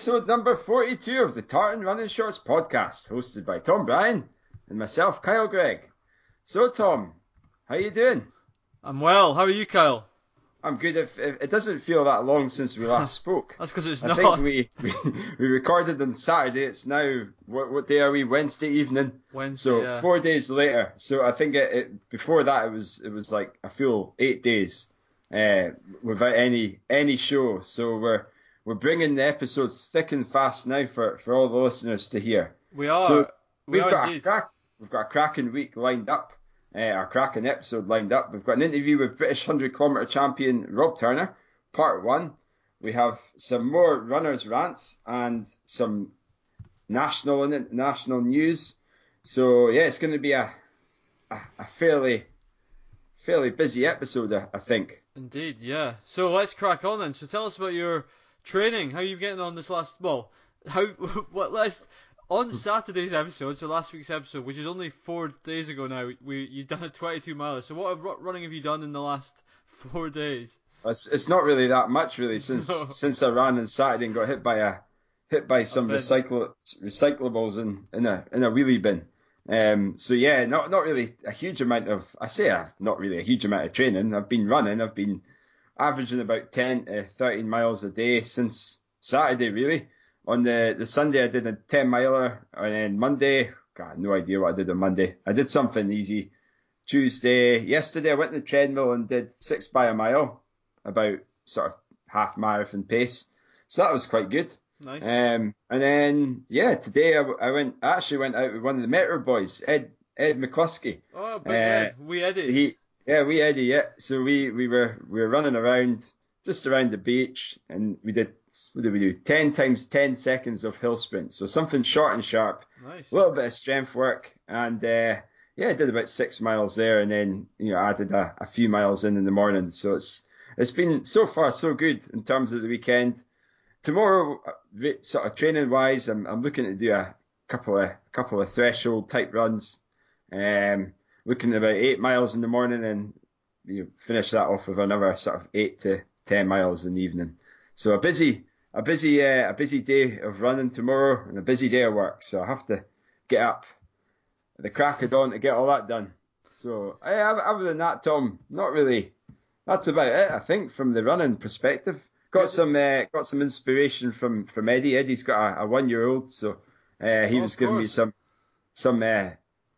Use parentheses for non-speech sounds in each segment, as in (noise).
episode number 42 of the Tartan Running Shorts podcast, hosted by Tom Bryan and myself, Kyle Gregg. So, Tom, how you doing? I'm well. How are you, Kyle? I'm good. If, if it doesn't feel that long since we last (laughs) spoke. That's because it's I not. think we, (laughs) we we recorded on Saturday. It's now what what day are we? Wednesday evening. Wednesday. So yeah. four days later. So I think it, it before that it was it was like a full eight days uh, without any any show. So we're we're bringing the episodes thick and fast now for, for all the listeners to hear. we are. so we We've are got a crack, we've got a cracking week lined up. Uh, our cracking episode lined up. We've got an interview with British 100 kilometre champion Rob Turner, part one. We have some more runners rants and some national and international news. So yeah, it's going to be a, a a fairly fairly busy episode, I, I think. Indeed, yeah. So let's crack on then. So tell us about your training. How are you getting on this last? Well, how? (laughs) What? Let's. On Saturday's episode, so last week's episode, which is only four days ago now, we you done a 22 miler. So what running have you done in the last (laughs) four days? It's, it's not really that much really (laughs) since No. since I ran on Saturday and got hit by a hit by some recycle recyclables in in a in a wheelie bin. Um, so yeah, not not really a huge amount of I say a, not really a huge amount of training. I've been running. I've been averaging about 10 to 13 miles a day since Saturday really. On the, the Sunday I did a 10 miler and then Monday, God, no idea what I did on Monday. I did something easy. Tuesday, yesterday I went to the treadmill and did six by a mile, about sort of half marathon pace. So that was quite good. Nice. Um, and then yeah, today I, I went I actually went out with one of the Metro boys, Ed Ed McCluskey. oh, big uh, red. We edit. He yeah, we Eddie, yeah. So we, we were we were running around just around the beach and we did what did we do? Ten times ten seconds of hill sprint. So something short and sharp, nice. a little bit of strength work and uh yeah, I did about six miles there and then, you know, added a, a few miles in in the morning. So it's it's been so far so good in terms of the weekend. Tomorrow, uh, sort of training wise, I'm, I'm looking to do a couple of couple of threshold type runs. Um, looking at about eight miles in the morning and you finish that off with another sort of eight to ten miles in the evening. So a busy a busy uh, a busy day of running tomorrow and a busy day of work. So I have to get up at the crack of dawn to get all that done. So eh, other than that, Tom, not really. That's about it, I think, from the running perspective. Got some uh, got some inspiration from from Eddie. Eddie's got a, a one year old, so uh, he Oh, was giving me some some uh,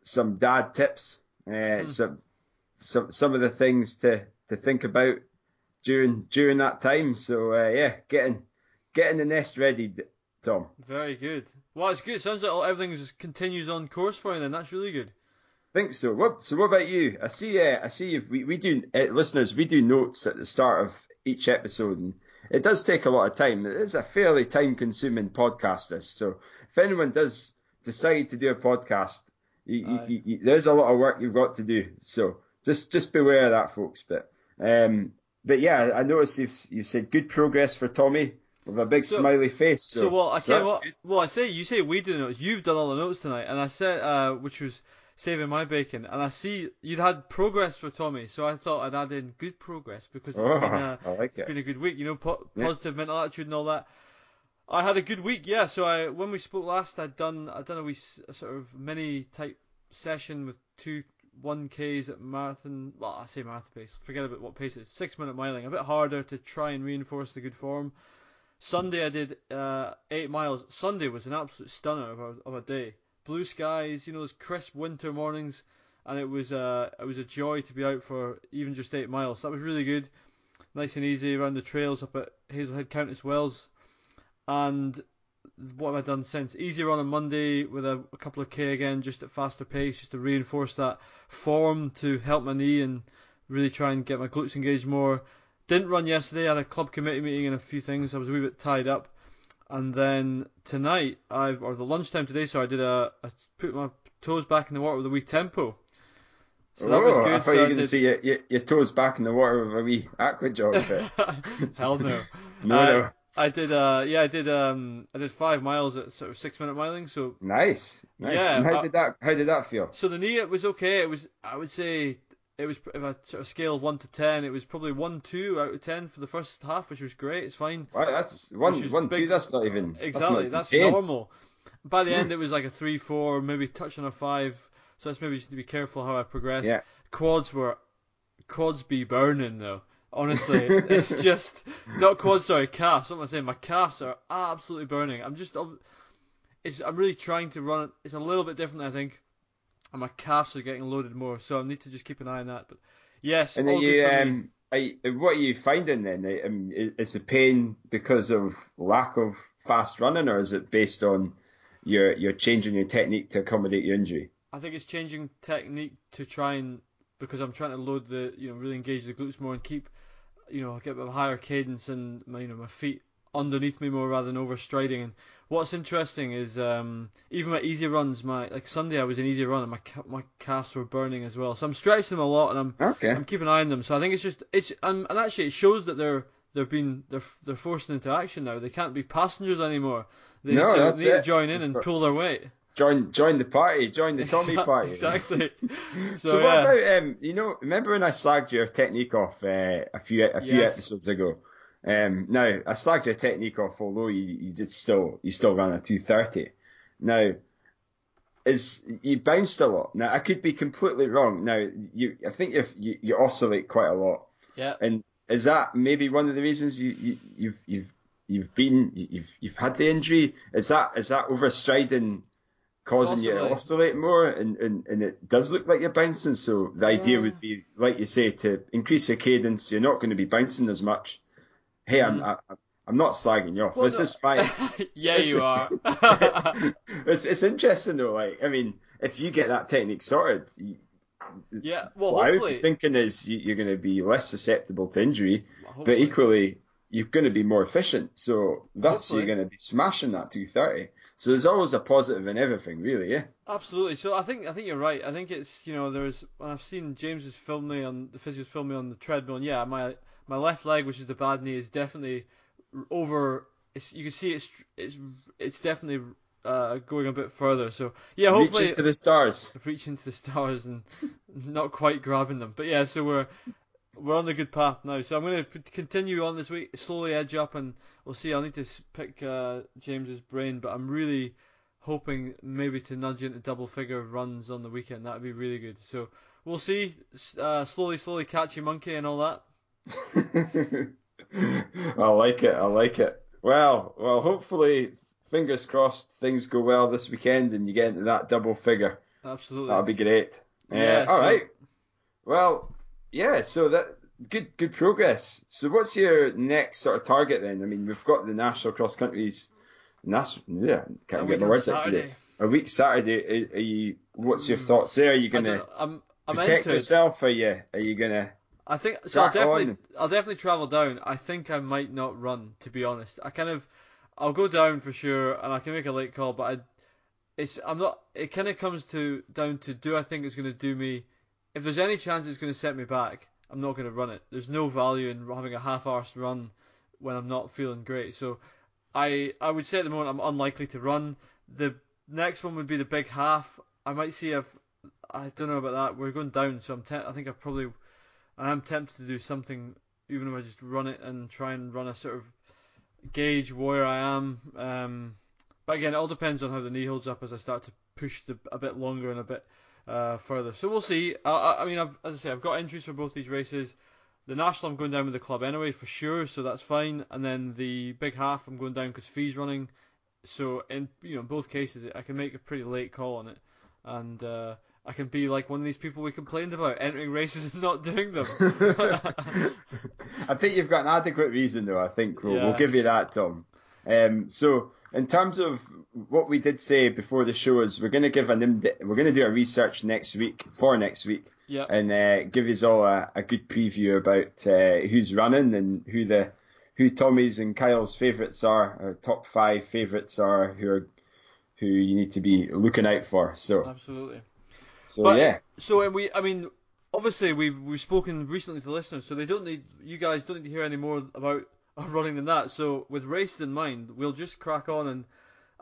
some dad tips, uh, Hmm. some some some of the things to to think about during during that time. So uh, yeah, getting getting the nest ready, Tom. Very good. Well, it's good. Sounds like everything just continues on course for you. Then that's really good. think so. What so? What about you? I see. Uh, I see. If we we do uh, listeners, we do notes at the start of each episode, and it does take a lot of time. It is a fairly time-consuming podcast. This, so if anyone does decide to do a podcast, you, you, you, you, there's a lot of work you've got to do. So just just beware of that, folks. But um, but yeah, I noticed you've you said good progress for Tommy with a big So- smiley face. So, So, well, I so can't. Well, I say you say we do the notes. You've done all the notes tonight, and I said uh, which was saving my bacon. And I see you'd had progress for Tommy, so I thought I'd add in good progress because it's Oh, been a like it's it. been a good week. You know, po- Yeah. positive mental attitude and all that. I had a good week, yeah. So I when we spoke last, I'd done I'd done a wee a sort of mini type session with two one Ks at marathon. Well, I say marathon pace. Forget about what pace it is. Six minute miling. A bit harder to try and reinforce the good form. Sunday I did uh, eight miles. Sunday was an absolute stunner of a, of a day. Blue skies, you know, those crisp winter mornings, and it was uh, it was a joy to be out for even just eight miles. So that was really good, nice and easy around the trails up at Hazlehead Countess Wells. And what have I done since? Easy run on Monday with a, a couple of k again, just at faster pace, just to reinforce that form to help my knee and really try and get my glutes engaged more. Didn't run yesterday. I had a club committee meeting and a few things. I was a wee bit tied up. And then tonight, I've or the lunchtime today, so I did a, I put my toes back in the water with a wee tempo. So that was Oh, good. I thought so you were going to see your, your, your toes back in the water with a wee aqua jog. (laughs) Hell (laughs) no. No, Uh, no. I did. Uh, yeah, I did. Um, I did five miles at sort of six minute miling. So, Nice. Nice. Yeah, and how uh, did that how did that feel? so the knee it was okay. It was. I would say it was if I sort of scale one to ten, it was probably one two out of ten for the first half, which was great. It's fine. Well, that's one one big- two. That's not even Exactly, That's, that's, normal. By the end, it was like a three, four, maybe touching a five. So that's maybe just to be careful how I progress. Yeah. Quads were quads be burning though. Honestly, (laughs) it's just not quads. Sorry, calves. What am I saying? My calves are absolutely burning. I'm just, it's. I'm really trying to run it. It's a little bit different, I think. And my calves are getting loaded more, so I need to just keep an eye on that. But yes, And are you, um, are you, what are you finding then? I mean, is the pain because of lack of fast running, or is it based on your you're changing your technique to accommodate your injury? I think it's changing technique to try and because I'm trying to load the you know really engage the glutes more and keep you know I get a higher cadence and my, you know my feet underneath me more rather than overstriding. And what's interesting is um, even my easy runs, my like Sunday I was in easy run and my my calves were burning as well. So I'm stretching them a lot and I'm Okay. I'm keeping an eye on them. So I think it's just it's um, and actually it shows that they're they're being they're they're forced into action now. They can't be passengers anymore. They No, need, to, that's they need to join in and pull their weight. Join join the party. Join the Tommy party. Exactly. (laughs) So, So, what yeah. about um? You know, remember when I slagged your technique off uh, a few a few Yes. episodes ago? Um, now I slagged your technique off, although you, you did still you still ran a two thirty. Now, is you bounced a lot. Now I could be completely wrong. Now you I think you you, you oscillate quite a lot, Yeah. and is that maybe one of the reasons you, you you've you've you've been you've you've had the injury? Is that is that overstriding? Causing you to oscillate more, and, and, and it does look like you're bouncing. So the idea Yeah. would be, like you say, to increase your cadence. You're not going to be bouncing as much. Hey, I'm I, I'm not slagging you off. Mm. Well, this no- is fine. (laughs) yeah, This you is- are. (laughs) it's it's interesting though. Like I mean, if you get that technique sorted, you, yeah. Well, what I would hopefully. be thinking is you, you're going to be less susceptible to injury, but equally you're going to be more efficient. So thus Hopefully. you're going to be smashing that 230. So there's always a positive in everything, really. Yeah. Absolutely. So I think I think you're right. I think it's you know there's when I've seen James's film me on the physio's film me on the treadmill. And yeah, my my left leg, which is the bad knee, is definitely over. It's, you can see it's it's it's definitely uh, going a bit further. So yeah, hopefully Reaching to the stars. (laughs) reaching to the stars and (laughs) not quite grabbing them. But yeah, so we're we're on the good path now. So I'm going to continue on this week, slowly edge up, and we'll see. I'll need to pick uh, James's brain, but I'm really hoping maybe to nudge into double figure runs on the weekend. That would be really good. So we'll see. Uh, slowly, slowly catch your monkey and all that. (laughs) I like it. I like it. Well, well. Hopefully, fingers crossed, things go well this weekend, and you get into that double figure. Absolutely. That'll be great. Yeah, uh, all so- right. Well, yeah. So that good, good progress. So what's your next sort of target then? I mean, we've got the national cross countries. Nas- yeah, A can't week get my words out Saturday. today. A week Saturday. Are, are you? What's your Mm, thoughts there? Are you gonna I'm I'm protect it. yourself? Are you? Are you gonna? I think so. I'll definitely, on. I'll definitely travel down. I think I might not run, to be honest. I kind of, I'll go down for sure, and I can make a late call. But I, it's, I'm not. It kind of comes to down to do I think it's going to do me? If there's any chance it's going to set me back, I'm not going to run it. There's no value in having a half-arsed run when I'm not feeling great. So, I, I would say at the moment I'm unlikely to run. The next one would be the big half. I might see if I don't know about that. We're going down, so I'm. Te- I think I probably I am tempted to do something, even if I just run it and try and run a sort of gauge where I am. Um, but again, it all depends on how the knee holds up as I start to push the, a bit longer and a bit uh, further. So we'll see. I, I, mean, I've, as I say, I've got entries for both these races. The national, I'm going down with the club anyway for sure, so that's fine. And then the big half, I'm going down because fees running. So in you know in both cases, I can make a pretty late call on it, and uh, I can be like one of these people we complained about entering races (laughs) and not doing them. (laughs) I think you've got an adequate reason, though. I think we'll, we'll give you that, Tom. Um, so, in terms of what we did say before the show, is we're going to give an in- we're going to do a research next week for next week, yeah. and uh, give us all a, a good preview about uh, who's running and who the who Tommy's and Kyle's favourites are, or top five favourites are, who are who you need to be looking out for. So, Absolutely. so But- yeah. So and we, I mean, obviously we've we've spoken recently to listeners, so they don't need you guys don't need to hear any more about our running than that. So with race in mind, we'll just crack on and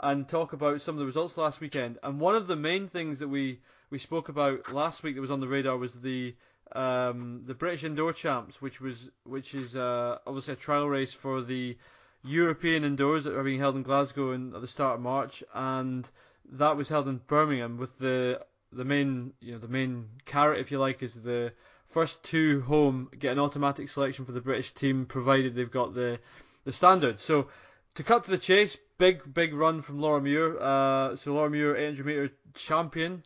and talk about some of the results last weekend. And one of the main things that we we spoke about last week that was on the radar was the um, the British Indoor Champs, which was which is uh, obviously a trial race for the European indoors that are being held in Glasgow in, at the start of March, and that was held in Birmingham with the the main you know the main carrot if you like is the first two home get an automatic selection for the British team provided they've got the the standard. So to cut to the chase, big big run from Laura Muir. Uh, so Laura Muir 800 meter champion,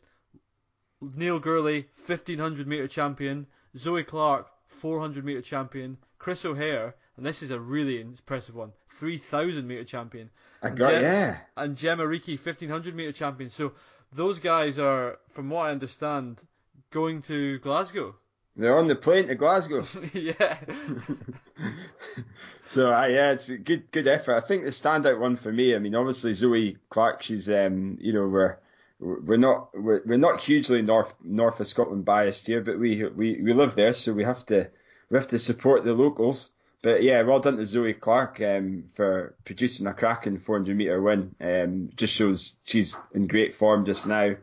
Neil Gourley 1500 meter champion, Zoe Clark 400 meter champion, Chris O'Hare and this is a really impressive one 3000 meter champion. I got Gem- yeah. and Gemma Reekie 1500 meter champion. So those guys are, from what I understand, going to Glasgow. They're on the plane to Glasgow. (laughs) yeah. (laughs) so uh, yeah, it's a good good effort. I think the standout one for me. I mean, obviously Zoe Clark. She's um, you know, we're we're not we're, we're not hugely north north of Scotland biased here, but we we we live there, so we have to we have to support the locals. But yeah, well done to Zoe Clark um, for producing a cracking 400 meter win. Um, just shows she's in great form just now.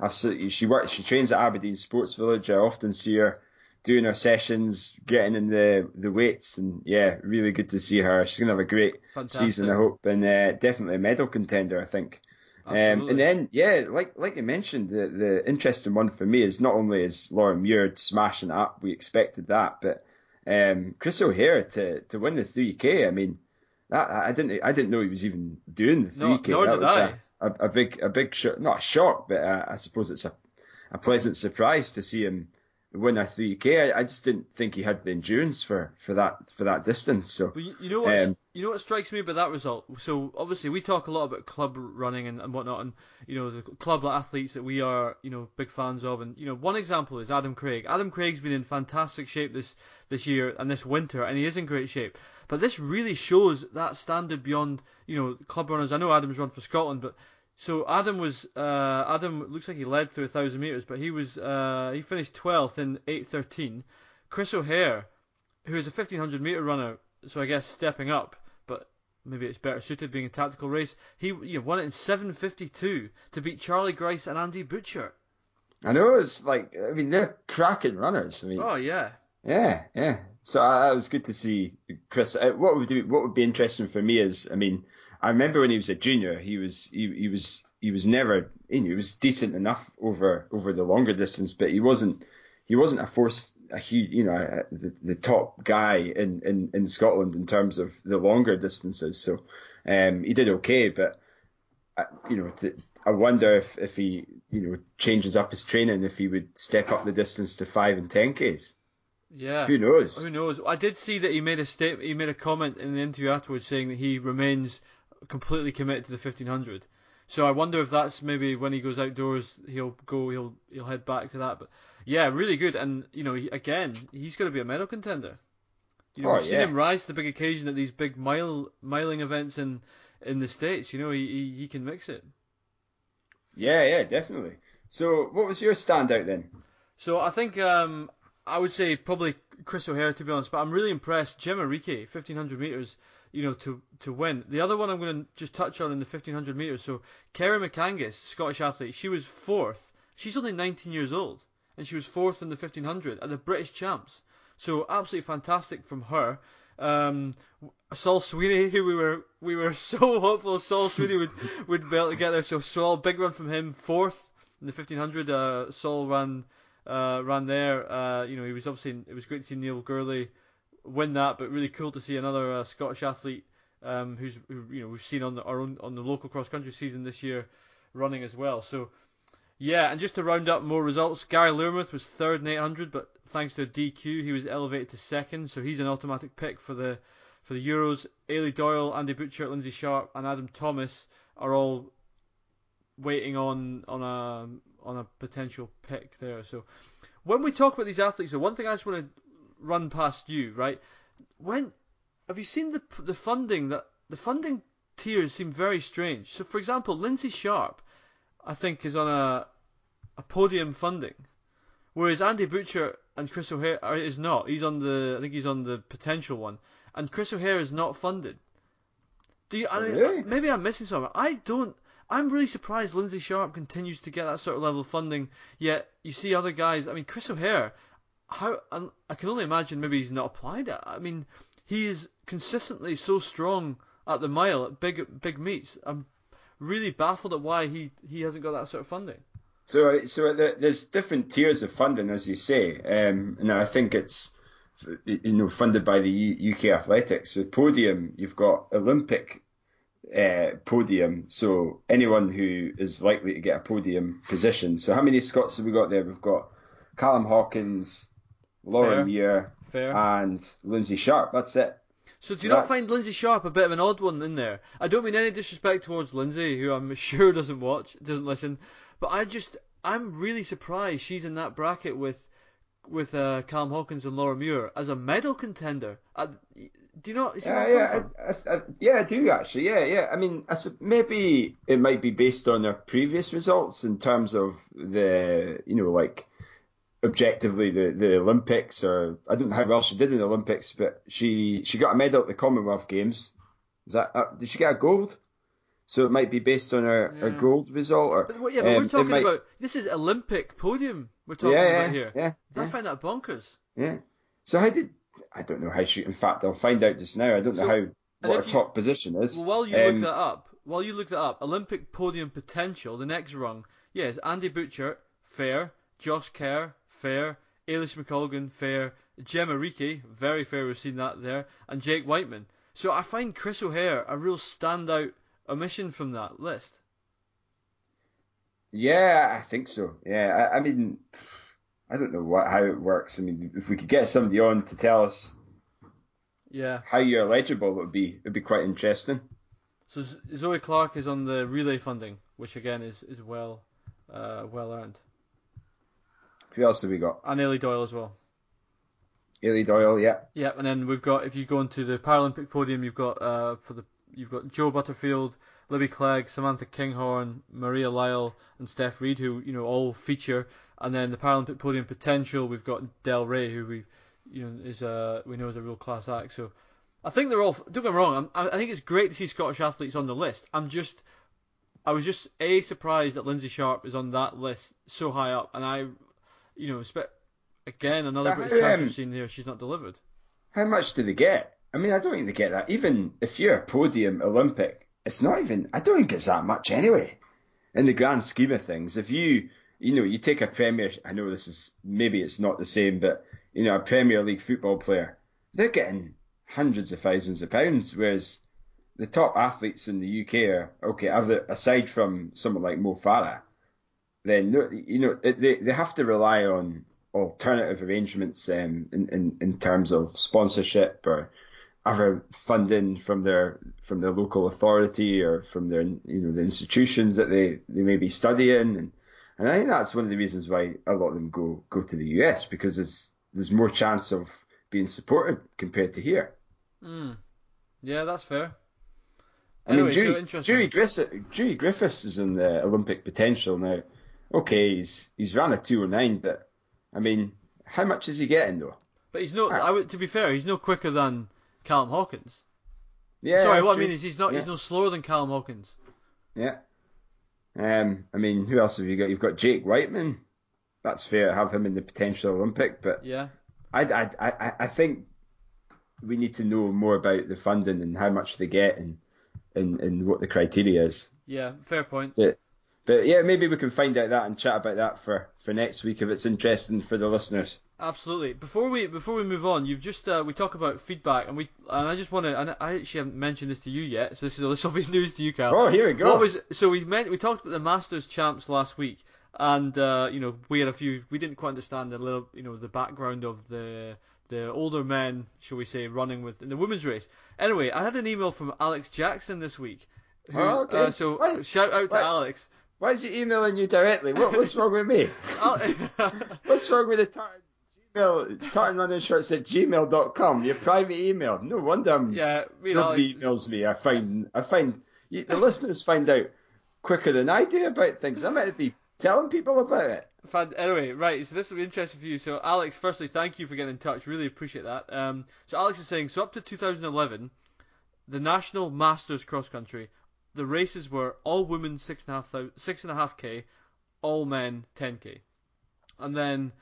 Absolutely, she works. She trains at Aberdeen Sports Village. I often see her doing her sessions, getting in the the weights, and yeah, really good to see her. She's gonna have a great Fantastic. season, I hope, and uh, definitely a medal contender, I think. Um, and then, yeah, like like you mentioned, the the interesting one for me is not only is Laura Muir smashing up, we expected that, but um, Chris O'Hare to to win the 3K. I mean, that I didn't I didn't know he was even doing the 3K. No- nor that did was I. A, a, a big a big shock, not a shock, but uh, I suppose it's a a pleasant surprise to see him win a 3K. I, I just didn't think he had the endurance for, for that for that distance. So you, you know what? Um, you know what strikes me about that result. So obviously we talk a lot about club running and, and whatnot, and you know the club athletes that we are, you know, big fans of. And you know, one example is Adam Craig. Adam Craig's been in fantastic shape this this year and this winter, and he is in great shape. But this really shows that standard beyond, you know, club runners. I know Adam's run for Scotland, but so Adam was uh, Adam looks like he led through a thousand meters, but he was uh, he finished twelfth in eight thirteen. Chris O'Hare, who is a fifteen hundred meter runner, so I guess stepping up, but maybe it's better suited being a tactical race. He you know, won it in seven fifty two to beat Charlie Grice and Andy Butchart. I know it's like I mean they're cracking runners. I mean, Oh yeah, yeah, yeah. So uh, it was good to see Chris. Uh, what would do, what would be interesting for me is, I mean, I remember when he was a junior, he was he, he was he was never you know, he was decent enough over over the longer distance, but he wasn't he wasn't a force a huge you know a, the, the top guy in, in in Scotland in terms of the longer distances. So um, he did okay, but uh, you know to, I wonder if if he you know changes up his training if he would step up the distance to five and ten k's. yeah. Who knows? Who knows? I did see that he made a state. He made a comment in the interview afterwards saying that he remains completely committed to the fifteen hundred. So I wonder if that's maybe when he goes outdoors, he'll go, he'll he'll head back to that. But yeah, really good. And you know, he, again, he's going to be a medal contender. You know, Oh, we've seen him rise to the big occasion at these big mile miling events in in the states. You know, he he, he can mix it. Yeah, yeah, definitely. So, what was your standout then? So I think um, I would say probably Chris O'Hare to be honest, but I'm really impressed. Gemma Reekie, 1500 meters, you know, to to win. The other one I'm going to just touch on in the 1500 meters. So Kerry MacAngus, Scottish athlete, she was fourth. She's only 19 years old, and she was fourth in the 1500 at the British Champs. So absolutely fantastic from her. Um, Sol Sweeney, (laughs) who we were we were (laughs) so hopeful Sol Sweeney would would be able to get there. So Sol, big run from him, fourth in the 1500. Uh, Sol ran uh, ran there. Uh, you know, he was obviously it was great to see Neil Gourley win that, but really cool to see another uh, Scottish athlete um, who's who, you know we've seen on the, our own on the local cross country season this year running as well. So yeah, and just to round up more results, Gary Learmonth was third in 800, but thanks to a DQ, he was elevated to second, so he's an automatic pick for the for the Euros. Eilidh Doyle, Andy Butchart, Lynsey Sharp, and Adam Thomas are all waiting on on a on a potential pick there. So when we talk about these athletes, so one thing I just want to run past you, right? When have you seen the the funding that the funding tiers seem very strange. So for example, Lynsey Sharp, I think is on a a podium funding, whereas Andy Butchart and Chris O'Hare are, is not. He's on the I think he's on the potential one, and Chris O'Hare is not funded. Do you? I mean, Really? maybe I'm missing something. I don't. I'm really surprised Lynsey Sharp continues to get that sort of level of funding. Yet you see other guys. I mean, Chris O'Hare. How and I can only imagine maybe he's not applied it. I mean, he is consistently so strong at the mile at big big meets. I'm really baffled at why he, he hasn't got that sort of funding. So so there's different tiers of funding, as you say, um, and I think it's you know funded by the UK Athletics. So podium, you've got Olympic uh, podium. So anyone who is likely to get a podium position. So how many Scots have we got there? We've got Callum Hawkins, Laura Muir, Fair. and Lynsey Sharp. That's it. So do you not find Lynsey Sharp a bit of an odd one in there? I don't mean any disrespect towards Lynsey, who I'm (laughs) sure doesn't watch, doesn't listen, but I just I'm really surprised she's in that bracket with with uh, Callum Hawkins and Laura Muir as a medal contender. I, do you know? Yeah, yeah, I, I, yeah, I do actually. Yeah, yeah. I mean, I, maybe it might be based on their previous results in terms of the, you know, like objectively the, the Olympics, or I don't know how well she did in the Olympics, but she she got a medal at the Commonwealth Games. Is that uh, did she get a gold? So it might be based on her, yeah. her gold result. Or, but, yeah, but um, we're talking might... about this is Olympic podium we're talking yeah, about here. Yeah, yeah. I find that bonkers. Yeah. So how did I don't know how she? In fact, I'll find out just now. I don't so, know how what her you, top position is. Well, while you um, look that up, while you look that up, Olympic podium potential, the next rung, yes, Andy Butchart, fair, Josh Kerr, fair, Eilish McColgan, fair, Gemma Reekie, very fair, we've seen that there, and Jake Wightman. So I find Chris O'Hare a real standout omission from that list. Yeah, I think so. Yeah, I, I mean, I don't know what how it works. I mean, if we could get somebody on to tell us, yeah, how you're eligible, it would be it'd be quite interesting. So Zoe Clark is on the relay funding, which again is is well uh, well earned. Who else have we got? And Eilidh Doyle as well. Eilidh Doyle, yeah. Yeah, and then we've got if you go into the Paralympic podium, you've got uh, for the you've got Jo Butterfield, Libby Clegg, Samantha Kinghorn, Maria Lyle, and Steph Reid, who you know all feature. And then the Paralympic podium potential, we've got Del Rey, who we you know is a we know is a real class act. So I think they're all. Don't get me wrong. I'm, I think it's great to see Scottish athletes on the list. I'm just I was just a surprised that Lynsey Sharp is on that list so high up, and I, you know, expect again another British um, champion scene here. She's not delivered. How much do they get? I mean, I don't think they get that. Even if you're a podium Olympic, it's not even. I don't think it's that much anyway. In the grand scheme of things, if you you know you take a Premier, I know this is maybe it's not the same, but you know a Premier League football player, they're getting hundreds of thousands of pounds, whereas the top athletes in the UK are okay. Aside from someone like Mo Farah, then you know they they have to rely on alternative arrangements um, in, in in terms of sponsorship or other funding from their from their local authority or from their you know the institutions that they, they may be studying and and I think that's one of the reasons why a lot of them go go to the US because there's there's more chance of being supported compared to here. Mm. Yeah, that's fair. I anyway, mean, Dewi, Griffiths, Dewi Griffiths is in the Olympic potential now. Okay, he's he's ran a 209, but I mean, how much is he getting though? But he's not. I would, to be fair, he's no quicker than Callum Hawkins. Yeah. Sorry, what true. I mean is he's not yeah. he's no slower than Callum Hawkins. Yeah. Um, I mean, who else have you got? You've got Jake Wightman. That's fair. Have him in the potential Olympic, but yeah, I, I, I, I think we need to know more about the funding and how much they get and and, and what the criteria is. Yeah, fair point. But yeah, maybe we can find out that and chat about that for, for next week if it's interesting for the listeners. Absolutely. Before we before we move on, you've just uh, we talk about feedback, and we and I just want to, and I actually haven't mentioned this to you yet, so this is this will be news to you, Cal. Oh, here we go. What was so we meant we talked about the Masters champs last week, and uh, you know we had a few we didn't quite understand the little you know the background of the the older men, shall we say, running with in the women's race. Anyway, I had an email from Alex Jackson this week. Who, oh, okay. Uh, so shout out to? Alex. Why is he emailing you directly? What, what's wrong with me? (laughs) what's wrong with the time? Gmail, tartanrunningshorts at gmail.com, your private email. No wonder I'm, yeah, nobody emails me. I find, I find you, the listeners find out quicker than I do about things. I might be telling people about it. Anyway, right, so this will be interesting for you. So, Alex, firstly, thank you for getting in touch. Really appreciate that. Um, so, Alex is saying, so up to 2011, the National Masters Cross Country, the races were all women six and a half six and a half k, all men 10k, and then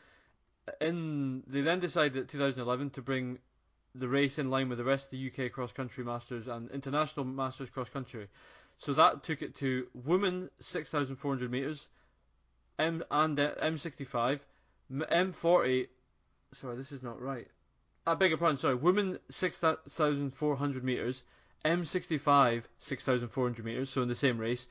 in they then decided in 2011 to bring the race in line with the rest of the UK cross country masters and international masters cross country. So that took it to women 6,400 meters, M and uh, M65, M40. Sorry, this is not right. I beg your pardon. Sorry, women 6,400 meters, M65 6,400 meters. So in the same race,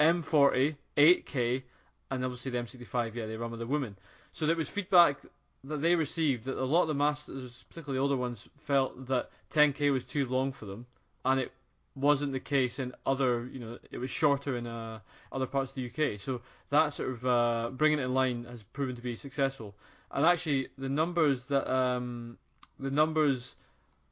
M40 8k, and obviously the M65. Yeah, they run with the women. So there was feedback that they received that a lot of the masters, particularly the older ones, felt that 10k was too long for them, and it wasn't the case in other, you know, it was shorter in uh, other parts of the UK. So that sort of uh, bringing it in line has proven to be successful. And actually, the numbers that um, the numbers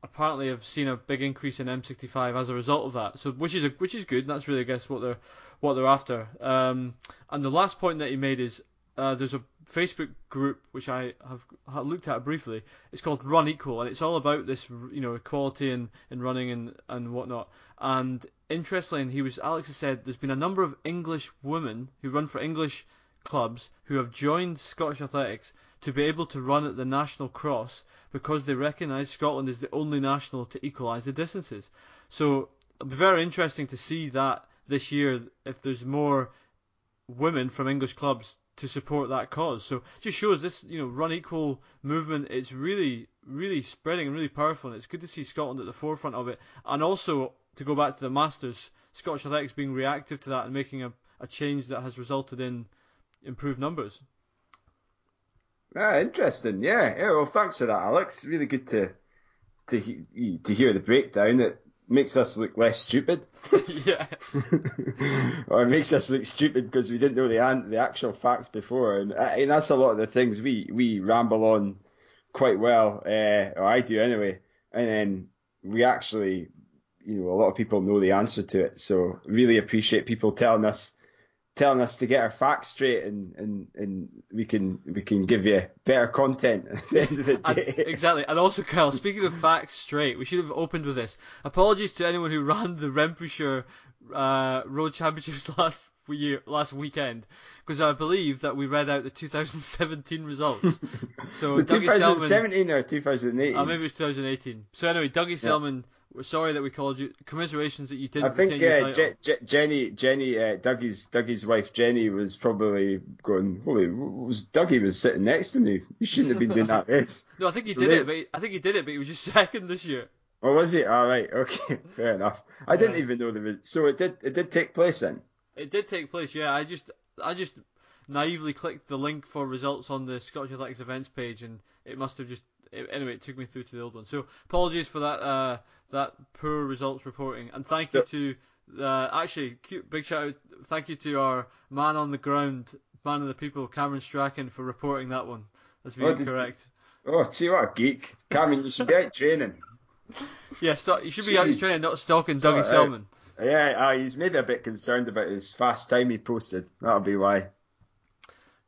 apparently have seen a big increase in M65 as a result of that. So which is a, which is good. That's really I guess what they're what they're after. Um, and the last point that he made is uh, there's a Facebook group which I have looked at briefly. It's called Run Equal, and it's all about this, you know, equality in, in running and, and whatnot. And interestingly, he was Alex has said there's been a number of English women who run for English clubs who have joined Scottish Athletics to be able to run at the national cross because they recognise Scotland is the only national to equalise the distances. So it'll be very interesting to see that this year if there's more women from English clubs to support that cause. So it just shows this, you know, run equal movement. It's really, really spreading and really powerful, and it's good to see Scotland at the forefront of it. And also to go back to the Masters, Scottish Athletics being reactive to that and making a, a change that has resulted in improved numbers. Ah, interesting. Yeah, yeah. Well, thanks for that, Alex. Really good to to to hear the breakdown. It makes us look less stupid. (laughs) yeah. (laughs) or it makes us look stupid because we didn't know the the actual facts before, and, uh, and that's a lot of the things we we ramble on quite well, uh, or I do anyway, and then we actually, you know, a lot of people know the answer to it. So really appreciate people telling us telling us to get our facts straight and, and, and we can we can give you better content at the end of the day. And, (laughs) exactly. And also, Kyle, speaking of facts straight, we should have opened with this. Apologies to anyone who ran the Renfrewshire uh, Road Championships (laughs) last year, last weekend, because I believe that we read out the 2017 results. (laughs) So the 2017 Selman, or 2018? Uh, maybe it was 2018. So anyway, Dougie yeah. Selman we're sorry that we called you. Commiserations that you didn't. I think uh, Je- Je- Jenny, Jenny, uh, Dougie's Dougie's wife Jenny was probably going. Holy, was Dougie was sitting next to me. You shouldn't have been doing that (laughs) race. no, I think he so did they... it, but he, I think he did it, but he was just (laughs) second this year. Oh, was he? All right, okay, (laughs) fair enough. I yeah. didn't even know there was. So it did. It did take place then. It did take place. Yeah, I just, I just naively clicked the link for results on the Scottish Athletics events page, and it must have just anyway, it took me through to the old one. So apologies for that uh, that poor results reporting, and thank you to uh, actually cute, big shout out, thank you to our man on the ground, man of the people, Cameron Strachan, for reporting that one as being oh, correct. Oh, see what a geek, Cameron! You should be out training. (laughs) yeah, st- you should be Jeez. out training, not stalking Dougie Selman. Yeah, uh, he's maybe a bit concerned about his fast time he posted. That'll be why.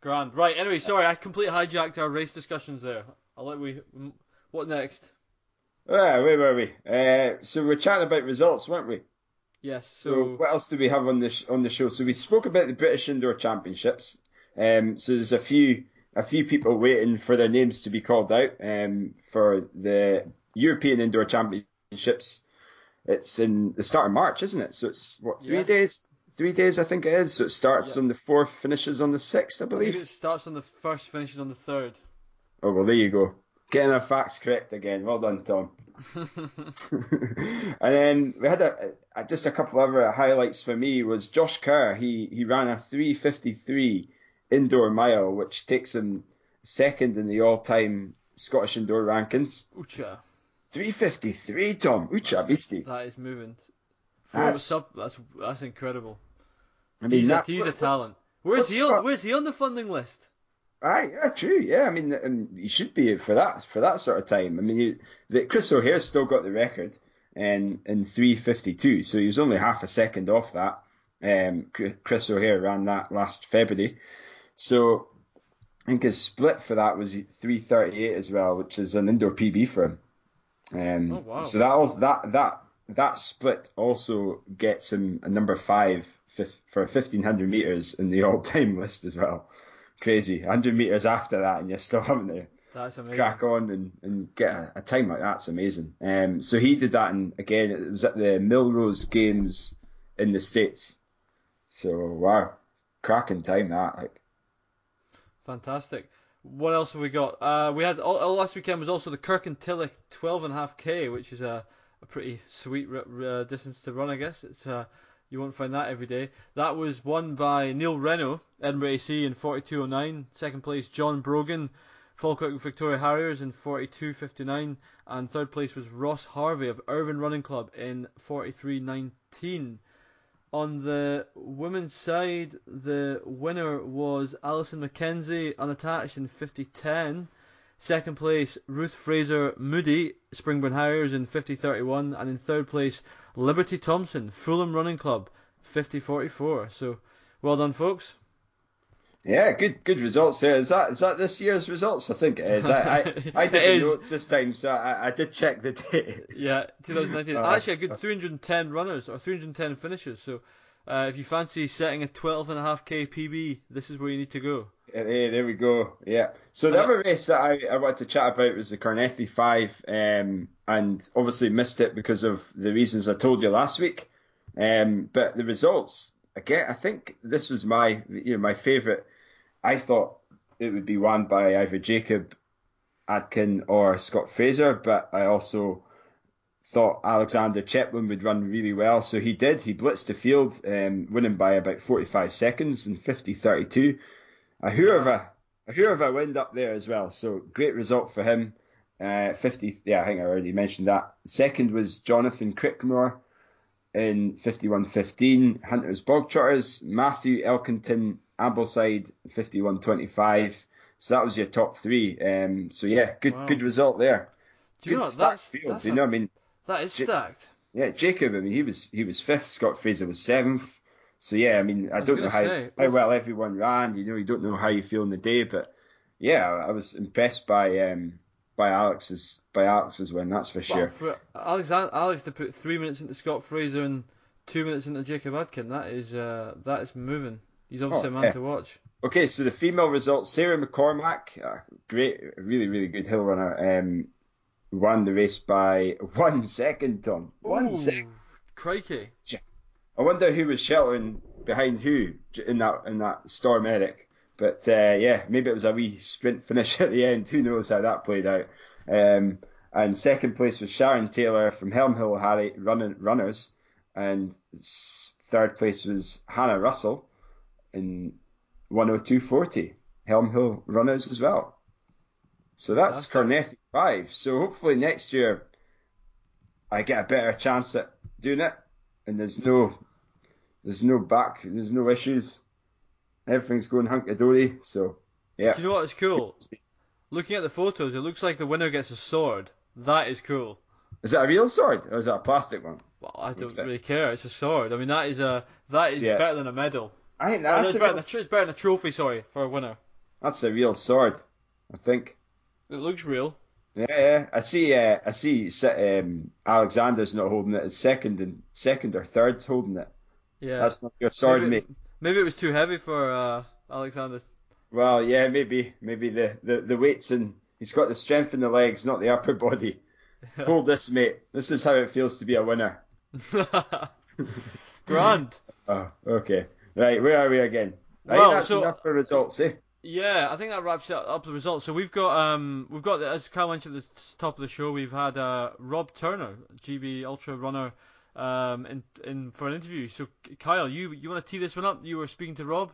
Grand. Right. Anyway, sorry, I completely hijacked our race discussions there. I'll let we. What next? Ah, where were we? Uh, so we're chatting about results, weren't we? Yes. So, so what else do we have on the sh- on the show? So we spoke about the British Indoor Championships. Um, so there's a few a few people waiting for their names to be called out um, for the European Indoor Championships. It's in the start of March, isn't it? So it's what three yeah. days? Three days, I think it is. So it starts yeah. on the fourth, finishes on the sixth, I believe. I it starts on the first, finishes on the third. Oh well, there you go. Getting our facts correct again. Well done, Tom. (laughs) and then we had a, a, just a couple of other highlights for me was Josh Kerr. He he ran a 3:53 indoor mile, which takes him second in the all-time Scottish indoor rankings. Ucha. 3:53, Tom. Ucha, beastie. That is moving. That's, that's that's incredible. I mean, he's, that, a, he's a talent. Where's he on? Where's he on the funding list? Aye, yeah, true. Yeah, I mean, um, he should be for that for that sort of time. I mean, he, the, Chris O'Hare still got the record in in 3:52, so he was only half a second off that. Um, Chris O'Hare ran that last February, so I think his split for that was 3:38 as well, which is an indoor PB for him. Um, oh, wow. So that also, that that that split also gets him a number five for 1500 meters in the (laughs) all-time list as well crazy. 100 meters after that, and you're still (laughs) having to That's amazing. crack on and, and get a, a time like that's amazing. Um, so he did that, and again, it was at the Millrose Games in the States. So wow, cracking time that like. Fantastic. What else have we got? Uh, we had all, all last weekend was also the Kirkintilloch 12.5k, which is a, a pretty sweet uh, distance to run, I guess. It's uh, you won't find that every day. That was won by Neil Renault, Edinburgh AC in 42.09. Second place, John Brogan, Falkirk Victoria Harriers in 42.59, and third place was Ross Harvey of Irvine Running Club in 43.19. On the women's side, the winner was Alison McKenzie, unattached in 50.10. Second place, Ruth Fraser Moody, Springburn Harriers in 50.31. And in third place, Liberty Thompson, Fulham Running Club, 50.44. So, well done, folks. Yeah, good good results there. Is that is that this year's results? I think it is. I I, (laughs) I did the notes this time, so I, I did check the date. (laughs) Yeah, 2019. Uh, Actually, a good 310 runners or 310 finishes. So, uh, if you fancy setting a 12.5k PB, this is where you need to go. Hey, there we go. Yeah. So the other race that I, I wanted to chat about was the Carnethy Five, um, and obviously missed it because of the reasons I told you last week. Um, but the results again, I think this was my you know my favourite I thought it would be won by either Jacob Adkin or Scott Fraser, but I also thought Alexander Chepelin would run really well, so he did. He blitzed the field, um, winning by about 45 seconds in 50.32. A Whoever, a Whoever wind up there as well, so great result for him. Uh, 50, yeah, I think I already mentioned that. Second was Jonathan Crickmore in 51.15. Hunter's Bog Trotters, Matthew Elkington Ambleside 51-25. So that was your top three. Um, so yeah, good wow. good result there. Do you good know that's, field. That's you a, know, I mean, that is stacked. Yeah, Jacob. I mean, he was he was fifth. Scott Fraser was seventh. So yeah, I mean, I, I don't know how, say, how well everyone ran. You know, you don't know how you feel in the day, but yeah, I was impressed by um, by Alex's by Alex's win. That's for sure. Well, for Alex Alex to put three minutes into Scott Fraser and two minutes into Jacob Adkin, that is uh, that is moving. He's obviously oh, a man yeah. to watch. Okay, so the female results: Sarah McCormack, great, really, really good hill runner, um, won the race by (laughs) one second. Tom, one Ooh, second. Crikey! I wonder who was sheltering behind who in that in that storm, Eric. But uh, yeah, maybe it was a wee sprint finish (laughs) at the end. Who knows how that played out? Um, and second place was Sharon Taylor from Helm Hill Harry running runners, and third place was Hannah Russell in 102.40. Helm Hill runners as well. So that's Carnethy 5. So hopefully next year I get a better chance at doing it and there's no there's no back there's no issues. Everything's going hunky dory. So yeah. Do you know what is cool? Looking at the photos, it looks like the winner gets a sword. That is cool. Is that a real sword or is that a plastic one? Well, I don't really care. It's a sword. I mean, that is a that is yeah. better than a medal. I think oh, that's oh, better, real... it's better than a trophy. Sorry for a winner. That's a real sword, I think. It looks real. Yeah, yeah. I see. Uh, I see. Um, Alexander's not holding it. It's second and second or third's holding it. Yeah, that's not your sword, maybe mate. maybe it was too heavy for uh, Alexander. Well, yeah, maybe. Maybe the, the, the weights and he's got the strength in the legs, not the upper body. (laughs) Hold this, mate. This is how it feels to be a winner. (laughs) Grand. (laughs) oh, okay. Right, where are we again? I well, that's so, enough for results, eh? Yeah, I think that wraps up the results. So we've got um we've got as Kyle mentioned at the top of the show, we've had uh, Rob Turner, GB Ultra runner, um in in for an interview. So Kyle, you you want to tee this one up? You were speaking to Rob.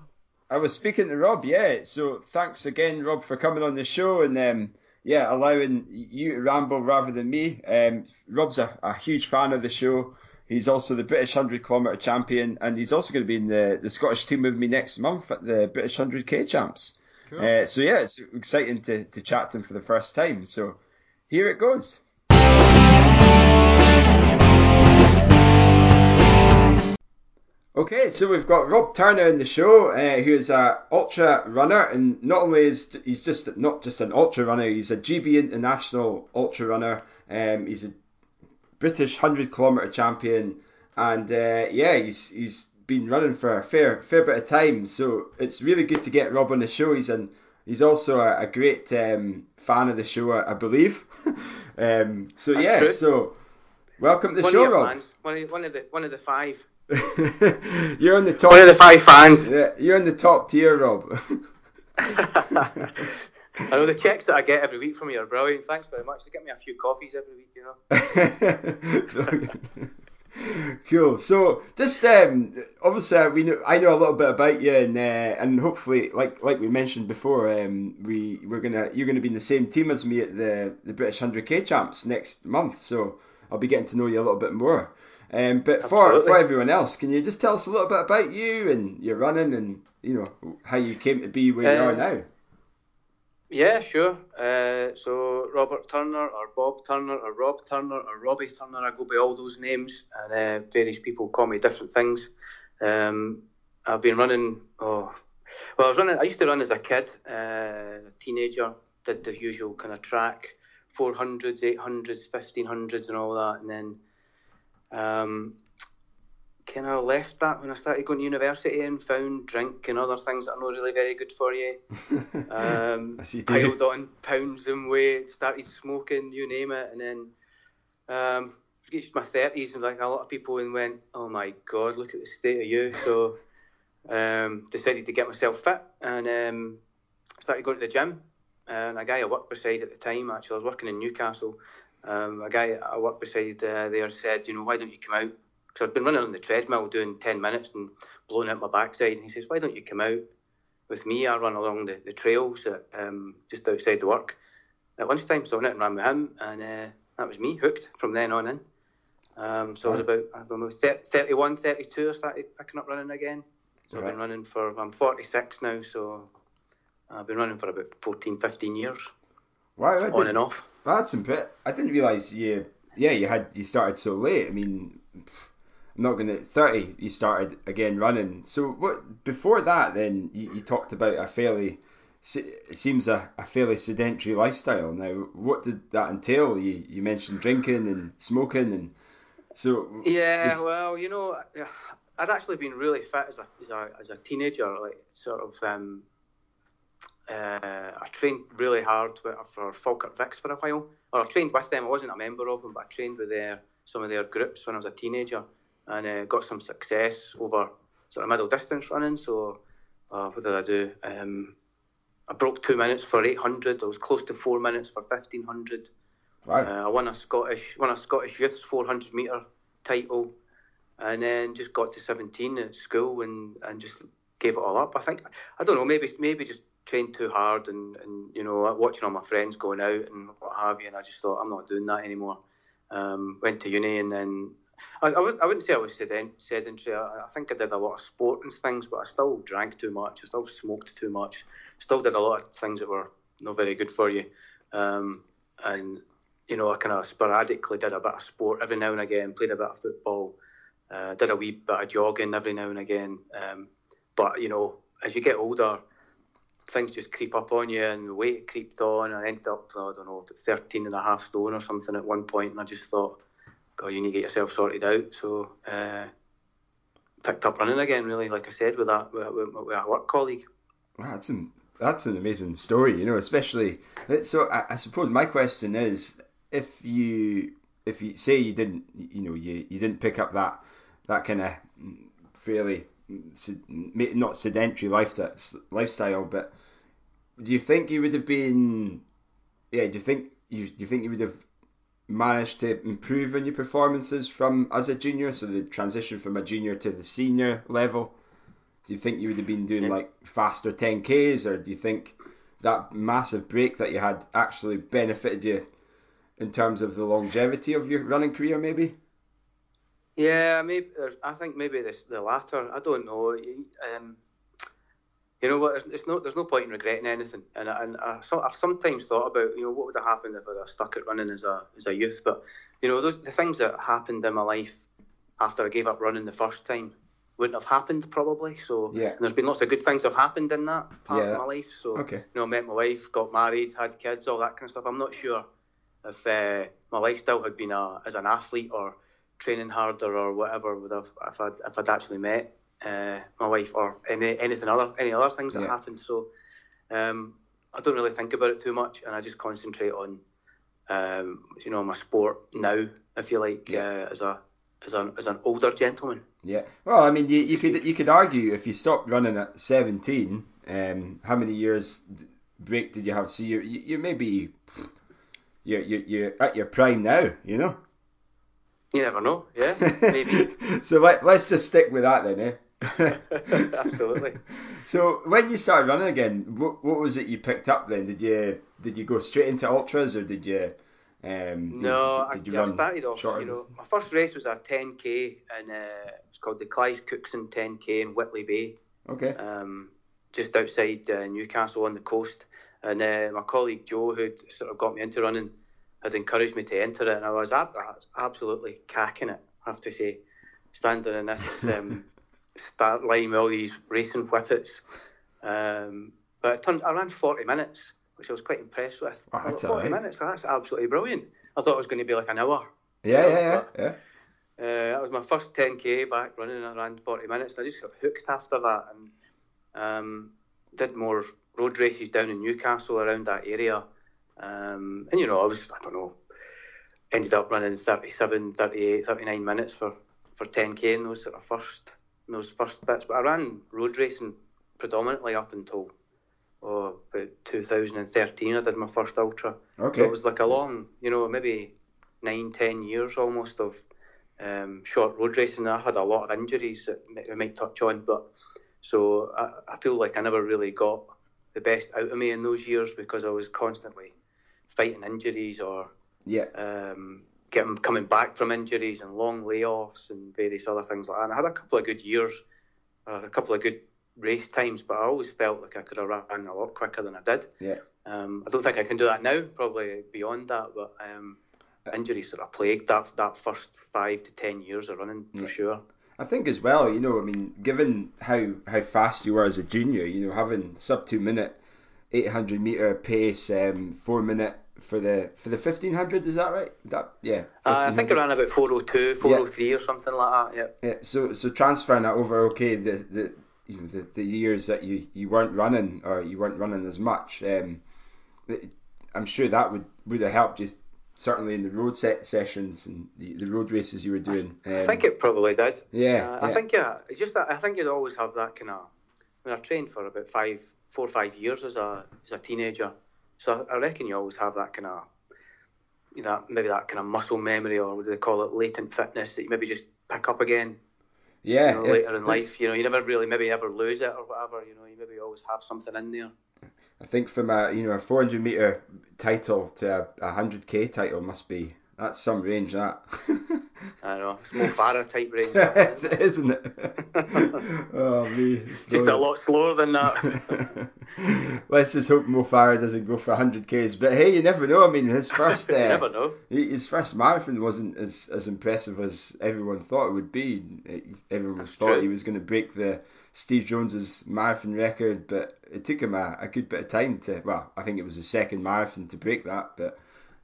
I was speaking to Rob, yeah. So thanks again, Rob, for coming on the show and um yeah allowing you to ramble rather than me. Um, Rob's a, a huge fan of the show. He's also the British 100 kilometre champion, and he's also going to be in the, the Scottish team with me next month at the British 100k champs. Cool. Uh, so yeah, it's exciting to, to chat to him for the first time. So here it goes. Okay, so we've got Rob Turner in the show, uh, who is a ultra runner, and not only is he's just not just an ultra runner, he's a GB international ultra runner. Um, he's a British hundred kilometer champion, and uh, yeah, he's he's been running for a fair fair bit of time. So it's really good to get Rob on the show. He's an he's also a, a great um, fan of the show, I believe. (laughs) um, so That's yeah, true. so welcome to the one show, Rob. fans, one of, one of the one of the five, (laughs) you're on the top. one of the five fans. Yeah, you're in the top tier, Rob. (laughs) I know the checks that I get every week from you are brilliant. Thanks very much. They get me a few coffees every week, you know. Cool. So, just um, obviously, uh, we know I know a little bit about you, and uh, and hopefully, like like we mentioned before, um, we we're gonna you're gonna be in the same team as me at the the British 100k champs next month. So I'll be getting to know you a little bit more. Um, but for Absolutely. for everyone else, can you just tell us a little bit about you and your running and you know how you came to be where you are Um, now? Yeah, sure. Uh, so Robert Turner, or Bob Turner, or Rob Turner, or Robbie Turner. I go by all those names, and uh, various people call me different things. Um, I've been running. Oh, well, I was running. I used to run as a kid, uh, a teenager. Did the usual kind of track, 400s, 800s, 1500s, and all that, and then um, kind of left that when I started going to university and found drink and other things that are not really very good for you. (laughs) Um, you piled on pounds and weight, started smoking, you name it, and then um, reached my thirties and like a lot of people and went, oh my god, look at the state of you. So um, decided to get myself fit and um, started going to the gym. And a guy I worked beside at the time, actually, I was working in Newcastle. Um, a guy I worked beside uh, there said, you know, why don't you come out? Because I'd been running on the treadmill doing 10 minutes and blowing out my backside. And he says, why don't you come out with me? I run along the, the trails at, um, just outside the work at lunchtime. So I went out and ran with him, and uh, that was me, hooked from then on in. Um, so I was about, I don't know, 30, 31, 32, I started picking up running again. So I've been running for, I'm 46 now, so I've been running for about 14, 15 years, Wow, I on and off. That's impressive. I didn't realise you. Yeah, you had you started so late. I mean, I'm not gonna thirty. You started again running. So what before that? Then you, you talked about a fairly. It seems a, a fairly sedentary lifestyle. Now, what did that entail? You you mentioned drinking and smoking and so. Yeah, was- well, you know, I'd actually been really fit as a as a, as a teenager. Like sort of, um, uh, I trained really hard for Falkirk Vics for a while. Or I trained with them. I wasn't a member of them, but I trained with their some of their groups when I was a teenager, and uh, got some success over sort of middle distance running. So, uh, what did I do? Um, I broke two minutes for 800. I was close to four minutes for 1500. Wow. Uh, I won a Scottish won a Scottish youths 400 meter title, and then just got to 17 at school and, and just gave it all up. I think I don't know maybe maybe just trained too hard and, and you know watching all my friends going out and what have you, and I just thought I'm not doing that anymore. Um, went to uni and then. I, I, was, I wouldn't say I was sedentary. I, I think I did a lot of sport and things, but I still drank too much. I still smoked too much. Still did a lot of things that were not very good for you. Um, and you know, I kind of sporadically did a bit of sport every now and again, played a bit of football, uh, did a wee bit of jogging every now and again. Um, but, you know, as you get older, things just creep up on you and the weight creeped on. I ended up, I don't know, 13 and a half stone or something at one point, and I just thought, God, you need to get yourself sorted out. So, uh, picked up running again, really, like I said, with that with, with, a work colleague. Wow, that's an that's an amazing story, you know. Especially so, I, I suppose my question is, if you if you say you didn't, you know, you, you didn't pick up that that kind of fairly not sedentary lifestyle, but do you think you would have been? Yeah, do you think you do you think you would have managed to improve on your performances from as a junior? So the transition from a junior to the senior level. Do you think you would have been doing like faster 10Ks, or do you think that massive break that you had actually benefited you in terms of the longevity of your running career, maybe? Yeah, maybe I think maybe this the latter. I don't know. Um, you know what? It's, it's no. There's no point in regretting anything. And, I- and I, so, I've sometimes thought about you know what would have happened if I'd have stuck at running as a as a youth. But you know those the things that happened in my life after I gave up running the first time wouldn't have happened probably. So Yeah. and there's been lots of good things that have happened in that part Yeah. of my life. So Okay. you know, I met my wife, got married, had kids, all that kind of stuff. I'm not sure if uh, my lifestyle had been a, as an athlete or training harder or whatever would have if I'd, if I'd actually met uh, my wife or any anything other any other things that Yeah. happened. So um, I don't really think about it too much, and I just concentrate on um, you know my sport now. I feel like yeah. uh, as a as an as an older gentleman. Yeah. Well, I mean, you, you could you could argue if you stopped running at 17, um, how many years break did you have? So you you, you maybe you're, you're you're at your prime now, you know. You never know. Yeah, maybe. (laughs) so let, let's just stick with that then, eh? (laughs) Absolutely. So when you started running again, what, what was it you picked up then? Did you did you go straight into ultras or did you? Um, no, did, did you I, I started off. You know, my first race was a 10k, and uh, it's called the Clive Cookson 10k in Whitley Bay. Okay. Um, just outside uh, Newcastle on the coast, and uh, my colleague Joe, who sort of got me into running, had encouraged me to enter it, and I was ab- absolutely cacking it. I have to say, standing in this um, (laughs) start line with all these racing whippets. Um, but it turned, I ran 40 minutes, which I was quite impressed with. Oh, that's 40 right. minutes, that's absolutely brilliant. I thought it was going to be like an hour. Yeah, yeah, yeah, yeah. Uh, that was my first 10k back running around 40 minutes. And I just got hooked after that and um, did more road races down in Newcastle around that area. Um, and you know, I was, I don't know, ended up running 37, 38, 39 minutes for, for 10k in those sort of first in those first bits. But I ran road racing predominantly up until oh, about 2013. I did my first ultra. Okay. So it was like a long, you know, maybe nine, ten years almost of um, short road racing. I had a lot of injuries that we might touch on, but so I, I feel like I never really got the best out of me in those years because I was constantly fighting injuries or yeah. Um, getting coming back from injuries and long layoffs and various other things like that. And I had a couple of good years, uh, a couple of good race times, but I always felt like I could have run a lot quicker than I did. Yeah. Um, I don't think I can do that now, probably beyond that, but um, injuries sort of plagued that that first five to ten years of running for sure. I think as well, you know, I mean, given how how fast you were as a junior, you know, having sub two minute, eight hundred meter pace, um, four minute for the for the fifteen hundred. Is that right? That yeah. Uh, I think I ran about 402, 403 yeah. or something like that. Yeah. Yeah. So so transferring that over, okay, the the you know the, the years that you, you weren't running or you weren't running as much, um, I'm sure that would would have helped just certainly in the road set sessions and the, the road races you were doing. Um, I think it probably did. Yeah, uh, I think yeah, it's just that I think you'd always have that kind of. I mean, I trained for about five, four or five years as a as a teenager, so I reckon you always have that kind of, you know, maybe that kind of muscle memory or what do they call it, latent fitness that you maybe just pick up again. Yeah. You know, later in life, you know, you never really maybe ever lose it or whatever. You know, you maybe always have something in there. I think from a you know a 400 meter title to a 100k title must be that's some range that. (laughs) I know. It's Mo Farah type range. (laughs) isn't, isn't it? (laughs) oh, me. Just a lot slower than that. Let's just hope Mo Farah doesn't go for 100Ks. But hey, you never know. I mean, his first. Uh, never know. His first marathon wasn't as, as impressive as everyone thought it would be. Everyone That's thought true. he was going to break the Steve Jones's marathon record, but it took him a, a good bit of time to. Well, I think it was the second marathon to break that, but.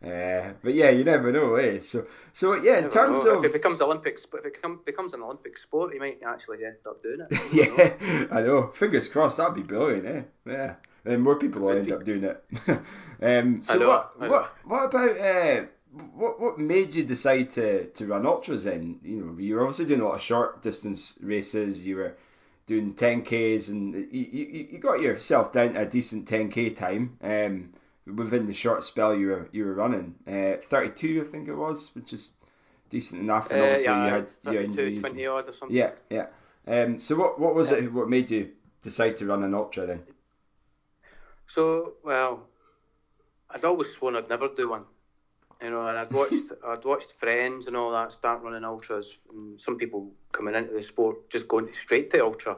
Uh, but yeah, you never know, eh? So, so yeah, in terms know. of if it becomes Olympic, if it become, becomes an Olympic sport, he might actually end up doing it. (laughs) yeah, know. I know. Fingers crossed, that'd be brilliant, eh? Yeah, and more people will end up doing it. (laughs) um, so know, what, what, what about uh, what, what made you decide to, to run ultras then? You know, you were obviously doing a lot of short distance races. You were doing 10ks, and you, you, you got yourself down to a decent 10k time. Um, within the short spell you were you were running. Uh, 32, I think it was, which is decent enough. And obviously uh, yeah, you had 32, injuries. 20 odd or something. Yeah, yeah. Um, so what what was it? What made you decide to run an ultra then? So well, I'd always sworn I'd never do one. You know, and I'd watched (laughs) I'd watched friends and all that start running ultras, and some people coming into the sport just going straight to ultra.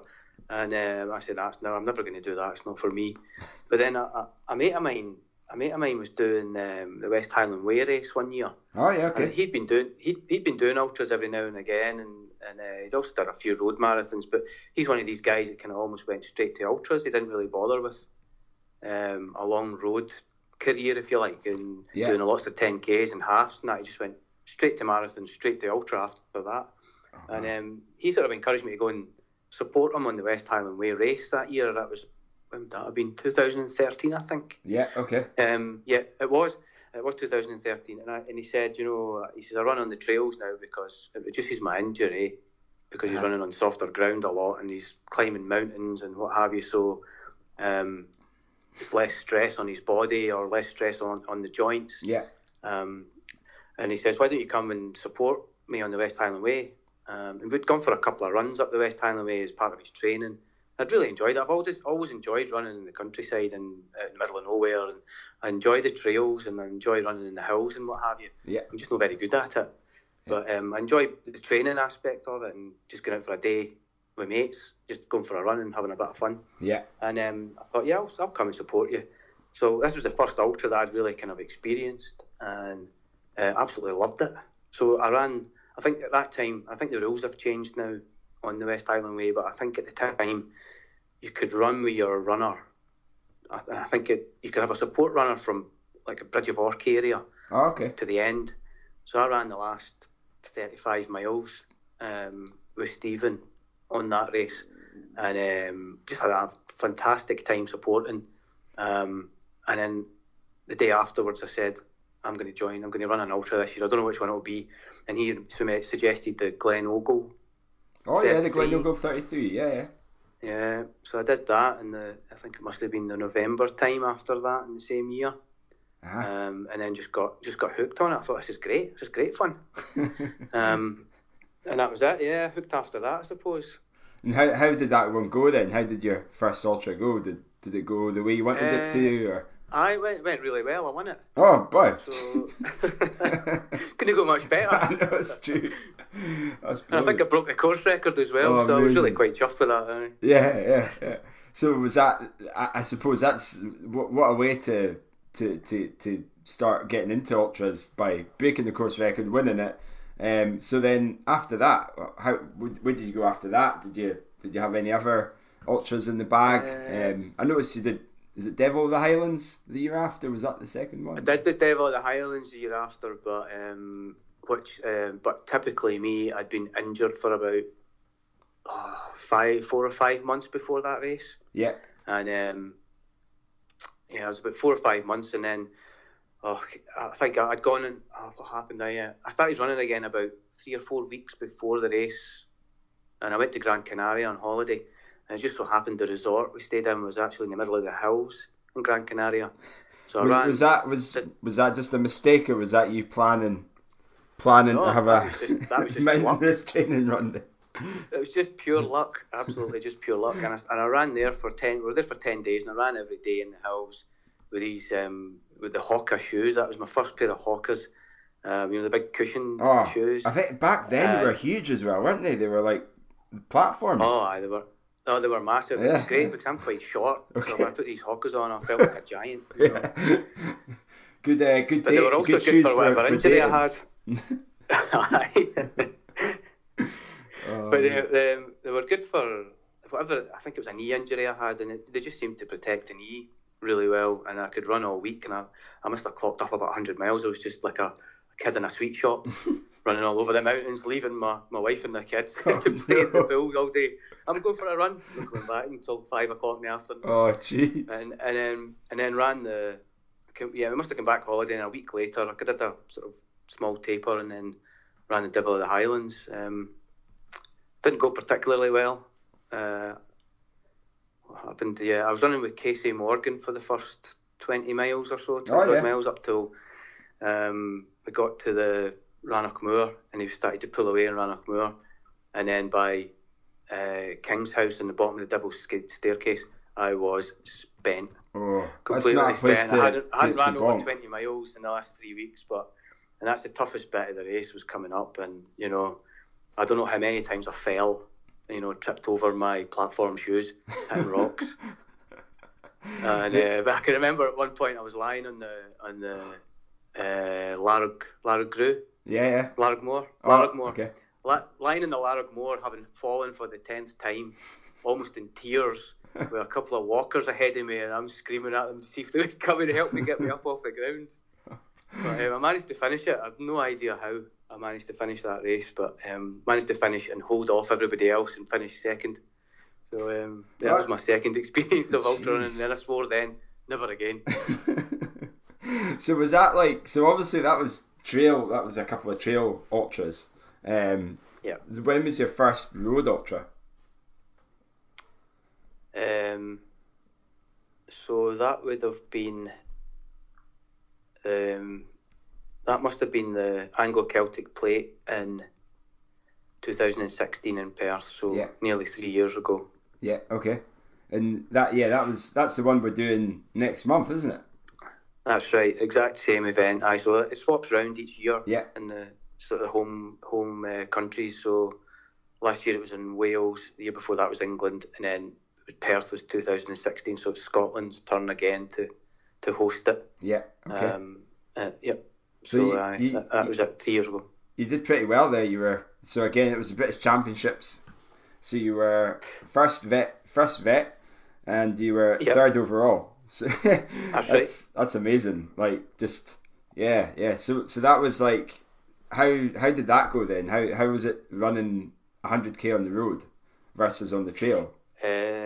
And um, I said, "That's no, I'm never going to do that. It's not for me." (laughs) But then a, a, a mate of mine a mate of mine was doing um, the West Highland Way race one year. Oh yeah, okay. And he'd been doing he'd, he'd been doing ultras every now and again, and and uh, he'd also done a few road marathons. But he's one of these guys that kind of almost went straight to ultras. He didn't really bother with um, a long road career, if you like, and yeah. doing lots of 10ks and halves and that. He just went straight to marathon, straight to ultra after that. Uh-huh. And um, he sort of encouraged me to go and support him on the West Highland Way race that year. That was when would that have been? 2013, I think. Yeah. Okay. Um, yeah, it was. It was 2013, and, I, and he said, you know, he says I run on the trails now because it reduces my injury because he's Uh-huh. running on softer ground a lot and he's climbing mountains and what have you. So um, it's less stress on his body or less stress on, on the joints. Yeah. Um, and he says, why don't you come and support me on the West Highland Way? Um, and we'd gone for a couple of runs up the West Highland Way as part of his training. I'd really enjoyed it. I've always always enjoyed running in the countryside and uh, in the middle of nowhere, and I enjoy the trails and I enjoy running in the hills and what have you. Yeah. I'm just not very good at it, but um, I enjoy the training aspect of it and just going out for a day with mates, just going for a run and having a bit of fun. Yeah. And um, I thought, yeah, I'll, I'll come and support you. So this was the first ultra that I'd really kind of experienced and uh, absolutely loved it. So I ran. I think at that time, I think the rules have changed now on the West Highland Way, but I think at the time you could run with your runner. I, I think it, you could have a support runner from like a Bridge of Orchy area Oh, okay. to the end. So I ran the last 35 miles um, with Stephen on that race and um, just had a fantastic time supporting. Um, and then the day afterwards, I said, I'm going to join, I'm going to run an ultra this year. I don't know which one it'll be. And he suggested the Glen Ogle. Oh yeah, the 33. Glenogle 33. Yeah, yeah. Yeah, so I did that, and the I think it must have been the November time after that in the same year. Uh-huh. um, and then just got just got hooked on it. I thought this is great, this is great fun, (laughs) um, and that was it. Yeah, hooked after that, I suppose. and how how did that one go then? How did your first ultra go? Did did it go the way you wanted it Uh, to? Or I went went really well. I won it, oh boy. so (laughs) couldn't go much better. (laughs) Know it's true. I think I broke the course record as well, Oh, so I was really quite chuffed with that. aye. Yeah, yeah, yeah. So was that? I, I suppose that's what, what a way to to to to start getting into ultras by breaking the course record, winning it. Um. So then after that, how where, where did you go after that? Did you did you have any other ultras in the bag? Uh, um. I noticed you did. Is it Devil of the Highlands the year after? Was that the second one? I did the Devil of the Highlands the year after, but um, which um, but typically me, I'd been injured for about oh, five, four or five months before that race. Yeah. and um, yeah, it was about four or five months, and then oh, I think I'd gone and oh, what happened? I uh, I started running again about three or four weeks before the race, and I went to Gran Canaria on holiday, and it just so happened the resort we stayed in was actually in the middle of the hills in Gran Canaria, so I Was, ran. was that was was that just a mistake or was that you planning planning No, to have a just- that was (laughs) just mountainous training run? It was just pure (laughs) luck, absolutely just pure luck. And I, and I ran there for ten. We were there for ten days, and I ran every day in the hills with these um, with the Hoka shoes. That was my first pair of Hokas. Um, you know the big cushion Oh, shoes. I think back then they Uh, were huge as well, weren't they? They were like platforms. Oh, aye, they were. Oh, they were massive. It was great because I'm quite short. Okay. So when I put these Hokas on, I felt like a giant. You (laughs) know? yeah. good, uh, good. But day, they were also good good, for whatever for injury. I had. (laughs) But they, they, they were good for whatever. I think it was a knee injury I had, and it, they just seemed to protect the knee really well. And I could run all week, and I, I must have clocked up about 100 miles. I was just like a, a kid in a sweet shop, (laughs) running all over the mountains, leaving my, my wife and the kids Oh, (laughs) to play in the no. pool all day. I'm going for a run. I'm going back until five o'clock in the afternoon oh, jeez. and and then and then ran the yeah we must have come back holiday and a week later I did a sort of small taper and then ran the Devil of the Highlands um, didn't go particularly well uh, what happened yeah I was running with Casey Morgan for the first 20 miles or so 20 Oh, yeah. miles up till um, we got to the Rannoch Moor and he started to pull away in Rannoch Moor and then by uh, King's House in the bottom of the Devil's Staircase I was spent Oh, that's completely not a place spent. to, I hadn't, I hadn't to, to over bonk. 20 miles in the last three weeks, but and that's the toughest bit of the race was coming up, and you know, I don't know how many times I fell, you know, tripped over my platform shoes, and (laughs) rocks, and uh, but I can remember at one point I was lying on the on the uh, Lairig Ghru, Yeah, yeah. Lairig Mor, Oh, okay. Lying in the Lairig Mor, having fallen for the tenth time, almost in tears, (laughs) with a couple of walkers ahead of me, and I'm screaming at them to see if they would come and help me get me up off the ground. But um, I managed to finish it. I've no idea how I managed to finish that race, but um, managed to finish and hold off everybody else and finish second. So um, that was my second (laughs) experience of ultra running, and then I swore then, never again. (laughs) so was that like? So obviously that was trail. That was a couple of trail ultras. Um, yeah. When was your first road ultra? Um, so that would have been. Um, that must have been the Anglo Celtic Plate in 2016 in Perth, so yeah. nearly three years ago. Yeah. Okay. And that yeah, that was that's the one we're doing next month, isn't it? That's right. Exact same event. I so it swaps around each year. Yeah. In the sort of home home uh, countries. So last year it was in Wales. The year before that was England, and then Perth was 2016. So it's Scotland's turn again to to host it. Yeah. Okay. Um, uh, yep. So, so you, uh, you, that, that was it three years ago. You did pretty well there. You were so again it was the British Championships. So you were first vet, first vet, and you were Yep. third overall. (laughs) So That's that's right. that's amazing. Like just yeah, yeah. So so that was like how how did that go then? How how was it running 100k on the road versus on the trail? Uh,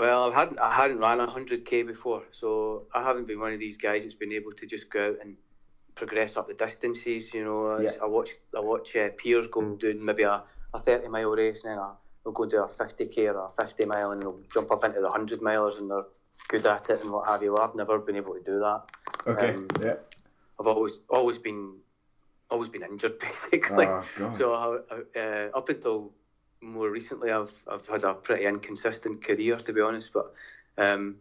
well, I hadn't I hadn't ran hundred k before, so I haven't been one of these guys that's been able to just go out and progress up the distances. You know, I- Yeah. I watch I watch uh, peers go doing maybe a, a thirty mile race, and then they'll go do a fifty k or a fifty mile, and they'll jump up into the hundred milers, and they're good at it and what have you. Well, I've never been able to do that. Okay. Um, yeah. I've always always been always been injured (laughs) basically. Oh god. So I, uh, up until more recently, I've I've had a pretty inconsistent career to be honest. But um,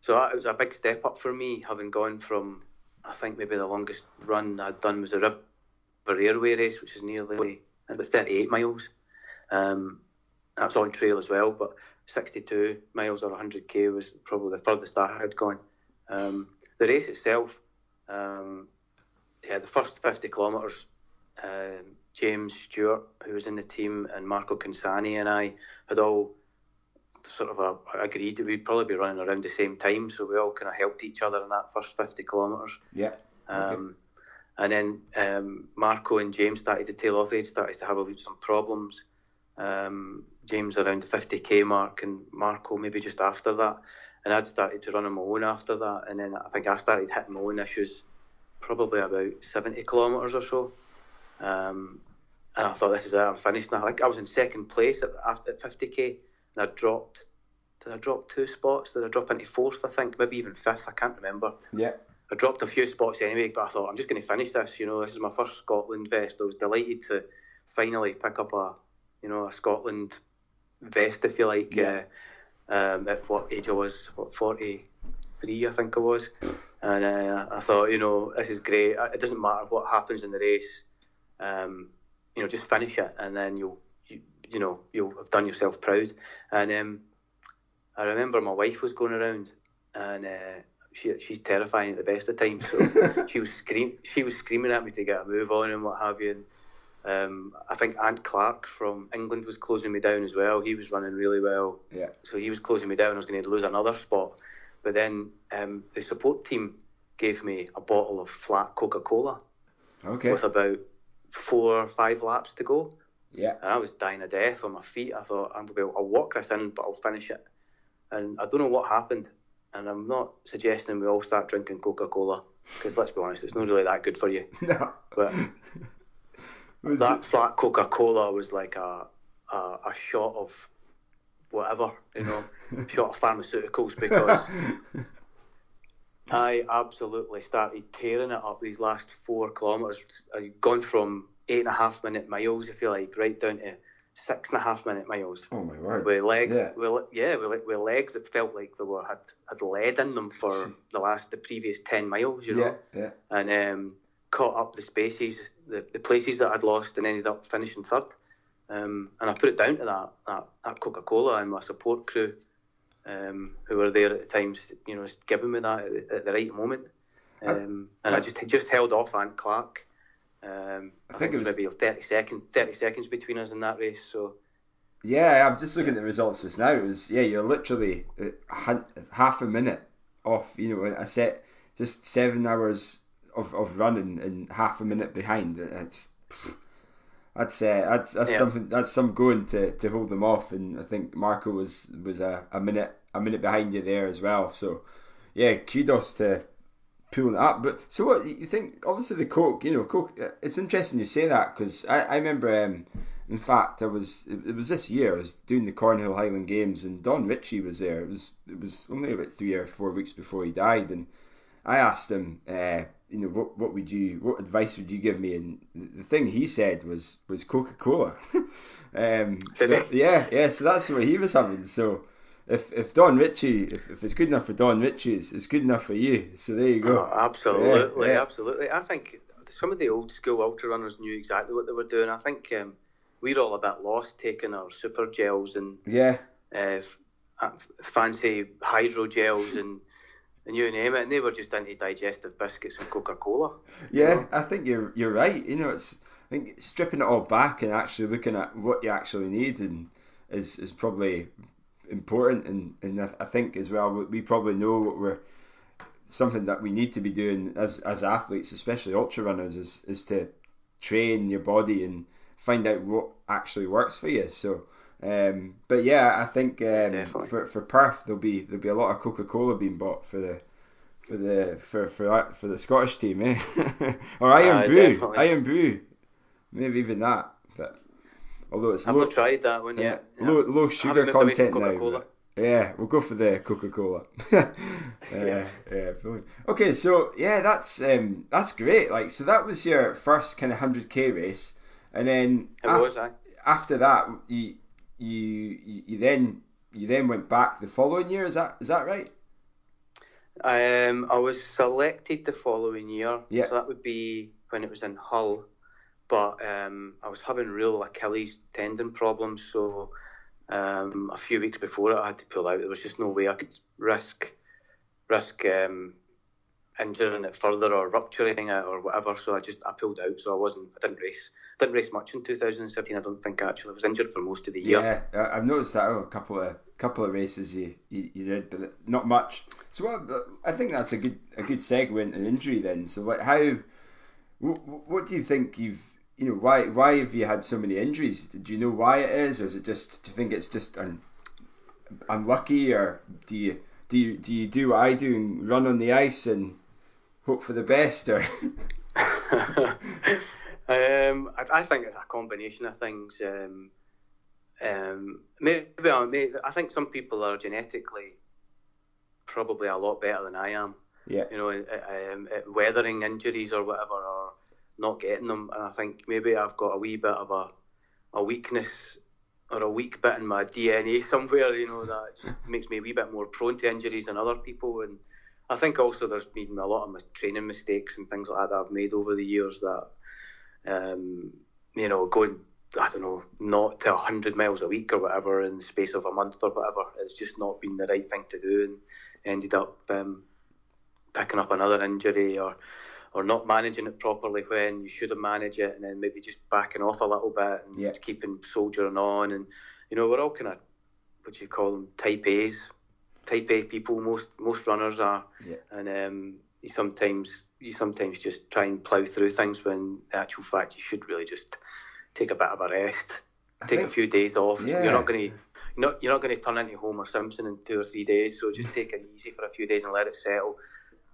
so that, it was a big step up for me, having gone from I think maybe the longest run I'd done was a River Ayr Way race, which is nearly about 38 miles. Um, that's on trail as well, but 62 miles or 100k was probably the furthest I had gone. Um, the race itself, um, yeah, the first 50 kilometres, um, James Stewart, who was in the team, and Marco Consani and I had all sort of uh, agreed that we'd probably be running around the same time, so we all kind of helped each other in that first 50 kilometres. Yeah. Um, And then um, Marco and James started to tail off. They'd started to have a some problems. Um, James around the 50k mark, and Marco maybe just after that. And I'd started to run on my own after that. And then I think I started hitting my own issues probably about 70 kilometres or so. Um, and I thought, this is it, I'm finished now. I think I was in second place at, at 50k, and I dropped. Did I drop two spots? Did I drop into fourth? I think maybe even fifth. I can't remember. Yeah. I dropped a few spots anyway, but I thought I'm just going to finish this. You know, this is my first Scotland vest. I was delighted to finally pick up a, you know, a Scotland vest, if you like. Yeah. Uh, um, at what age I was, what 43, I think I was, and uh, I thought, you know, this is great. It doesn't matter what happens in the race. Um, you know, just finish it, and then you'll, you, you know, you'll have done yourself proud. And um, I remember my wife was going around, and uh, she, she's terrifying at the best of times. So (laughs) she was scream, she was screaming at me to get a move on and what have you. And um, I think Ant Clark from England was closing me down as well. He was running really well, Yeah. so he was closing me down. I was going to lose another spot, but then um, the support team gave me a bottle of flat Coca Cola Okay. with about four or five laps to go Yeah. and I was dying of death on my feet. I thought I'm gonna be, I'll walk this in, but I'll finish it. And I don't know what happened. And I'm not suggesting we all start drinking Coca Cola because let's be honest, it's not really that good for you. (laughs) No. But (laughs) that it- flat Coca Cola was like a, a a shot of whatever, you know, (laughs) shot of pharmaceuticals because I absolutely started tearing it up these last four kilometres. I'd gone from eight and a half minute miles, if you like, right down to six and a half minute miles. oh my word. With legs, Yeah. with, yeah, with, with legs that felt like they were had, had lead in them for (laughs) the last the previous ten miles, you know, Yeah. Yeah. and um, caught up the spaces, the, the places that I'd lost, and ended up finishing third. Um, and I put it down to that that, that Coca Cola and my support crew, um, who were there at the time, you know, just giving me that at the, at the right moment. Um, and I just just held off Ant Clark. Um, I, think, it was maybe 30 second, 30 seconds between us in that race. So Yeah, I'm just looking at the results just now. It was yeah, you're literally uh, half a minute off. You know, a set, just seven hours of, of running and half a minute behind. It's that's uh, that's that's Yeah. something that's some going to, to hold them off, and I think Marco was was a, a minute a minute behind you there as well. So yeah, kudos to pulling it up. But so what you think? Obviously the coke, you know, coke. It's interesting you say that because I, I remember. Um, in fact, I was it, it was this year. I was doing the Cornhill Highland Games, and Don Ritchie was there. It was it was only about three or four weeks before he died, and I asked him, uh, you know, what what would you what advice would you give me? And the thing he said was was Coca Cola. (laughs) um, Did he? yeah, yeah. So that's what he was having. So. If, if Don Ritchie, if, if it's good enough for Don Ritchie, it's, it's good enough for you. So there you go. Oh, absolutely, Yeah, yeah. absolutely. I think some of the old school ultra runners knew exactly what they were doing. I think um, we're all a bit lost taking our super gels and Yeah, uh, f- uh, fancy hydrogels and and you name it, and they were just into digestive biscuits and Coca Cola. Yeah, I think you're you're right. You know, it's I think stripping it all back and actually looking at what you actually need and is is probably important. And and I- think as well we- we probably know what we're something that we need to be doing as as athletes, especially ultra runners, is is to train your body and find out what actually works for you. So. Um, but yeah, I think um, for for Perth there'll be there'll be a lot of Coca Cola being bought for the for the for for for the Scottish team, eh? (laughs) or Iron Aye, Brew, definitely. Irn-Bru, maybe even that. But although it's I've low, not tried that one yeah, low low sugar moved away from content now. Yeah, we'll go for the Coca Cola. (laughs) uh, Yeah. yeah, brilliant. Okay, so yeah, that's um that's great. Like, so that was your first kind of hundred k race, and then af- was, after that, you you you you then you then went back the following year. Is that is that right? Um, I was selected the following year, Yeah. so that would be when it was in Hull. But um, I was having real Achilles tendon problems, so um, a few weeks before it, I had to pull out. There was just no way I could risk risk um, injuring it further or rupturing it or whatever. So I just I pulled out. So I wasn't. I didn't race. Didn't race much in 2017. I don't think actually. I was injured for most of the year. Yeah, I've noticed that. Oh, a couple of couple of races you, you, you did, but not much. So what, I think that's a good a good segue into injury then. So what how what, what do you think you've you know why why have you had so many injuries? Do you know why it is, or is it just do you think it's just un, unlucky, or do you do you do you do what I do and run on the ice and hope for the best, or (laughs) (laughs) um, I, I think it's a combination of things. Um, um, maybe, I- maybe I think some people are genetically probably a lot better than I am. yeah You know, at, um, weathering injuries or whatever, or not getting them. And I think maybe I've got a wee bit of a a weakness or a weak bit in my DNA (laughs) somewhere. You know, that makes me a wee bit more prone to injuries than other people. And I think also there's been a lot of training mistakes and things like that that I've made over the years that, um, you know, going, I don't know, not to 100 miles a week or whatever in the space of a month or whatever, it's just not been the right thing to do and ended up um, picking up another injury or or not managing it properly when you should have managed it and then maybe just backing off a little bit and Yeah. keeping soldiering on and you know we're all kind of what do you call them type A's type A people most most runners are Yeah. and um, you sometimes you sometimes just try and plough through things when the actual fact you should really just take a bit of a rest I take a few days off Yeah. you're not going to you're not, you're not going to turn into Homer Simpson in two or three days so just take it easy for a few days and let it settle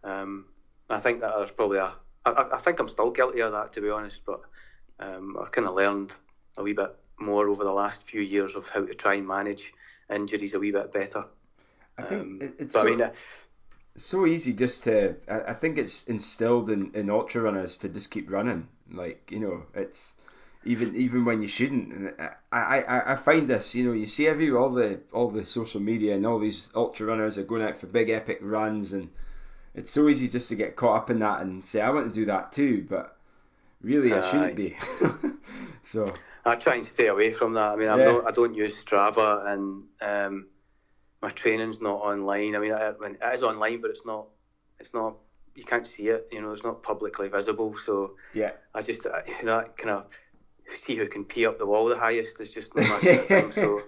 um, I think that there's probably a. I, I- think I'm still guilty of that, to be honest, but um, I've kind of learned a wee bit more over the last few years of how to try and manage injuries a wee bit better. I think Um, it's but so, I mean, so easy just to I, I think it's instilled in, in ultra runners to just keep running like you know it's even even when you shouldn't and I, I, I find this you know you see every all the all the social media and all these ultra runners are going out for big epic runs and it's so easy just to get caught up in that and say I want to do that too but really I shouldn't be (laughs) so I try and stay away from that. I mean, I'm Yeah. not, I don't use Strava, and um, my training's not online. I mean, I, when it is online, but it's not. It's not. You can't see it. You know, it's not publicly visible. So yeah I just, uh, you know, kind of see who can pee up the wall the highest. Is just my (laughs) thing. So.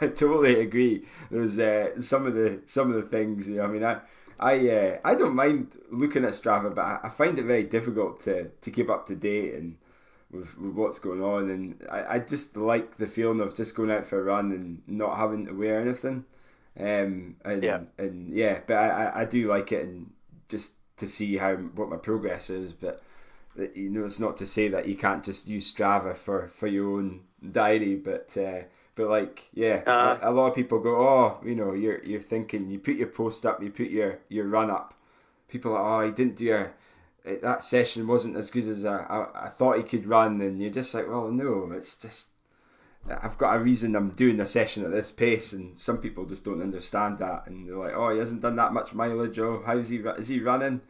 I totally agree. There's uh, some of the some of the things. You know, I mean, I I uh, I don't mind looking at Strava, but I, I find it very difficult to, to keep up to date. And with, with what's going on, and I, I just like the feeling of just going out for a run and not having to wear anything. Um, and Yeah. and yeah, but I, I- do like it, and just to see how what my progress is. But you know, it's not to say that you can't just use Strava for, for your own diary, but uh, but like yeah, Aye. a, a lot of people go, oh, you know, you're you're thinking, you put your post up, you put your your run up. People are, oh, he didn't do a that session wasn't as good as I, I, I thought he could run, and you're just like, well, no, it's just I've got a reason I'm doing a session at this pace, and some people just don't understand that, and they're like, oh, he hasn't done that much mileage, oh, how's he, is he running?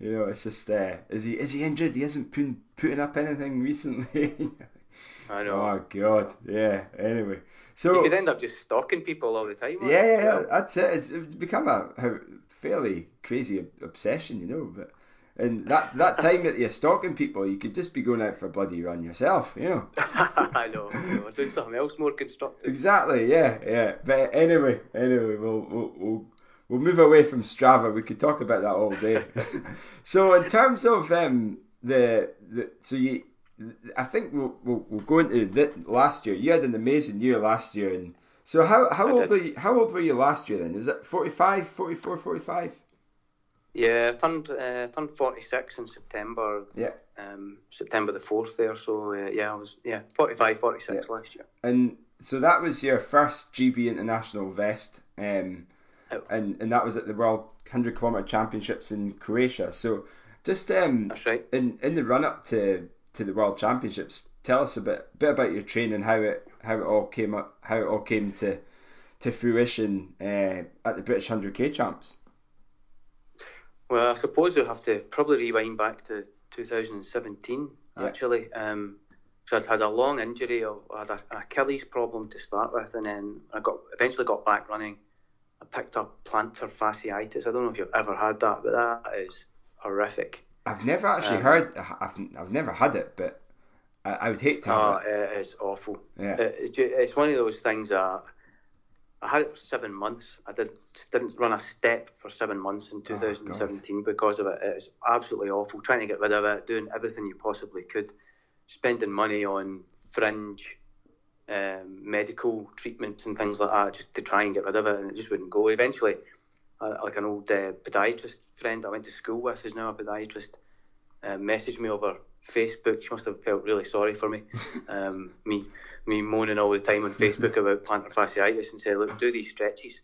You know, it's just, uh, is he is he injured? He hasn't put, putting up anything recently. (laughs) I know. oh God, yeah. Anyway, so you could end up just stalking people all the time. yeah, yeah, as yeah, well. that's it. It's become a, a fairly crazy obsession, you know. But and that that time that you're stalking people, you could just be going out for a bloody run yourself, you know. (laughs) I know. I know. Doing something else more constructive. Exactly, yeah, yeah. But anyway, anyway, we'll we'll we'll, we'll move away from Strava. We could talk about that all day. (laughs) so in terms of um the the so you, I think we'll we'll, we'll go into the, last year. You had an amazing year last year, and so how how I old did. were you, how old were you last year then? Is it 45, 44, 45? Yeah, I turned uh, turned 46 in September. Yeah. Um, September the 4th there. So uh, yeah, I was yeah 45, 46 last year. And so that was your first GB International vest, um, Oh. and and that was at the World 100 kilometer Championships in Croatia. So just um, That's right. in in the run up to to the World Championships, tell us a bit bit about your training, how it how it all came up, how it all came to to fruition uh, at the British 100k champs. Well, I suppose we'll have to probably rewind back to 2017 Yeah. actually. Um, so I'd had a long injury. I had a, an Achilles problem to start with, and then I got eventually got back running. I picked up plantar fasciitis. I don't know if you've ever had that, but that is horrific. I've never actually Um, heard, I've I've never had it, but I, I would hate to have Oh, it. it is awful. Yeah. It it's one of those things that I had it for seven months. I did, didn't run a step for seven months in 2017 because of it. It was absolutely awful. Trying to get rid of it, doing everything you possibly could, spending money on fringe um, medical treatments and things like that just to try and get rid of it, and it just wouldn't go. Eventually, uh, like an old uh, podiatrist friend I went to school with, who's now a podiatrist, uh, messaged me over Facebook. She must have felt really sorry for me. (laughs) Um, me me moaning all the time on Facebook about plantar fasciitis and said, look, do these stretches.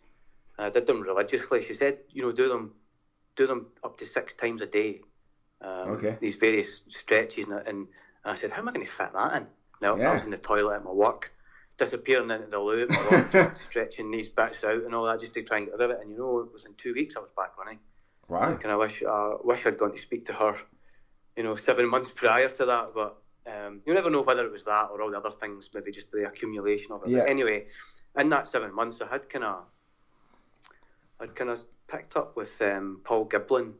And I did them religiously. She said, you know, do them, do them up to six times a day. Um, Okay. These various stretches, and, and I said, how am I going to fit that in? No, Yeah. I was in the toilet at my work, disappearing into the loo work, (laughs) stretching these bits out and all that just to try and get rid of it. And you know, within two weeks I was back running. Wow. Like, and I wish uh, wish I'd gone to speak to her, you know, seven months (laughs) prior to that. But um, you never know whether it was that or all the other things, maybe just the accumulation of it. Yeah. But anyway, in that seven months, I had kind of, I'd kind of picked up with um, Paul Giblin.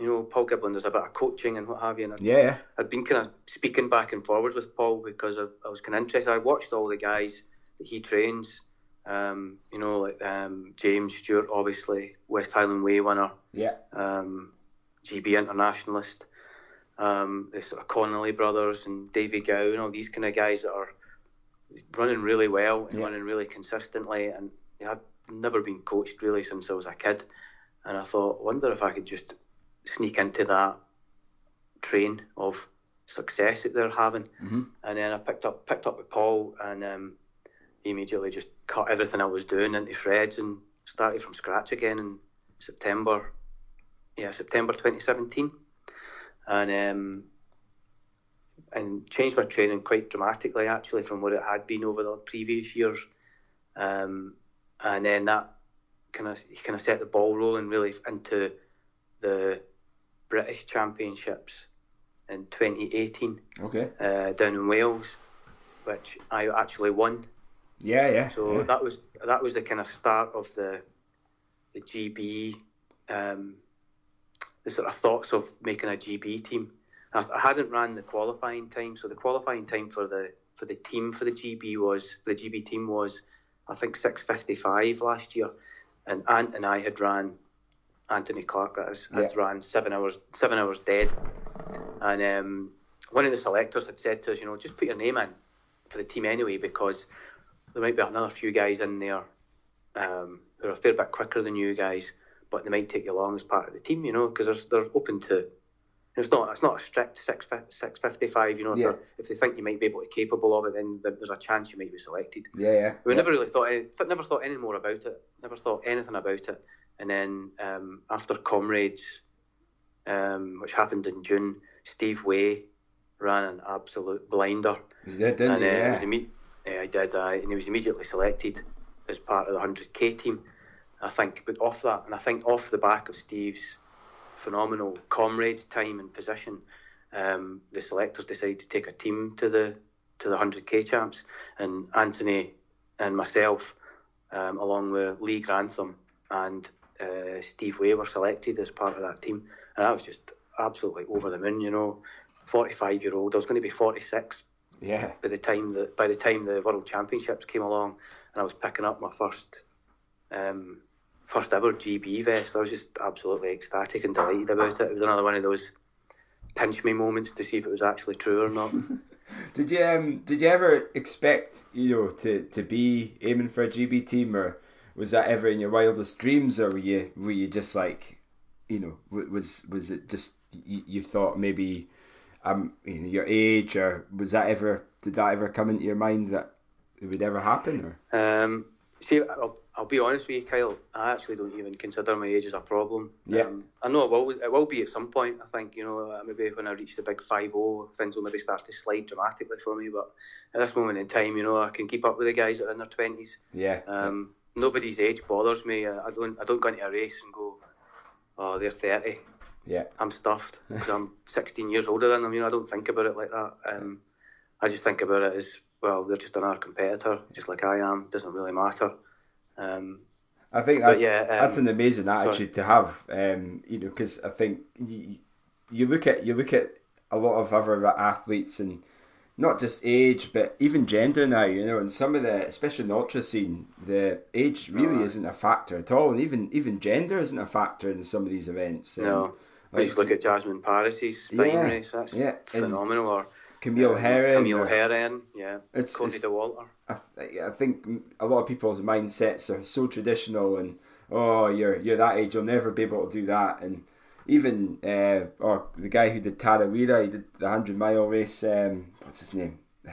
You know, Paul Giblin does a bit of coaching and what have you. And I'd, Yeah. I'd been kind of speaking back and forward with Paul because I, I was kind of interested. I watched all the guys that he trains. Um, you know, like um, James Stewart, obviously West Highland Way winner Yeah. um, GB internationalist, um, the sort of Connolly brothers and Davy Gow and all these kind of guys that are running really well and Yeah. running really consistently. And you know, I've never been coached really since I was a kid. And I thought, wonder if I could just sneak into that train of success that they're having. Mhm. And then I picked up picked up with Paul and um, he immediately just cut everything I was doing into shreds and started from scratch again in September. Yeah, September 2017, and um, and changed my training quite dramatically actually from what it had been over the previous years. Um, and then that kind of kind of set the ball rolling really into the British Championships in 2018 Okay. uh, down in Wales, which I actually won. Yeah, yeah. So yeah. that was that was the kind of start of the the GB, um, the sort of thoughts of making a GB team. I, I hadn't ran the qualifying time, so the qualifying time for the for the team for the GB was the GB team was I think six fifty five last year, and Ant and I had ran Anthony Clark that is had Yeah. ran seven hours seven hours dead, and um, one of the selectors had said to us, you know, just put your name in for the team anyway because there might be another few guys in there um, who are a fair bit quicker than you guys, but they might take you along as part of the team, you know, because they're, they're open to. It's not. It's not a strict six six fifty five. You know, Yeah. if, they think you might be able to capable of it, then there's a chance you might be selected. Yeah, yeah. We yeah. never really thought any, never thought any more about it. Never thought anything about it. And then um, after Comrades, um, which happened in June, Steve Way ran an absolute blinder, You did, didn't and you? uh, he Yeah. imme- yeah, I did, uh, and he was immediately selected as part of the 100k team. I think, but off that, and I think off the back of Steve's phenomenal Comrades time and position, um, the selectors decided to take a team to the to the 100k champs, and Anthony and myself, um, along with Lee Grantham and uh, Steve Way, were selected as part of that team, and I was just absolutely over the moon. You know, 45 year old. I was going to be 46 Yeah. by the time that by the time the World Championships came along, and I was picking up my first um, first ever GB vest. I was just absolutely ecstatic and delighted about it. It was another one of those pinch me moments to see if it was actually true or not. (laughs) Did you um did you ever expect you know to, to be aiming for a GB team or was that ever in your wildest dreams or were you were you just like you know was was it just you, you thought maybe um you know your age or was that ever did that ever come into your mind that it would ever happen or Um, see, I'll, I'll be honest with you, Kyle. I actually don't even consider my age as a problem. Yeah. Um, I know it will. It will be at some point. I think you know uh, maybe when I reach the big five zero, things will maybe start to slide dramatically for me. But at this moment in time, you know, I can keep up with the guys that are in their twenties. yeah Um, nobody's age bothers me. I, I don't. I don't go into a race and go, "Oh, they're 30. yeah I'm stuffed (laughs) because I'm 16 years older than them." You know, I don't think about it like that. Um, I just think about it as well. They're just another competitor, just like I am. Doesn't really matter. Um, I think that, yeah, um, that's an amazing sorry. attitude to have. Um, you know, because I think you, you look at you look at a lot of other athletes and not just age, but even gender now. You know, and some of the, especially in the ultra scene, the age really No. isn't a factor at all, and even even gender isn't a factor in some of these events. Um, no, like just look at Jasmin Paris's spine Yeah, race. That's yeah, and phenomenal. Or Camille um, Herron. Camille or- Herron. Yeah. It's, Cody it's Dauwalter. I, I think a lot of people's mindsets are so traditional and oh you're you're that age you'll never be able to do that and even uh, or the guy who did Tarawera he did the hundred mile race um, what's his name uh,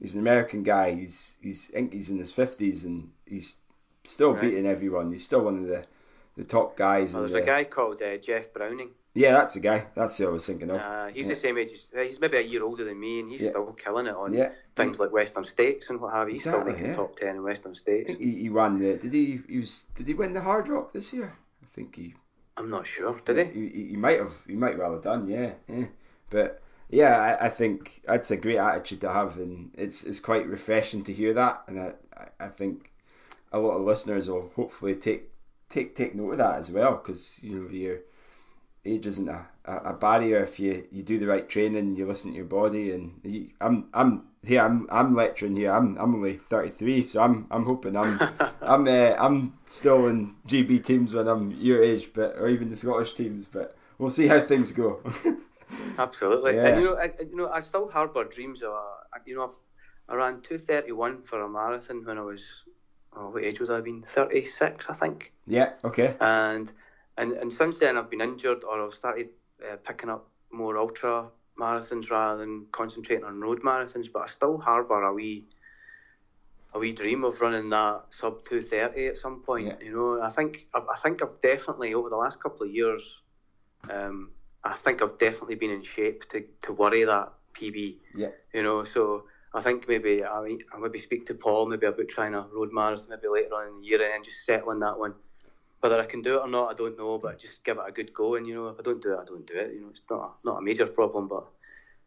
he's an American guy he's he's I think he's in his fifties and he's still Right. beating everyone he's still one of the the top guys Well, there's the, a guy called uh, Jeff Browning. Yeah that's the guy that's who I was thinking of Uh, he's yeah. the same age. As, uh, he's maybe a year older than me, and he's Yeah. still killing it on yeah things like Western States and what have you. He's Exactly, still making top ten in Western States. he, he won the did he he was did he win the Hard Rock this year I think he I'm not sure. Did he? You, you might have, you might well have done, yeah, yeah. But yeah, I, I think that's a great attitude to have, and it's it's quite refreshing to hear that, and I, I- think a lot of listeners will hopefully take take take note of that as well, because you know your age isn't a, a, a barrier if you, you do the right training, and you listen to your body, and you, I'm I'm here I'm I'm lecturing here. I'm I'm only 33, so I'm I'm hoping I'm (laughs) I'm uh, I'm still in GB teams when I'm your age, but or even the Scottish teams. But we'll see how things go. (laughs) Absolutely. Yeah. And you know, I, you know, I still harbour dreams of, uh, you know, I ran two thirty one for a marathon when I was, oh, what age was I? Been thirty six, I think. yeah. Okay. And and and since then I've been injured, or I've started uh, picking up more ultra marathons rather than concentrating on road marathons. But I still harbour a wee. A wee dream of running that sub two thirty at some point, Yeah. you know. I think I, I think I've definitely over the last couple of years, um, I think I've definitely been in shape to, to worry that PB. Yeah. You know, so I think maybe I mean, I maybe speak to Paul maybe about trying a road marathon maybe later on in the year and then just settling that one. Whether I can do it or not, I don't know, but just give it a good go. And you know, if I don't do it, I don't do it. You know, it's not a, not a major problem, but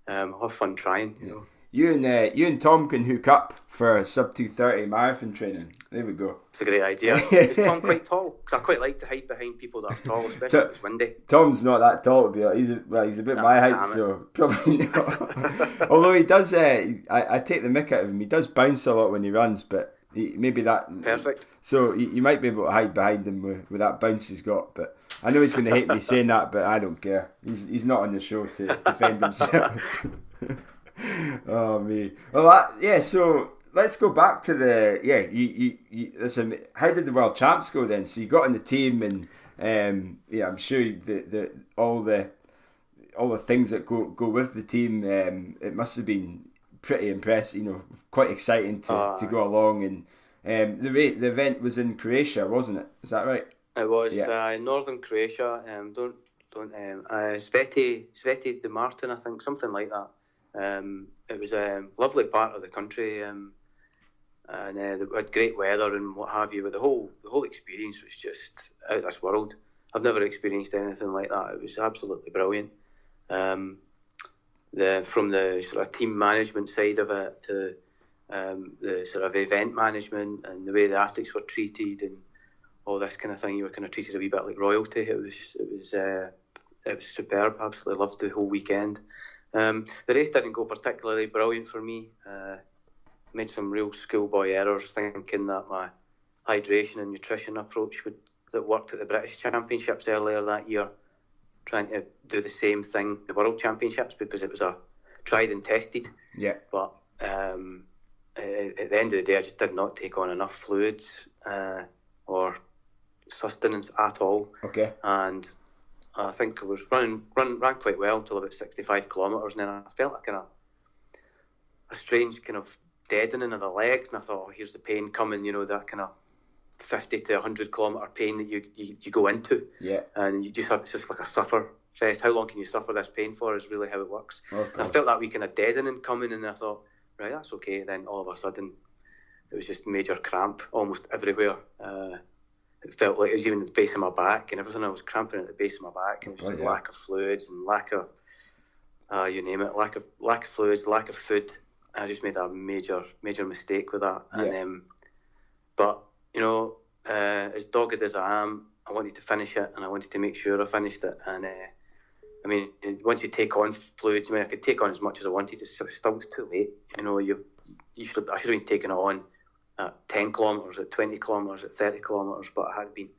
um, I'll have fun trying. You know, You and uh, you and Tom can hook up for sub two thirty marathon training. There we go. it's a great idea. (laughs) Is Tom quite tall? 'Cause I quite like to hide behind people that are tall, especially if it's windy. Tom's not that tall to be honest. He's a, well, he's a bit No, my height, it. so probably not. (laughs) Although he does, uh, I, I take the mick out of him. He does bounce a lot when he runs, but maybe that Perfect. So you, might be able to hide behind him with, with that bounce he's got. But I know he's going to hate me saying that, but I don't care. He's he's not on the show to defend himself. (laughs) oh me. Well, that, yeah. So let's go back to the yeah. You you, you listen. How did the world champs go then? So you got in the team, and um, yeah, I'm sure the the all the all the things that go go with the team. Um, it must have been pretty impressive. You know, quite exciting to, uh, to go along. And um, the the event was in Croatia, wasn't it? Is that right? It was yeah. uh, in northern Croatia. Um, don't don't um, uh, Sveti Sveti de Martin, I think, something like that. Um, it was a lovely part of the country, um, and uh, they had great weather and what have you. But the whole the whole experience was just out of this world. I've never experienced anything like that. It was absolutely brilliant. Um, the from the sort of team management side of it to um, the sort of event management and the way the athletes were treated and all this kind of thing. You were kind of treated a wee bit like royalty. It was it was uh, it was superb. Absolutely loved the whole weekend. Um, the race didn't go particularly brilliant for me. Uh, made some real schoolboy errors, thinking that my hydration and nutrition approach would, that worked at the British Championships earlier that year, trying to do the same thing the World Championships because it was a tried and tested. Yeah. But um, at the end of the day, I just did not take on enough fluids uh, or sustenance at all. Okay. And I think I was running run ran quite well until about 65 kilometres, and then I felt a kind of a strange kind of deadening of the legs, and I thought, oh, here's the pain coming, you know, that kind of 50 to 100 kilometre pain that you, you, you go into. Yeah. And you just have, it's just like a suffer fest. How long can you suffer this pain for is really how it works. Oh, I felt that wee kind of deadening coming, and I thought, right, that's okay. And then all of a sudden, it was just major cramp almost everywhere. Uh, it felt like it was even at the base of my back and everything. I was cramping at the base of my back, and it was just oh, yeah. lack of fluids and lack of, uh, you name it, lack of lack of fluids, lack of food. I just made a major major mistake with that. Yeah. And um, but you know, uh, as dogged as I am, I wanted to finish it, and I wanted to make sure I finished it. And uh, I mean, once you take on fluids, I mean, I could take on as much as I wanted. It's still it's too late. You know, you you should I should have been taking it on at 10 kilometres, at 20 kilometres, at 30 kilometres, but I had been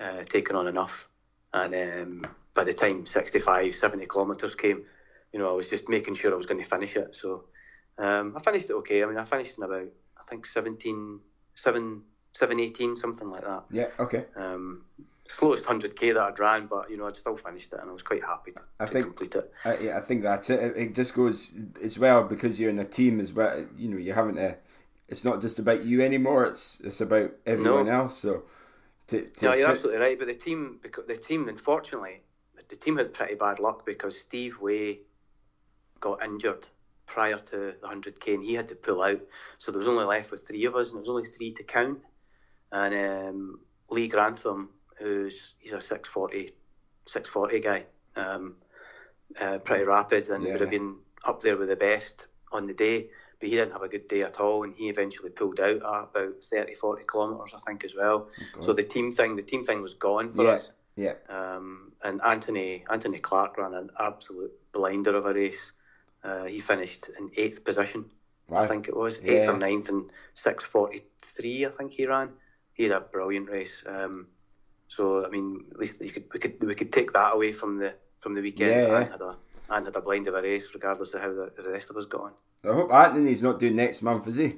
uh, taken on enough. And um, by the time 65, 70 kilometres came, you know, I was just making sure I was going to finish it. So um, I finished it okay. I mean, I finished in about, I think, 17, 7, 7 18, something like that. Yeah, okay. Um, slowest 100k that I'd ran, but you know I'd still finished it, and I was quite happy to, I to think, complete it. I, yeah, I think that's it. It just goes as well because you're in a team as well. You know, you're having to it's not just about you anymore. It's it's about everyone no. else. So, to, to no, you're fit... absolutely right. But the team, because the team, unfortunately, the team had pretty bad luck because Steve Way got injured prior to the 100k and he had to pull out. So there was only left with three of us, and there was only three to count. And um, Lee Grantham, who's he's a 640, 640 guy, um, uh, pretty rapid, and yeah. would have been up there with the best on the day but he didn't have a good day at all, and he eventually pulled out at about 30, 40 kilometres, I think, as well. Oh, so the team thing, the team thing was gone for yeah, us. Yeah. Um, and Anthony Anthony Clark ran an absolute blinder of a race. Uh, he finished in eighth position, wow. I think it was yeah. eighth or ninth, and six forty three. I think he ran. He had a brilliant race. Um, so I mean, at least you could we could we could take that away from the from the weekend. Yeah, yeah. And had a and had a blind of a race, regardless of how the, the rest of us got on. I hope Anthony's not doing next month, is he?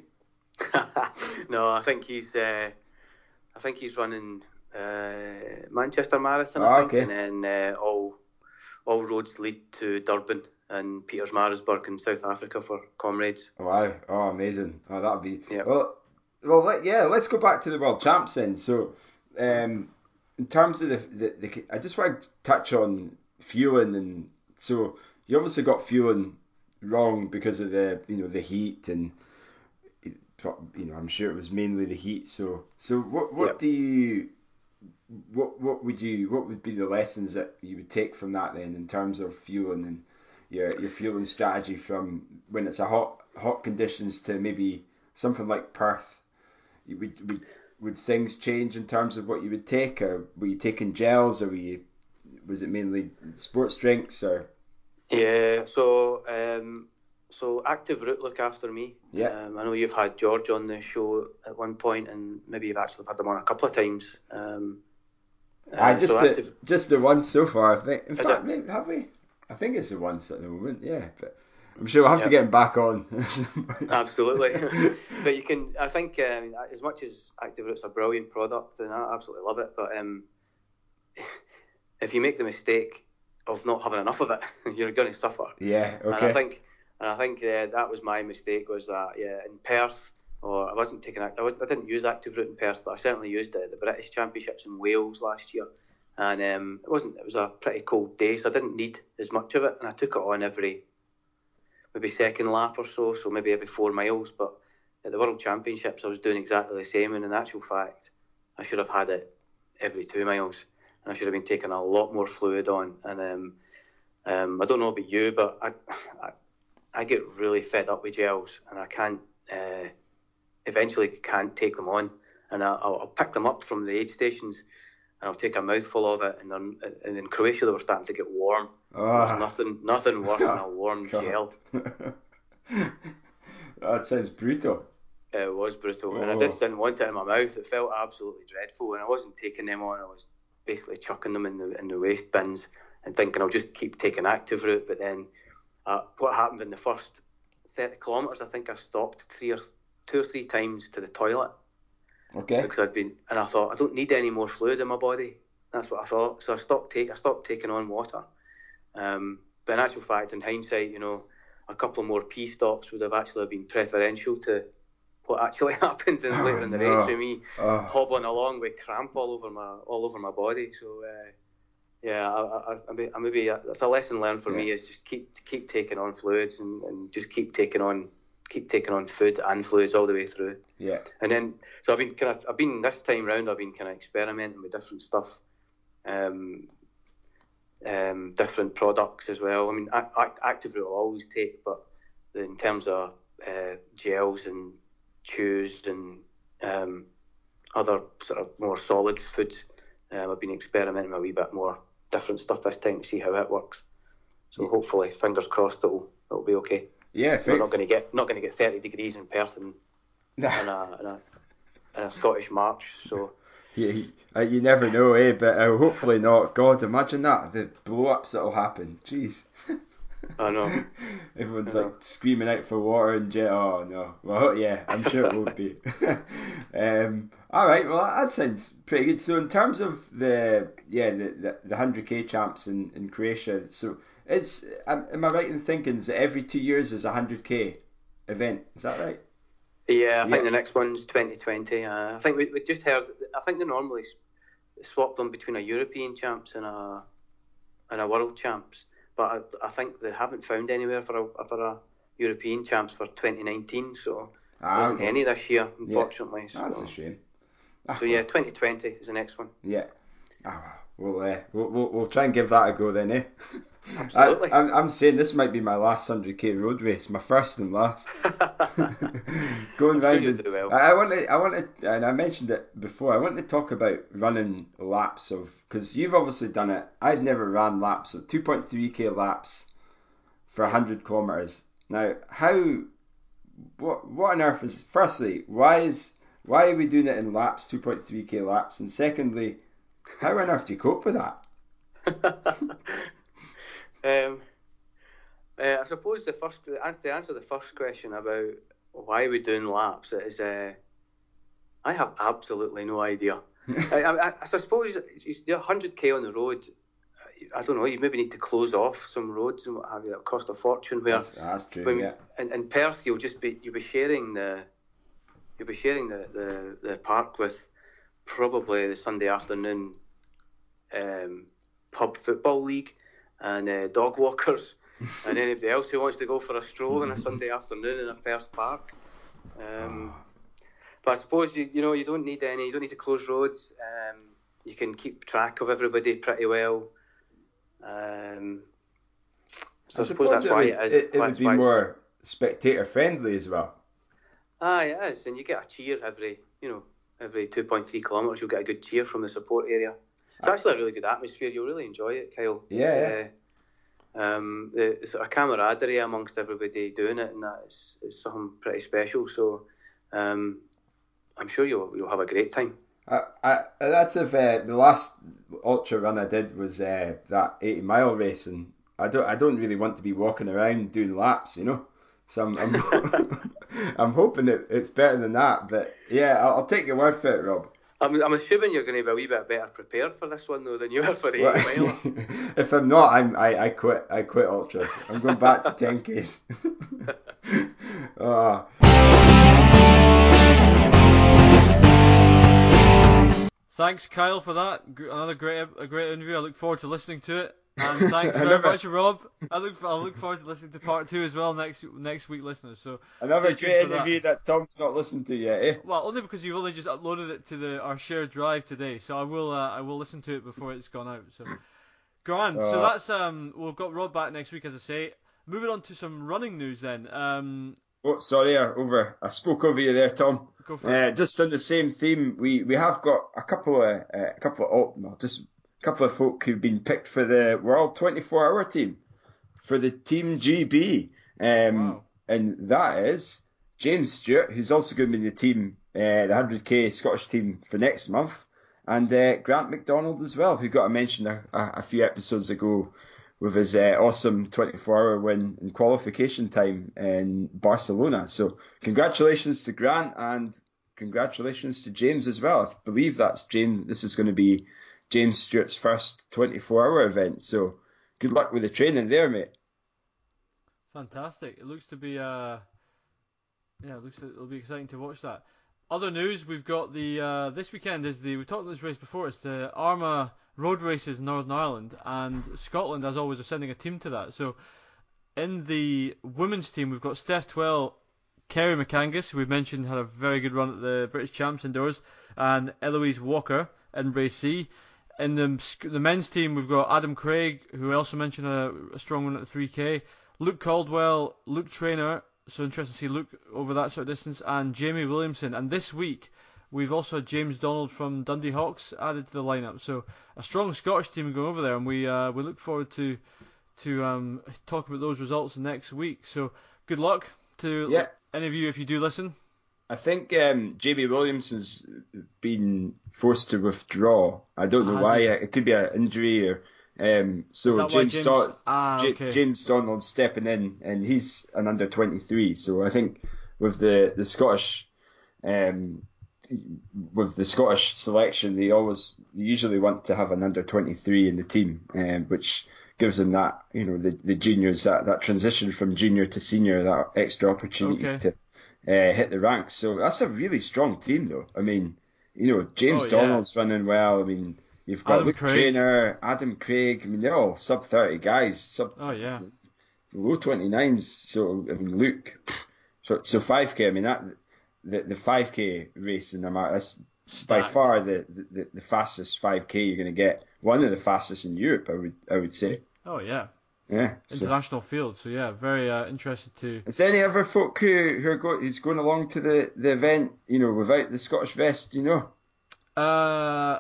(laughs) no, I think he's. Uh, I think he's running uh, Manchester Marathon. I think, okay. and then uh, all all roads lead to Durban and Pietermaritzburg in South Africa for comrades. Wow! Oh, amazing! Oh, that'd be. Yep. Well, well, let, yeah. Let's go back to the world champs then. So, um, in terms of the, the, the, I just want to touch on fueling and so you obviously got fueling wrong because of the you know the heat and you know I'm sure it was mainly the heat. So so what what yep. do you what what would you what would be the lessons that you would take from that then in terms of fueling and your your fueling strategy from when it's a hot hot conditions to maybe something like Perth? Would would would things change in terms of what you would take, or were you taking gels, or were you was it mainly sports drinks, or yeah, so um, so Active Root look after me. Yeah. Um, I know you've had George on the show at one point, and maybe you've actually had them on a couple of times. Um, Uh, I just so the, active... just the one so far. I think. In fact, maybe, have we? I think it's the once at the moment. Yeah, but I'm sure we'll have yep. to get him back on. (laughs) absolutely, (laughs) but you can. I think um, as much as Active Root's a brilliant product, and I absolutely love it, but um, (laughs) if you make the mistake of not having enough of it, you're going to suffer. Yeah. Okay. And I think, and I think uh, that was my mistake. Was that yeah in Perth, or I wasn't taking. I, was, I didn't use Active Root in Perth, but I certainly used it at the British Championships in Wales last year. And um, it wasn't. It was a pretty cold day, so I didn't need as much of it, and I took it on every maybe second lap or so, so maybe every four miles. But at the World Championships, I was doing exactly the same, and in actual fact, I should have had it every two miles, and I should have been taking a lot more fluid on. And um, um, I don't know about you, but I, I, I get really fed up with gels, and I can't uh, eventually can't take them on, and I, will I'll pick them up from the aid stations and I'll take a mouthful of it. And, then, and in Croatia, they were starting to get warm. Oh. There's nothing, nothing worse than a (laughs) warm God. gel. (laughs) that sounds brutal. It was brutal, oh. and I just didn't want it in my mouth. It felt absolutely dreadful, and I wasn't taking them on. I was basically chucking them in the in the waste bins and thinking I'll just keep taking Active Root. But then, uh, what happened in the first 30 kilometres? I think I stopped three or two or three times to the toilet. Okay. Because I'd been, and I thought I don't need any more fluid in my body. That's what I thought. So I stopped take, I stopped taking on water. Um, but in actual fact, in hindsight, you know, a couple more pee stops would have actually been preferential to what actually (laughs) happened in, later in the no. race for me, oh. hobbling along with cramp all over my all over my body. So uh, yeah, I, I, I, maybe that's a lesson learned for yeah. me is just keep to keep taking on fluids and, and just keep taking on keep taking on food and fluids all the way through. Yeah. And then so I've been kind of I've been this time round I've been kind of experimenting with different stuff. Um, um, different products as well. I mean, Active Root will always take, but in terms of uh, gels and chews and um, other sort of more solid foods, um, I've been experimenting a wee bit more different stuff this time to see how it works. So yeah. hopefully, fingers crossed, it'll it'll be okay. Yeah, we're not going to get not going to get 30 degrees in Perth and in, a, in, a, in a Scottish March. So (laughs) yeah, uh, you never know, eh? But uh, hopefully not. God, imagine that the blow ups that'll happen. Jeez. I know. (laughs) Everyone's I know. like screaming out for water and jet. Oh no. Well, yeah, I'm sure it won't be. (laughs) um, all right. Well, that sounds pretty good. So in terms of the yeah the the hundred k champs in in Croatia, so it's am I right in thinking that every two years is a hundred k event? Is that right? Yeah, I think the next one's 2020. Uh, I think we, we just heard. I think they normally swap them between a European champs and a and a world champs, but I, I think they haven't found anywhere for a for a European champs for 2019. So ah, there wasn't okay. any this year, unfortunately. Yeah. That's so, a shame. so yeah, 2020 is the next one. Yeah. Oh, we'll, uh, we'll, we'll we'll try and give that a go then, eh? (laughs) Absolutely. I, am I'm saying this might be my last 100k road race, my first and last. (laughs) (laughs) Going round. Sure and, well. I, I want to, I want to, and I mentioned it before. I want to talk about running laps of because you've obviously done it. I've never ran laps of 2.3k laps for 100 kilometers. Now, how, what, what on earth is? Firstly, why is why are we doing it in laps, 2.3k laps? And secondly, how on earth do you cope with that? (laughs) Um, uh, I suppose the first to answer the first question about why we're doing laps is uh, I have absolutely no idea. (laughs) I, I, I, suppose you're 100k on the road. I don't know. You maybe need to close off some roads and what have you. That cost a fortune. Where that's, that's true. When, yeah. In, in Perth, you'll just be you'll be sharing the you'll be sharing the, the, the park with probably the Sunday afternoon um, pub football league and uh, dog walkers, (laughs) and anybody else who wants to go for a stroll on a Sunday afternoon in a Perth park. Um, but I suppose you you know you don't need any, you don't need to close roads. Um, you can keep track of everybody pretty well. Um, so I, I suppose, that's why it, is. It, it would be more spectator friendly as well. Ah, it is, and you get a cheer every you know every 2.3 kilometres. You'll get a good cheer from the support area. It's actually a really good atmosphere. You'll really enjoy it, Kyle. Yeah. Uh, um, the, the, sort of camaraderie amongst everybody doing it, and that is, is something pretty special. So, um, I'm sure you'll you'll have a great time. I, I, that's if uh, the last ultra run I did was uh, that 80 mile race, and I don't I don't really want to be walking around doing laps, you know. So I'm I'm, (laughs) I'm hoping it, it's better than that. But yeah, I'll, I'll take your word for it, Rob. I'm, I'm assuming you're going to be a wee bit better prepared for this one though than you were for the 80 (laughs) mile. if I'm not, I'm I, I quit. I quit ultras. I'm going back to 10ks. oh. (laughs) Ah. Thanks, Kyle, for that. Another great, a great interview. I look forward to listening to it. And (laughs) thanks very much, Rob. I look, I look forward to listening to part two as well next next week, listeners. So another great interview that. that. Tom's not listened to yet, eh? Well, only because you've only just uploaded it to the our shared drive today. So I will, uh, I will listen to it before it's gone out. So grand. Uh, so that's um, we've got Rob back next week, as I say. Moving on to some running news then. Um, Oh, sorry, I over. I spoke over you there, Tom. Go for uh, it. Just on the same theme, we, we have got a couple of uh, a couple of oh, no, just couple of folk who've been picked for the World 24 Hour team for the Team GB, um, wow. and that is James Stewart, who's also going to be in the team, uh, the 100k Scottish team for next month, and uh, Grant McDonald as well, who got a mention a, a, a few episodes ago with his uh, awesome 24-hour win in qualification time in Barcelona. So congratulations to Grant and congratulations to James as well. I believe that's James. This is going to be James Stewart's first 24-hour event. So good luck with the training there, mate. Fantastic. It looks to be uh yeah, it looks to, it'll be exciting to watch that. Other news, we've got the uh, this weekend is the we talked about this race before. It's the Armagh road races in Northern Ireland, and Scotland, as always, are sending a team to that. So in the women's team, we've got Steph Twell, Kerry MacAngus, who we mentioned had a very good run at the British Champs indoors, and Eloise Walker in Race C. In the, the men's team, we've got Adam Craig, who also mentioned a, a strong run at the 3K, Luke Caldwell, Luke Traynor, so interesting to see Luke over that sort of distance, and Jamie Williamson. And this week, We've also had James Donald from Dundee Hawks added to the lineup, so a strong Scottish team going over there, and we uh, we look forward to to um, talk about those results next week. So good luck to yeah. any of you if you do listen. I think um, JB Williamson's been forced to withdraw. I don't know why. He? It could be an injury or. Um, so James, James... Don- ah, okay. James Donald stepping in, and he's an under 23. So I think with the the Scottish um, with the Scottish selection, they always usually want to have an under 23 in the team, um, which gives them that, you know, the, the juniors, that, that transition from junior to senior, that extra opportunity okay. to uh, hit the ranks. So that's a really strong team, though. I mean, you know, James oh, Donald's yeah. running well. I mean, you've got Adam Luke Craig. Traynor, Adam Craig. I mean, they're all sub 30 guys. Sub, oh, yeah. Low 29s. So, I mean, Luke. So, so 5k, I mean, that the the 5k race in the America. That's by far the, the, the fastest 5k you're going to get. One of the fastest in Europe, I would I would say. Oh yeah. Yeah. International so. field. So yeah, very uh, interested to. Is any other folk who who are go, who's going along to the, the event? You know, without the Scottish vest. You know. Uh,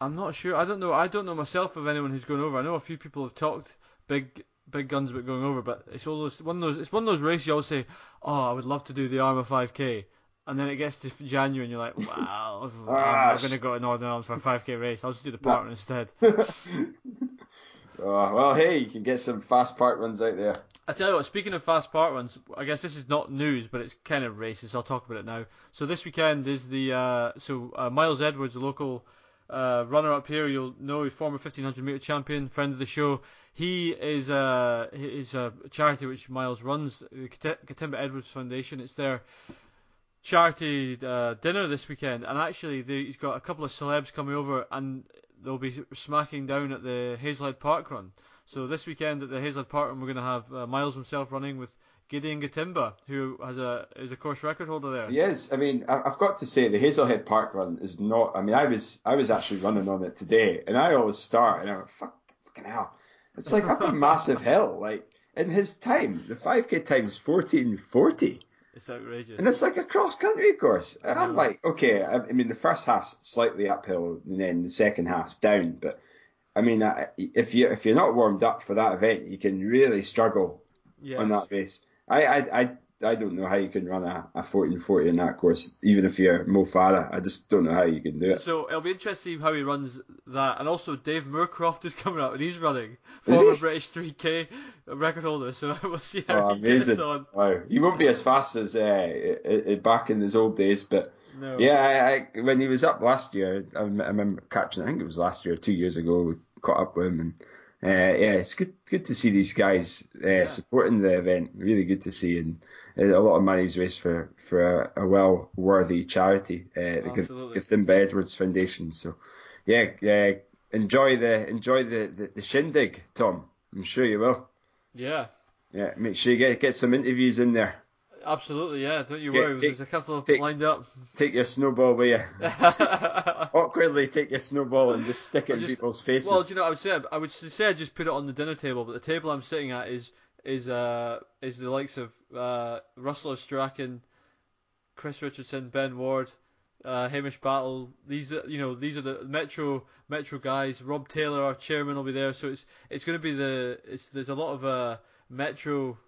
I'm not sure. I don't know. I don't know myself of anyone who's going over. I know a few people have talked big big guns about going over, but it's all those, one of those. It's one of those races you always say, "Oh, I would love to do the Armagh 5K," and then it gets to January and you're like, "Wow, I'm not (laughs) going to go to Northern Ireland for a 5K race. I'll just do the run instead." (laughs) oh, well, hey, you can get some fast park runs out there. I tell you what, speaking of fast park runs, I guess this is not news, but it's kind of races. I'll talk about it now. So this weekend is the uh, so uh, Myles Edwards, the local uh, runner up here. You'll know former 1500 meter champion, friend of the show. He is a is a charity which Myles runs, the Gathimba Edwards Foundation. It's their charity uh, dinner this weekend, and actually they, he's got a couple of celebs coming over, and they'll be smacking down at the Hazlehead Park Run. So this weekend at the Hazlehead Park Run, we're going to have uh, Myles himself running with Gideon Gathimba, who has a is a course record holder there. He is. I mean, I've got to say the Hazlehead Park Run is not. I mean, I was I was actually running on it today, and I always start and I'm like, fuck, fucking hell. It's like up a (laughs) massive hill. Like in his time, the 5k time is 1440. It's outrageous. And it's like a cross country course. And I'm like, okay, I, I, mean, the first half's slightly uphill and then the second half's down. But I mean, if you if you're not warmed up for that event, you can really struggle yes. on that race. I, I I I don't know how you can run a, a 1440 in that course, even if you're Mo Farah. I just don't know how you can do it. So it'll be interesting to see how he runs that. And also, Dave Moorcroft is (laughs) coming up and he's running. Is Former he? British 3K record holder. So (laughs) we'll see how Oh, he gets on. Wow, he won't be as fast as uh, back in his old days, but No. yeah, I, I, when he was up last year, I, I remember catching. I think it was last year, two years ago. We caught up with him, and uh, yeah, it's good good to see these guys uh, supporting the event. Really good to see, and a lot of money's raised for for a, a well worthy charity, uh, the. Gathimba Edwards Foundation. So yeah, uh, enjoy the enjoy the, the, the shindig, Tom. I'm sure you will. Yeah. Yeah, make sure you get get some interviews in there. Absolutely, yeah. Don't you Yeah, worry. take- There's a couple of take- lined up. Take your snowball with you. (laughs) Awkwardly take your snowball and just stick it in people's faces. Well, do you know, what I would say I would say I just put it on the dinner table, but the table I'm sitting at is is uh is the likes of uh, Russell Strachan, Chris Richardson, Ben Ward, uh, Hamish Battle. These are you know these are the Metro Metro guys. Rob Taylor, our chairman, will be there. So it's it's going to be the it's there's a lot of uh, Metro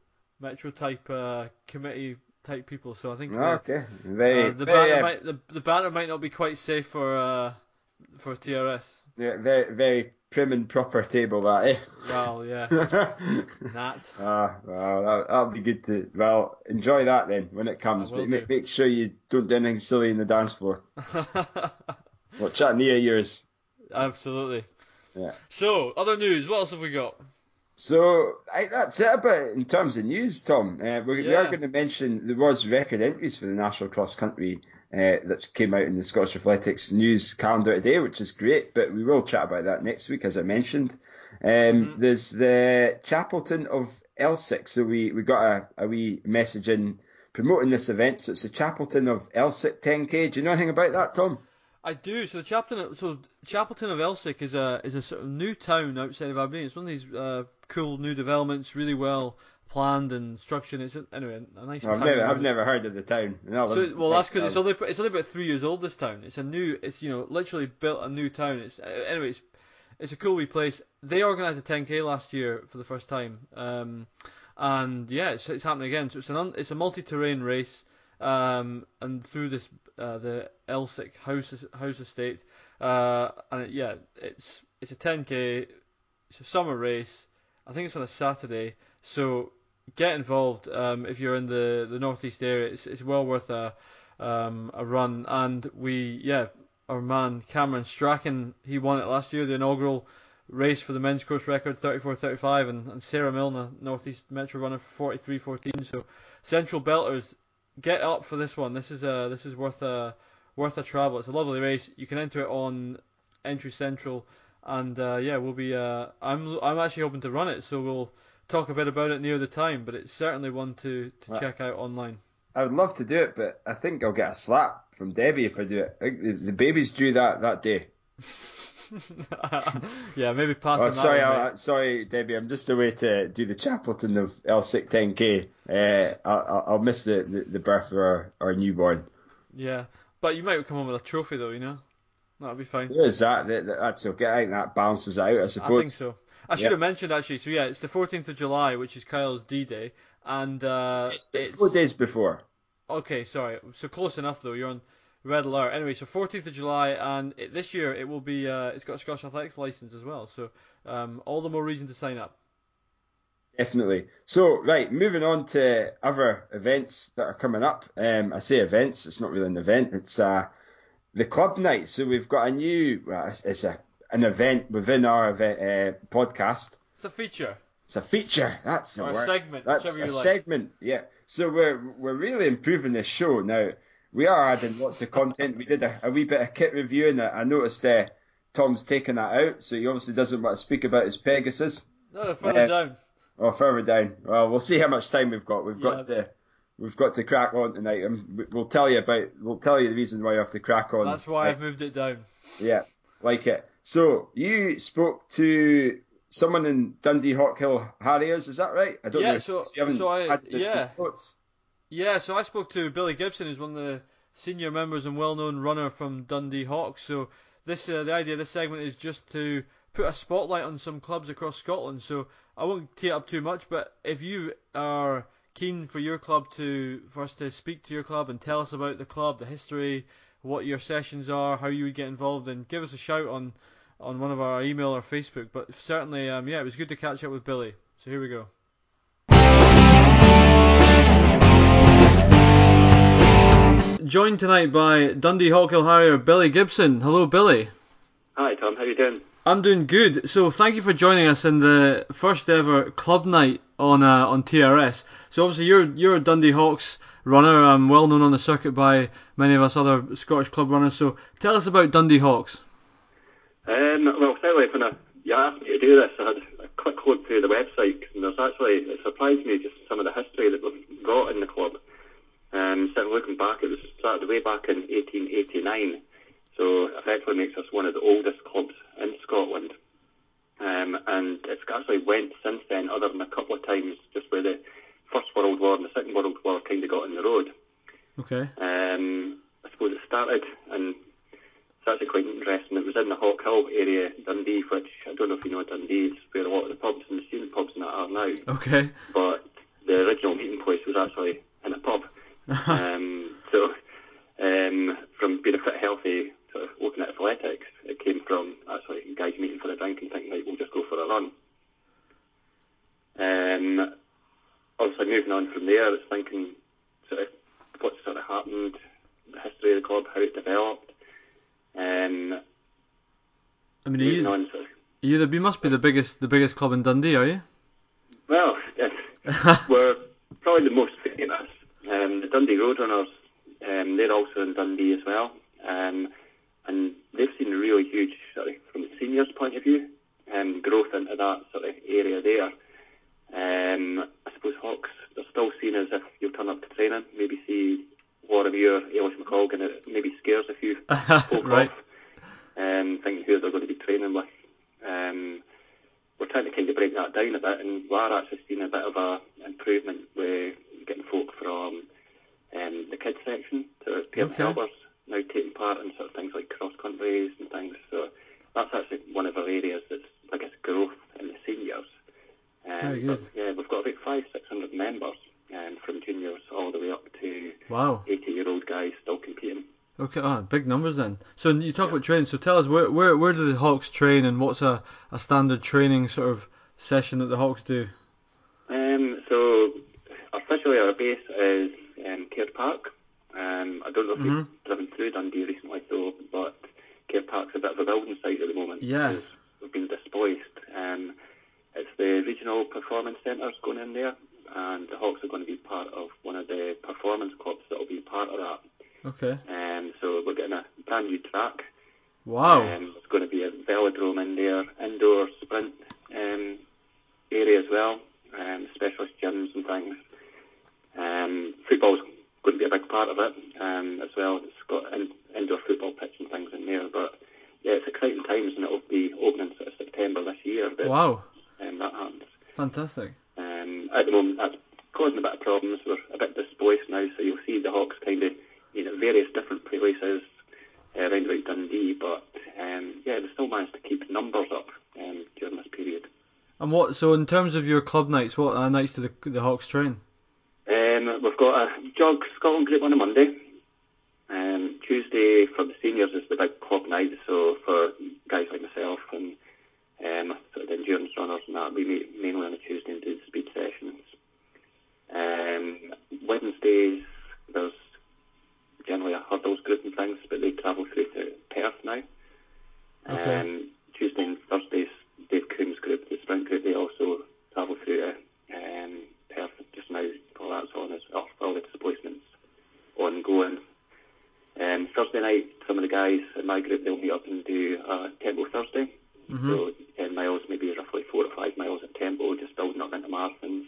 Metro type uh, committee type people. So I think. Oh, the- okay, very, uh, the very, banner uh, might the, the banner might not be quite safe for uh, for TRS. yeah, very, very prim and proper table that, eh? Well, yeah, (laughs) that. Ah, well, that, that'll be good to. Well, enjoy that then when it comes. But make, make sure you don't do anything silly in the dance floor. (laughs) Watch knee of yours. Absolutely. Yeah. So, other news. What else have we got? So I, that's it about it in terms of news, Tom. Uh, we, we are going to mention there was record entries for the National Cross Country uh, that came out in the Scottish Athletics news calendar today, which is great. But we will chat about that next week, as I mentioned. Um, There's the Chapelton of Elsick, so we, we got a, a wee message in promoting this event. So it's the Chapelton of Elsick 10k. Do you know anything about that, Tom? I do. So, the Chapelton, so Chapelton of Elsick is a is a sort of new town outside of Aberdeen. It's one of these uh, cool new developments, really well planned and structured. It's a, anyway a nice I've town. never, I've never heard of the town. No, So, well, that's because it's um, only it's only about three years old. This town. It's a new. It's you know literally built a new town. It's uh, anyway. It's, it's a cool wee place. They organised a 10k last year for the first time, um, and yeah, it's, it's happening again. So it's an un, it's a multi-terrain race, um, and through this uh, the Elsick house house estate, uh, and it, yeah, it's it's a 10k. It's a summer race. I think it's on a Saturday. So get involved um, if you're in the the northeast area. It's it's well worth a um, a run. And we yeah, our man Cameron Strachan he won it last year, the inaugural race for the men's course record 34-35 and, and Sarah Milner northeast metro runner 43-14 so central belters get up for this one. This is a this is worth a worth a travel. It's a lovely race. You can enter it on entry central. And uh, yeah we'll be uh, I'm I'm actually hoping to run it. So we'll talk a bit about it near the time. But it's certainly one to to Right. check out online. I would love to do it, but I think I'll get a slap from Debbie if I do it. I think the, the baby's due that, that day. (laughs) (laughs) yeah maybe pass Oh, sorry, one. I, sorry, Debbie. I'm just away to do the Chapelton of Elsick 10k. Uh, I'll, I'll miss the, the, the birth of our, our newborn. Yeah, but you might come home with a trophy though, you know. That'll be fine. There is that. that. That's okay. I think that balances out. I suppose. I think so. I should Yeah. have mentioned actually. So yeah, it's the 14th of July, which is Kyle's D-Day, and uh, It's it's four days before. okay. Sorry, so close enough though. You're on red alert. Anyway, so 14th of July, and it, this year it will be. Uh, it's got a Scottish Athletics license as well, so um, all the more reason to sign up. Definitely. So, right, moving on to other events that are coming up. Um, I say events, it's not really an event. It's uh, the club night. So we've got a new, well, it's, it's a an event within our event, uh, podcast. It's a feature It's a feature. That's or a word. segment, That's a like. segment. Yeah. So we're we're really improving this show now. We are adding lots of content. We did a, a wee bit of kit review, and I, noticed uh, Tom's taken that out. So he obviously doesn't want to speak about his Pegasus. no, further Uh, down. Oh, further down. Well, we'll see how much time we've got. We've got Yeah. to, we've got to crack on tonight. Um, we- we'll tell you about, we'll tell you the reason why you have to crack on. That's why Right. I've moved it down. Yeah, like it. So you spoke to someone in Dundee Hawkhill Harriers, is that right? I don't Yeah, know. so- so I- yeah. Yeah, so I spoke to Billy Gibson, who's one of the senior members and well-known runner from Dundee Hawks. So this, uh, the idea of this segment is just to put a spotlight on some clubs across Scotland. So I won't tee it up too much, but if you are keen for your club to for us to speak to your club and tell us about the club, the history, what your sessions are, how you would get involved, and give us a shout on on one of our email or Facebook. But certainly, um, yeah, it was good to catch up with Billy. So here we go. Joined tonight by Dundee Hawkhill Harrier Billy Gibson. Hello, Billy. Hi, Tom. How you doing? I'm doing good. So thank you for joining us in the first ever club night on uh, on TRS. So obviously you're you're a Dundee Hawks runner, um, well known on the circuit by many of us other Scottish club runners. So tell us about Dundee Hawks. Um, well, certainly when I, you asked me to do this, I had a quick look through the website, and there's actually it surprised me just some of the history that we've got in the club. Um, so looking back, it was started way back in 1889, so effectively makes us one of the oldest clubs in Scotland. Um, and it's actually went since then, other than a couple of times just where the First World War and the Second World War kind of got in the road. Okay. Um, I suppose it started, and it's actually quite interesting. It was in the Hawkhill area, Dundee, which I don't know if you know Dundee, it's where a lot of the pubs and the student pubs and that are now. Okay. But the original meeting place was actually in a pub. (laughs) um, so um, from being a fit, healthy, sort of looking at athletics, it came from actually guys meeting for a drink and thinking, right, we'll just go for a run. Um, obviously, moving on from there, I was thinking sort of what sort of happened, the history of the club, how it developed. Um, I mean, you, on, sort of, you the, you must be the biggest the biggest club in Dundee, are you? well, yes, (laughs) we're probably the most famous. Um, the Dundee Roadrunners, um, they're also in Dundee as well. Um, and they've seen a really huge, sort of, from the seniors' point of view, um, growth into that sort of area there. Um, I suppose Hawks, they're still seen as if you turn up to training, maybe see Warrior, Eilish McColgan, it maybe scares a few (laughs) folk right. off, um, thinking who they're going to be training with. Um, we're trying to kind of break that down a bit, and we are actually seeing a bit of a improvement with getting folk from um, the kids section to parent Okay. helpers now taking part in sort of things like cross countries and things. So that's actually one of our areas that's biggest growth in the seniors. Um. But, yeah, we've got about five, six hundred members, um, from juniors all the way up to Wow. eighty-year-old guys still competing. Okay. Ah, big numbers then. So you talk Yeah. about training. So tell us where where where do the Hawks train and what's a, a standard training sort of session that the Hawks do? Um, so officially our base is um, Caird Park. Um, I don't know if Mhm. you've driven through Dundee recently, though, but Caird Park's a bit of a building site at the moment. Yeah. We've been displaced. Um, it's the regional performance centres going in there, and the Hawks are going to be part of one of the performance clubs that will be part of that. Okay. Um, so we're getting a brand new track. Wow. Um, there's going to be a velodrome in there, indoor sprint um, area as well, um, specialist gyms and things. Um, football's going to be a big part of it um, as well. It's got in, indoor football pitch and things in there. But yeah, it's exciting times, and it'll be opening sort of September this year. That, Wow. um, that happens. Fantastic. Um, at the moment, that's causing a bit of problems. We're a bit displaced now, so you'll see the Hawks kind of you know various different places uh, around about Dundee, but um, yeah, they still managed to keep numbers up um, during this period. And what? So in terms of your club nights, what uh, nights do the the Hawks train? Got a jog Scotland group on a Monday. Um, Tuesday for the seniors is the big club night, so for guys like myself and um, sort of the endurance runners and that, we meet mainly on a Tuesday and do the speed sessions. Um, Wednesdays, there's generally a hurdles group and things, but they travel through to Perth now. Okay. Um, Tuesday and Thursdays, Dave Coombs group, the sprint group, they also travel through to um, Perth just now. All that's on as well, all the displacements ongoing. Um, Thursday night, some of the guys in my group, they'll meet up and do a Tempo Thursday. Mhm. So 10 miles, maybe roughly 4 or 5 miles at tempo, just building up into marathons.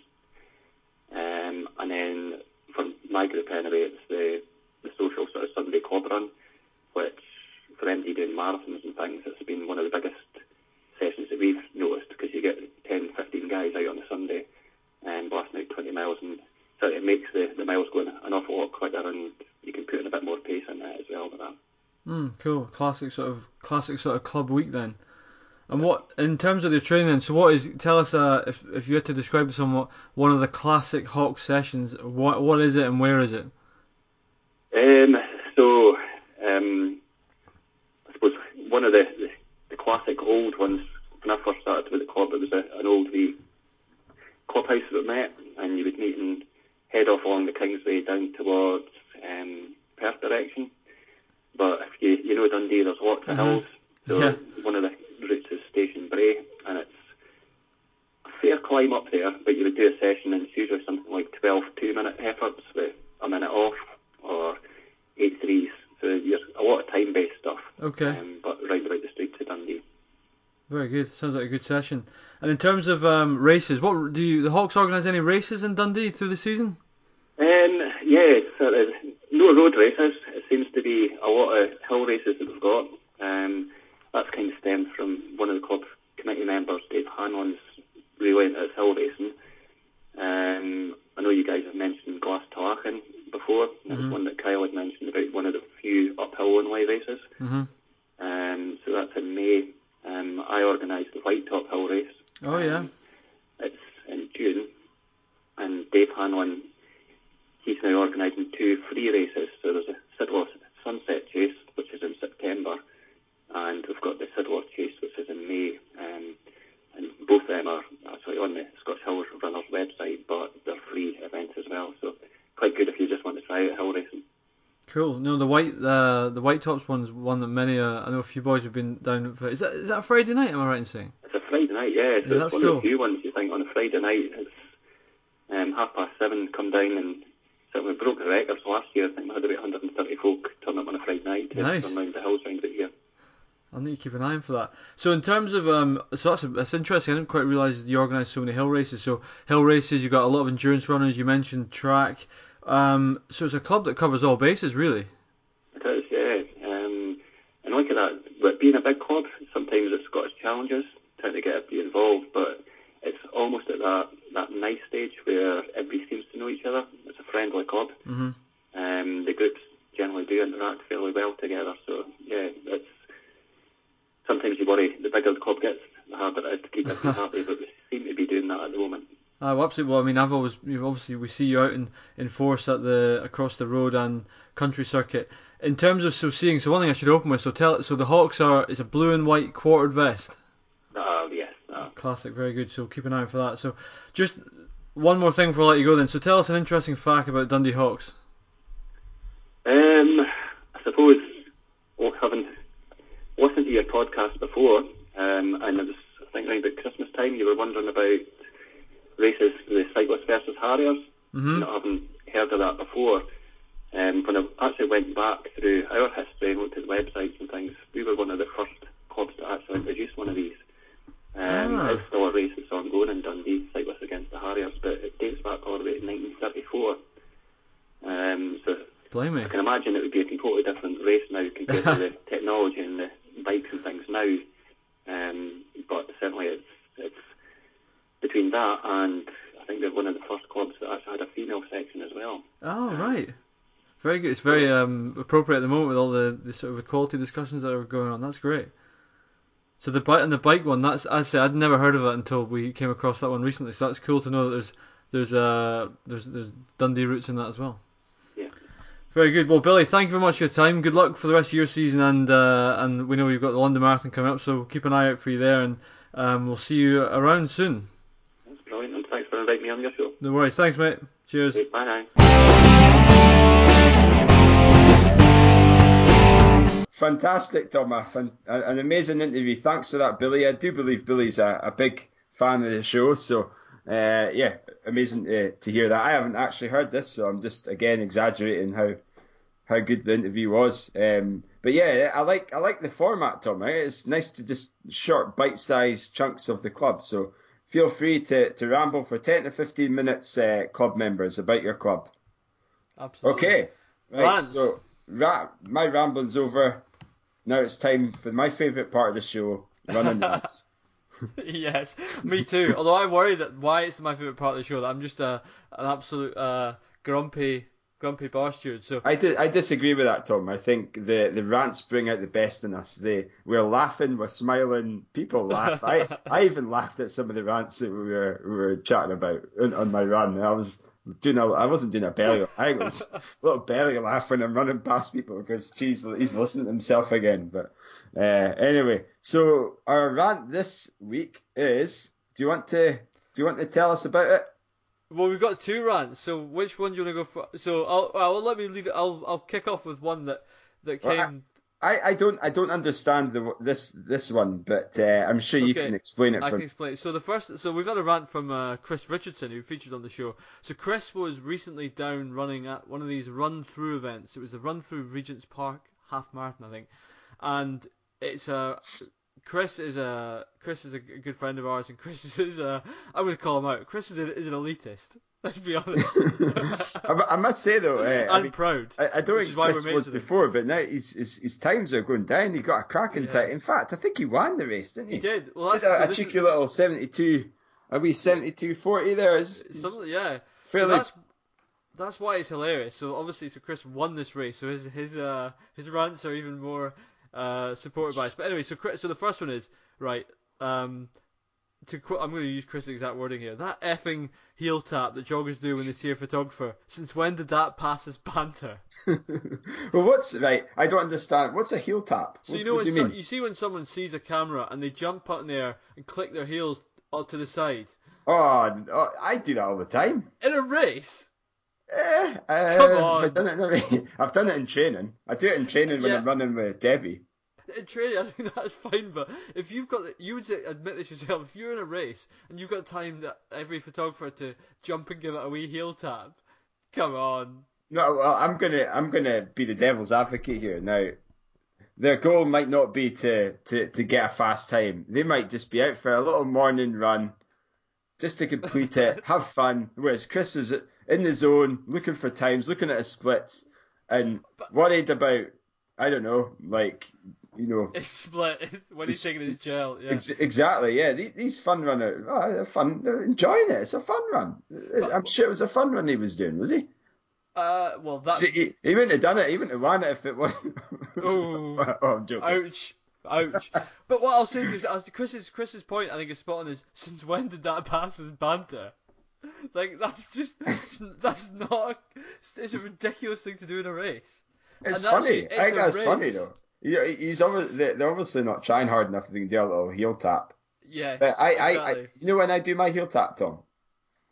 Um, and then for my group anyway, it's the, the social sort of Sunday club run, which for MD doing marathons and things, it's been one of the biggest sessions that we've noticed because you get 10, 15 guys out on a Sunday and blasting out 20 miles and so it makes the, the miles go an awful lot quicker and you can put in a bit more pace in that as well with that. Mm, Classic sort of classic sort of club week then. And what, in terms of the training, so what is? Tell us, uh, if if you had to describe someone one of the classic Hawk sessions, what what is it and where is it? Um, so, um, I suppose one of the, the, the classic old ones, when I first started with the club, it was a, an old wee clubhouse that we met, and you would meet and head off along the Kingsway down towards um, Perth direction. But if you, you know Dundee, there's lots of Mhm. hills. So Yeah. one of the routes is Station Bray, and it's a fair climb up there, but you would do a session and it's usually something like 12 two-minute efforts with a minute off or eight threes. So you're a lot of time-based stuff, Okay, um, but round about the streets of Dundee. very good. Session. And in terms of um, races, what do you, the Hawks organise any races in Dundee through the season? Um, yeah, so there's no road races. It seems to be a lot of hill races that we've got. Um, that's kind of stemmed from one of the club committee members, Dave Hanlon's really into his hill racing. Um, I know you guys have mentioned Glass Talachen before. That was Mhm. one that Kyle had mentioned about one of the few uphill only races. hmm Um, so that's in May. Um, I organised the White Top Hill race. Oh yeah. Um, it's in June, and Dave Hanlon, he's now organising two free races. So there's a Sidlaw Sunset Chase, which is in September, and we've got the Sidlaw Chase, which is in May. Um, and both of them are actually on the Scottish Hill Runners website, but they're free events as well. So quite good if you just want to try out hill racing. Cool. No, the white tops one's one that many uh, I know a few boys have been down for. Is that is that a Friday night? Am I right in saying? It's a Friday night, yeah. So Yeah, that's one cool. of the few ones you think on a Friday night. It's um, half past seven, come down and certainly broke the records last year. I think we had about 130 folk turn up on a Friday night to Nice. run round the hills round about here. I'll need to keep an eye out for that. So in terms of um, so that's that's interesting. I didn't quite realise you organised so many hill races. So hill races, you've got a lot of endurance runners. You mentioned track. Um, so it's a club that covers all bases, really. It is, yeah. Um, and look at. But being a big club, sometimes it's got its challenges trying to get everybody involved, but it's almost at that, that nice stage where everybody seems to know each other. It's a friendly club. hmm Um, the groups generally do interact fairly well together. So yeah, it's sometimes you worry the bigger the club gets, the harder it is to keep everyone (laughs) happy. But we seem to be doing that at the moment. Well, absolutely. Well, I mean, I've always obviously we see you out in, in force at the across the road and country circuit. In terms of so seeing, so one thing I should open with. So tell so the Hawks are is a blue and white quartered vest. Uh, yes. Uh, Classic, very good. So keep an eye out for that. So just one more thing before I let you go then. So tell us an interesting fact about Dundee Hawks. Um, I suppose, well, having listened to your podcast before, um, and it was, I think, around about Christmas time, you were wondering about races, the cyclists versus harriers, hmm not having heard of that before. Um, when I actually went back through our history and looked at websites and things, we were one of the first clubs to actually introduce one of these. Um, Ah. It's still a race that's ongoing in Dundee, cyclists against the Harriers, but it dates back all the way to 1934. Um, so Blimey. I can imagine it would be a completely different race now compared to the (laughs) technology and the bikes and things now. Um, but certainly it's it's between that and I think they're one of the first clubs that actually had a female section as well. Oh right. Very good. It's very um, appropriate at the moment with all the, the sort of equality discussions that are going on. That's great. So the bike and the bike one, that's as I say, I'd never heard of it until we came across that one recently. So that's cool to know that there's there's uh there's there's Dundee roots in that as well. Yeah. Very good. Well, Billy, thank you very much for your time. Good luck for the rest of your season, and uh, and we know you've got the London Marathon coming up, so keep an eye out for you there, and um, we'll see you around soon. That's brilliant, and thanks for inviting me on your show. No worries. Thanks, mate. Cheers. Okay, bye now. Fantastic, Tom. A fan- An amazing interview. Thanks for that, Billy. I do believe Billy's a, a big fan of the show. So, uh, yeah, amazing to, to hear that. I haven't actually heard this, so I'm just again exaggerating how how good the interview was. Um, but yeah, I like I like the format, Tom. Right? It's nice to just short, bite-sized chunks of the club. So feel free to, to ramble for 10 to 15 minutes, uh, club members, about your club. Absolutely. Okay. Right. Rants. So ra- my rambling's over. Now it's time for my favourite part of the show, running (laughs) rants. (laughs) yes, me too. Although I worry that why it's my favourite part of the show that I'm just a an absolute uh, grumpy grumpy bar steward. So I, di- I disagree with that, Tom. I think the, the rants bring out the best in us. They we're laughing, we're smiling. People laugh. I, (laughs) I even laughed at some of the rants that we were we were chatting about on, on my run. I was doing a, I wasn't doing a belly. I was (laughs) a little belly laugh when I'm running past people because geez, he's listening to himself again. But uh, anyway, so our rant this week is. Do you want to do you want to tell us about it? Well, we've got two rants. So which one do you want to go for? So I'll, I'll let me leave it. I'll I'll kick off with one that that came. Well, I, I don't I don't understand the, this this one, but uh, I'm sure you Okay, can explain it. I For can explain. It. So the first, so we've got a rant from uh, Chris Richardson who featured on the show. So Chris was recently down running at one of these run-through events. It was a run-through Regent's Park half marathon, I think, and it's a. Chris is a Chris is a good friend of ours, and Chris (laughs) is a I'm going to call him out. Chris is, a, is an elitist. (laughs) Let's be honest. (laughs) I, I must say though, uh, I, and mean, proud. I, I don't think Chris was before, but now his, his his times are going down. He got a cracking Yeah. time. In fact, I think he won the race, didn't he? He did. Well, that's Did a, so a this is- cheeky little 72, a wee 72-40 there. Is, is yeah. So fairly that's that's why it's hilarious. So obviously, so Chris won this race, so his his uh his rants are even more uh supported by us. But anyway, so so the first one is right. Um, to quote, I'm going to use Chris' exact wording here. That effing heel tap that joggers do when they see a photographer. Since when did that pass as banter? (laughs) well, what's right? I don't understand. What's a heel tap? So What- you know when you so, mean? you see when someone sees a camera and they jump up in the air and click their heels up to the side Oh, oh, I do that all the time. in a race. Eh, uh, Come on. I done it in a race? I've done it in training. I do it in training when I'm running with Debbie. In training, I think (laughs) that's fine, but if you've got, you would admit this yourself, if you're in a race and you've got time that every photographer to jump and give it a wee heel tap, come on. No, well, I'm gonna I'm gonna be the devil's advocate here. Now, their goal might not be to, to, to get a fast time. They might just be out for a little morning run, just to complete it, (laughs) have fun. Whereas Chris is in the zone, looking for times, looking at his splits, and worried about I don't know, like you know, (laughs) It's split it's when he's taking his gel. Yeah. Ex- exactly, yeah. These, these fun runners, oh, they're fun. They're enjoying it. It's a fun run. I'm sure it was a fun run he was doing, was he? Uh, well, that's See, he, he wouldn't have done it. He wouldn't have won it if it (laughs) wasn't. (laughs) Oh, I'm joking. ouch, ouch. but what I'll say is, uh, Chris's Chris's point, I think is spot on. Is since when did that pass as banter? Like that's just that's not. A, it's a ridiculous thing to do in a race. It's funny. it's I think that's race. funny though. He, he's obviously, they're obviously not trying hard enough. They can do a little heel tap. Yes, But I, I, I, exactly. you know when I do my heel tap, Tom.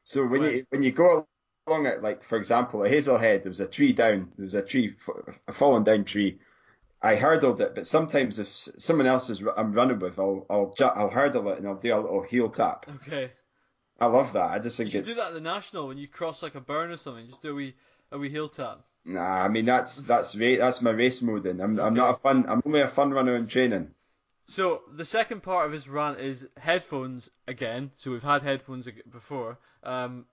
So when When? you when you go along it, like for example, at Hazlehead, there was a tree down. There was a tree, a fallen down tree. I hurdled it, but sometimes if someone else is I'm running with, I'll I'll I'll hurdle it and I'll do a little heel tap. Okay. I love that. I just You think should it's do that at the national when you cross like a burn or something. Just do a wee a wee heel tap. Nah. I mean that's that's ra- that's my race mode. And I'm I'm not a fun. I'm only a fun runner in training. So the second part of his rant is headphones again. So we've had headphones before. Um,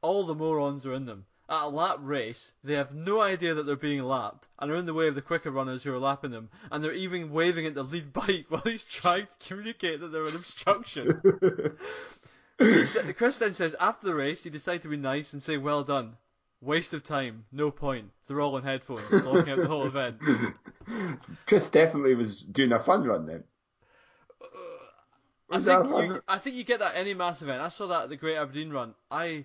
all the morons are in them. At a lap race, they have no idea that they're being lapped and are in the way of the quicker runners who are lapping them, and they're even waving at the lead bike (laughs) while he's trying to communicate that they're an obstruction. (laughs) Chris then says after the race, he decided to be nice and say, "Well done." Waste of time. No point. They're all in headphones, blocking out the whole event. (laughs) Chris definitely was doing a fun run then. Uh, I think you, I think you get that any mass event. I saw that at the Great Aberdeen Run. I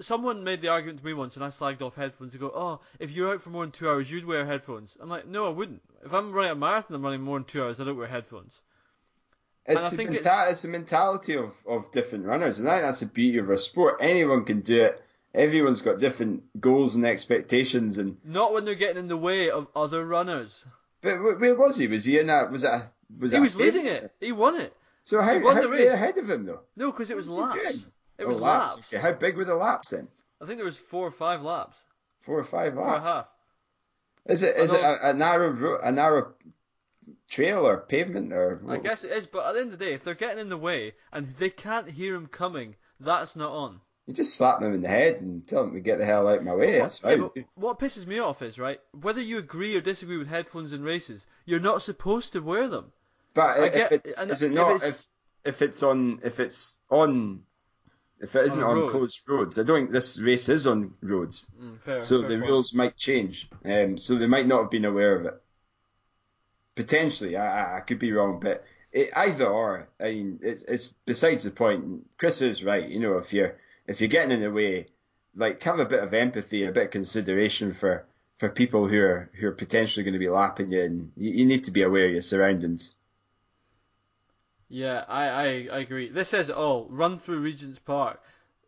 someone made the argument to me once, and I slagged off headphones. They go, "Oh, if you're out for more than two hours, you'd wear headphones." I'm like, "No, I wouldn't. If I'm running a marathon, I'm running more than two hours. I don't wear headphones." And I It's the, think menta- it's the mentality of, of different runners, and I think that's the beauty of our sport. Anyone can do it. Everyone's got different goals and expectations. And Not when they're getting in the way of other runners. but where was he? Was he in that? Was that? Was He that was leading it. He won it. So how, He won how the race. ahead of him though? No, because it was doing? laps. It Oh, was laps. laps. Okay, How big were the laps then? I think there was four or five laps. Four or five Four and a laps. half. Is it is it a, a narrow ro- a narrow trail or pavement or? I guess it is, but at the end of the day, if they're getting in the way and they can't hear him coming, that's not on. You just slap them in the head and tell them to get the hell out of my way. That's Yeah, fine. but what pisses me off is right. Whether you agree or disagree with headphones in races, you're not supposed to wear them. But I if get- it's and is it if not it's- if if it's on if it's on if it isn't On a on, closed roads. I don't think this race is on roads, Mm, fair. so fair the point. rules might change. Um, so they might not have been aware of it. Potentially, I, I- I could be wrong, but it, either or. I mean, it's, it's besides the point. Chris is right. You know, if you're if you're getting in the way, like have a bit of empathy, a bit of consideration for for people who are who are potentially going to be lapping you, and you, you need to be aware of your surroundings. Yeah, I, I, I agree. This says it all. Run through Regent's Park.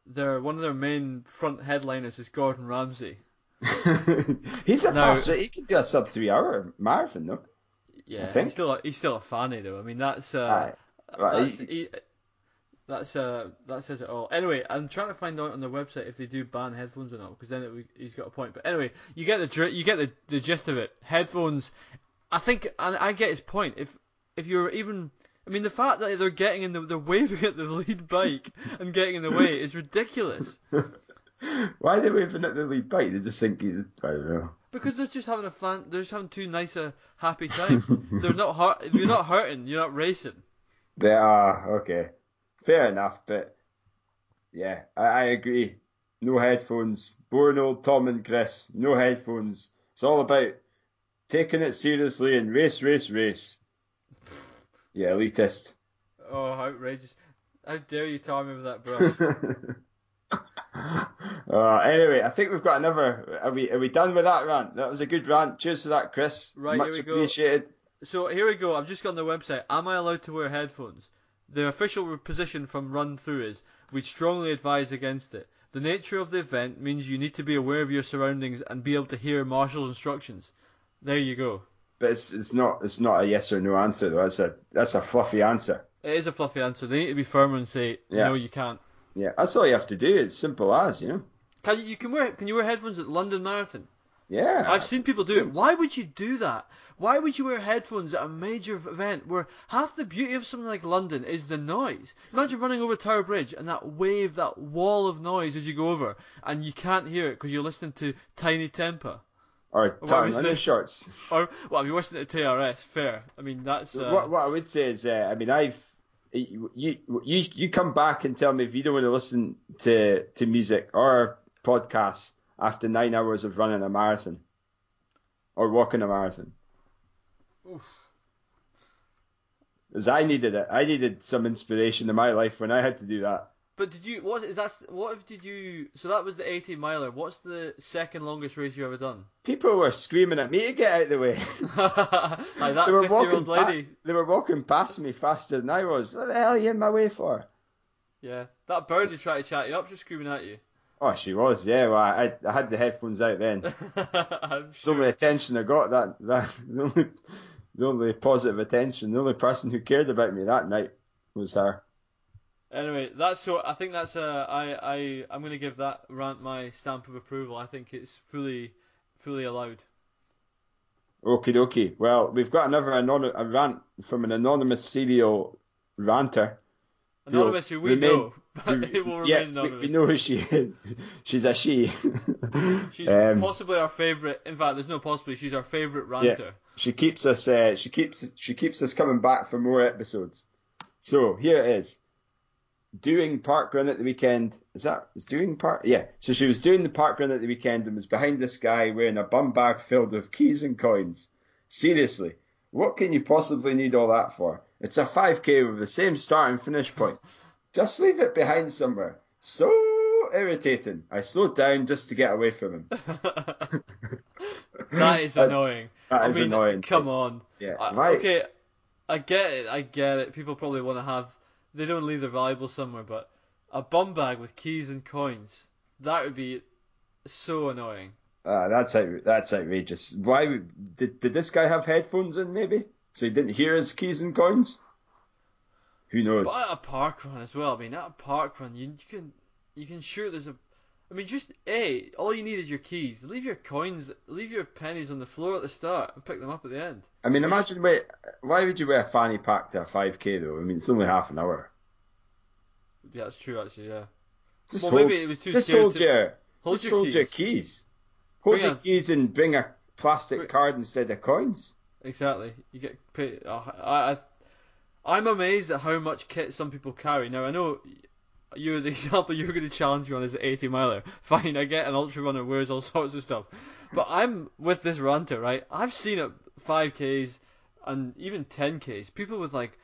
Their one of their main front headliners is Gordon Ramsay. (laughs) He's a Now- fast. He could do a sub three hour marathon, though. Yeah, think. he's still a, he's still a fanny though. I mean that's uh. Right, that's he, that's uh that says it all. Anyway, I'm trying to find out on their website if they do ban headphones or not because then it, he's got a point. But anyway, you get the you get the, the gist of it. Headphones. I think and I get his point. If if you're even I mean the fact that they're getting in the they're waving at the lead bike and getting in the way is ridiculous. (laughs) Why are they waving at the lead bike? They're just think, he- I don't know. Because they're just having a fun. They're just having too nice a happy time. (laughs) they're not hurt. You're not hurting, you're not racing. They are okay, fair enough. But yeah, I, I agree. No headphones. Boring old Tom and Chris. No headphones. It's all about taking it seriously and race, race, race. Yeah, elitist. Oh, outrageous! How dare you tar me with that brush? (laughs) uh, anyway, I think we've got another. Are we are we done with that rant? That was a good rant. Cheers for that, Chris. Right, Much here we go. so here we go. I've just got on the website. Am I allowed to wear headphones? The official position from Run Through is we'd strongly advise against it. The nature of the event means you need to be aware of your surroundings and be able to hear marshal's instructions. There you go. But it's it's not it's not a yes or no answer though. That's a that's a fluffy answer. It is a fluffy answer. They need to be firm and say Yeah. no, you can't. Yeah, that's all you have to do. It's simple as you know. Can you, you can wear can you wear headphones at London Marathon? Yeah. I've seen people do it. Why would you do that? Why would you wear headphones at a major event where half the beauty of something like London is the noise? Imagine running over Tower Bridge and that wave, that wall of noise as you go over, and you can't hear it because you're listening to Tinie Tempah. or What tartan was under the- shorts. Or, well, if you're listening to TRS, fair. I mean, that's. Uh, what what I would say is, uh, I mean, I've you, you you you come back and tell me if you don't want to listen to to music or podcasts after nine hours of running a marathon or walking a marathon. As I needed it, I needed some inspiration in my life when I had to do that. But did you. What is that? What if did you. So that was the 18 miler. What's the second longest race you ever done? People were screaming at me to get out of the way. (laughs) (laughs) like that they were 50 year walking. old lady. Pa- they were walking past me faster than I was. What the hell are you in my way for? Yeah. That bird who tried to chat you up, just screaming at you. Oh, she was. Yeah, well, I I had the headphones out then. (laughs) I'm It's the only attention I got that that (laughs) the only the only positive attention, the only person who cared about me that night was her. Anyway, that's so. I think that's uh, I I I'm gonna give that rant my stamp of approval. I think it's fully fully allowed. Okie dokie. Well, we've got another anon- a rant from an anonymous serial ranter. Anonymous, who we remain- know, (laughs) but it will remain we, anonymous. we know who she is. (laughs) She's a she. (laughs) She's Um, possibly our favorite. In fact, there's no possibly. She's our favorite ranter. She keeps us. Uh, she keeps. She keeps us coming back for more episodes. So here it is. Doing park run at the weekend. Is that is doing park? Yeah. So she was doing the park run at the weekend and was behind this guy wearing a bum bag filled with keys and coins. Seriously, what can you possibly need all that for? It's a 5k with the same start and finish point. Just leave it behind somewhere. So irritating. I slowed down just to get away from him. that is (laughs) annoying. That I is mean, annoying. come on. Yeah. I- Right. okay, I get it. I get it. People probably want to have. They don't leave their valuables somewhere, but a bum bag with keys and coins. That would be so annoying. Ah, that's out, that's outrageous. Why did did this guy have headphones in? Maybe so he didn't hear his keys and coins. Who knows? But at a park run as well. I mean, at a park run, you, you can you can sure there's a. I mean, just a all you need is your keys. Leave your coins, leave your pennies on the floor at the start, and pick them up at the end. I mean, imagine wait, why would you wear a fanny pack to a 5k though? I mean, it's only half an hour. Yeah, that's true actually. Yeah. Just well, hold, maybe it was too just hold to your hold just your hold your keys. keys. Hold Bring your a- keys and bring a plastic Bring- card instead of coins. Exactly. You get paid. Uh, I, I, I'm amazed at how much kit some people carry. Now I know, you the (laughs) example you were going to challenge me on is the 80 miler. (laughs) Fine, I get an ultra runner wears all (laughs) sorts of stuff, but I'm with this ranter, right? I've seen it 5Ks and even 10Ks. People with like,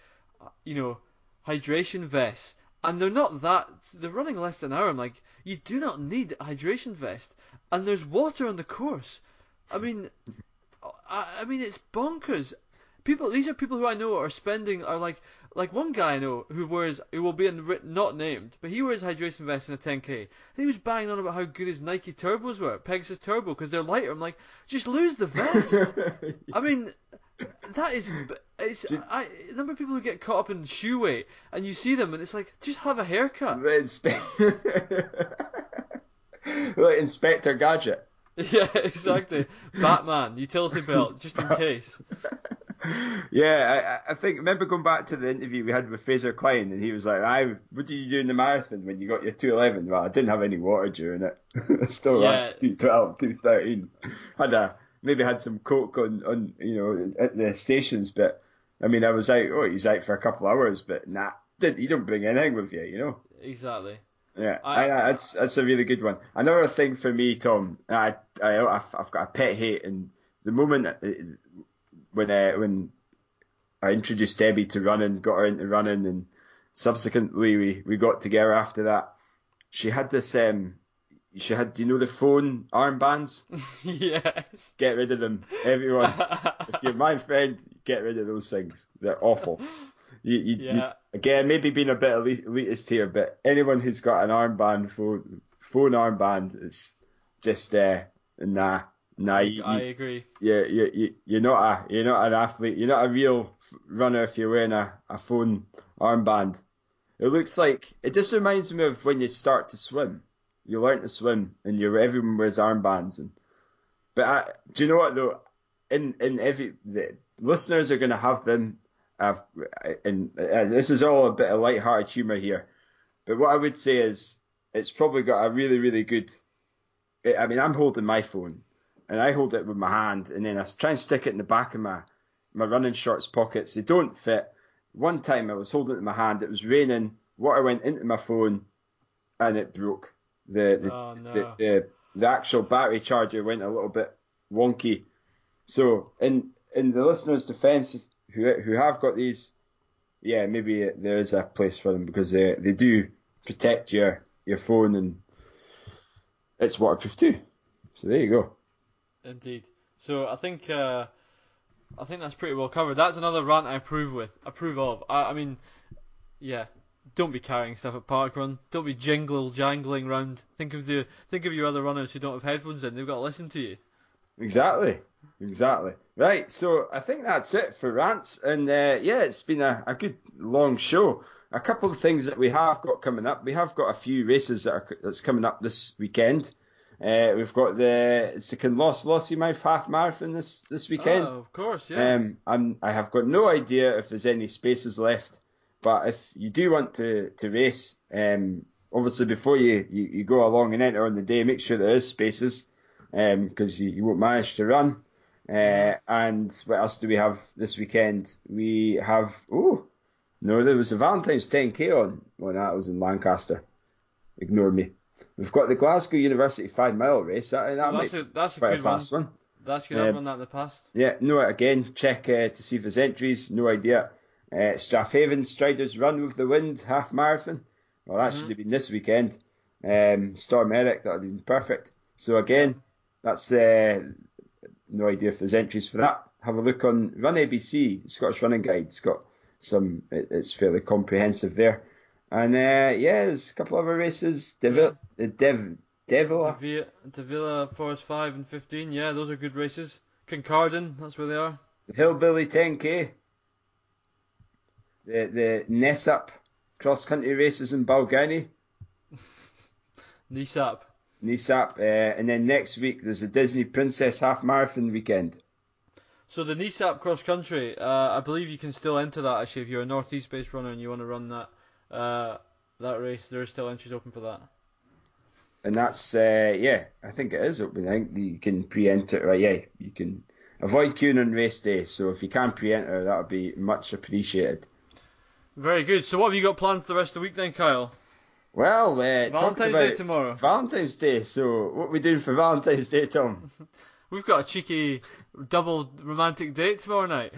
you know, hydration vests, and they're not that. They're running less than an hour. I'm like, you do not need a hydration vest, and there's water on the course. I mean, I, I mean it's bonkers. People, these are people who I know are spending are like like one guy I know who wears who will be in not named, but he wears hydration vest in a 10k. And he was banging on about how good his Nike turbos were, Pegasus Turbo, because they're lighter. I'm like, just lose the vest. (laughs) I mean, that is it's I the number of people who get caught up in shoe weight, and you see them, and it's like, just have a haircut. like (laughs) Inspector Gadget. (laughs) Yeah, exactly. Batman, utility belt, just in case. (laughs) Yeah, I, I think remember going back to the interview we had with Fraser Clyne, and he was like, "I, what did you do in the marathon when you got your 211?" Well, I didn't have any water during it. (laughs) Still Yeah. ran 212, 213. Had a maybe had some coke on on you know at the stations, but I mean I was out. Oh, he's out for a couple of hours, but nah, did you don't bring anything with you, you know. Exactly. Yeah, I- I, that's that's a really good one. Another thing for me, Tom, I, I I've, I've got a pet hate, and the moment uh, when uh, when I introduced Debbie to running, got her into running, and subsequently we, we got together after that. She had this um, she had do you know the phone armbands? (laughs) yes. Get rid of them, everyone. (laughs) if you're my friend, get rid of those things. They're awful. You, you, you- Yeah. Again, maybe being a bit elitist here, but anyone who's got an armband phone, phone armband is just uh, nah, nah. You, I agree. you're, you're, you- you're not a you're not an athlete. You're not a real runner if you're wearing a, a phone armband. It looks like it just reminds me of when you start to swim. You learn to swim, and you everyone wears armbands. And but I, do you know what though? In in every the listeners are going to have them. Uh, and this is all a bit of light-hearted humour here. But what I would say is it's probably got a really really good. I mean, I'm holding my phone, and I hold it with my hand, and then I try and stick it in the back of my my running shorts pockets. They don't fit. One time I was holding it in my hand. It was raining. Water went into my phone, and it broke. The the, Oh, no. the, the the actual battery charger went a little bit wonky. So in in the listeners' defence, who who have got these, yeah, maybe there is a place for them because they they do protect your your phone and it's waterproof too. So there you go. Indeed. So I think uh, I think that's pretty well covered. That's another rant I approve with. Approve of. I, I mean, yeah. Don't be carrying stuff at parkrun. Don't be jingle jangling round. Think of the think of your other runners who don't have headphones in. They've got to listen to you. Exactly. Exactly. Right. So I think that's it for rants. And uh, yeah, it's been a, a good long show. A couple of things that we have got coming up. We have got a few races that are that's coming up this weekend. Uh, we've got the Second Loss Lossiemouth half marathon this this weekend. Oh, of course, yeah. Um, I'm, I have got no idea if there's any spaces left, but if you do want to, to race, um, obviously before you, you, you go along and enter on the day, make sure there is spaces, because you, you won't manage to run. Uh, and what else do we have this weekend? We have, oh, no, there was a Valentine's 10k on. Well, that was in Lancaster. Ignore me. We've got the Glasgow University five mile race. That, that might that's a that's a quite a good one. fast one. That's good. I've Um, run that in the past. Yeah, no, again, check uh, to see if there's entries. No idea. Uh, Strathaven Striders Run with the Wind half marathon. Well, that should have been this weekend. Um, Storm Erik, that would have been perfect. So again, that's uh, no idea if there's entries for that. Have a look on Run ABC, Scottish Running Guide. It's got some. It, it's fairly comprehensive there. And uh, yeah, there's a couple of other races. Devil, uh, Dev, Devil, Devilla, Devilla Forest 5 and 15, yeah, those are good races. Kincardine, that's where they are. Hillbilly 10k. The the Nessup cross country races in Balgownie, (laughs) NISAP. Nisap, uh, and then next week there's a Disney Princess half marathon weekend. So the NISAP cross country, uh, I believe you can still enter that actually if you're a northeast based runner and you want to run that uh, that race. There are still entries open for that. And that's uh, yeah, I think it is open. I think you can pre-enter. Right, yeah, you can avoid queuing on race day. So if you can pre-enter, that would be much appreciated. Very good. So what have you got planned for the rest of the week then, Kyle? Well, uh, Valentine's about Day tomorrow. Valentine's Day. So, what are we doing for Valentine's Day, Tom? (laughs) We've got a cheeky double romantic date tomorrow night.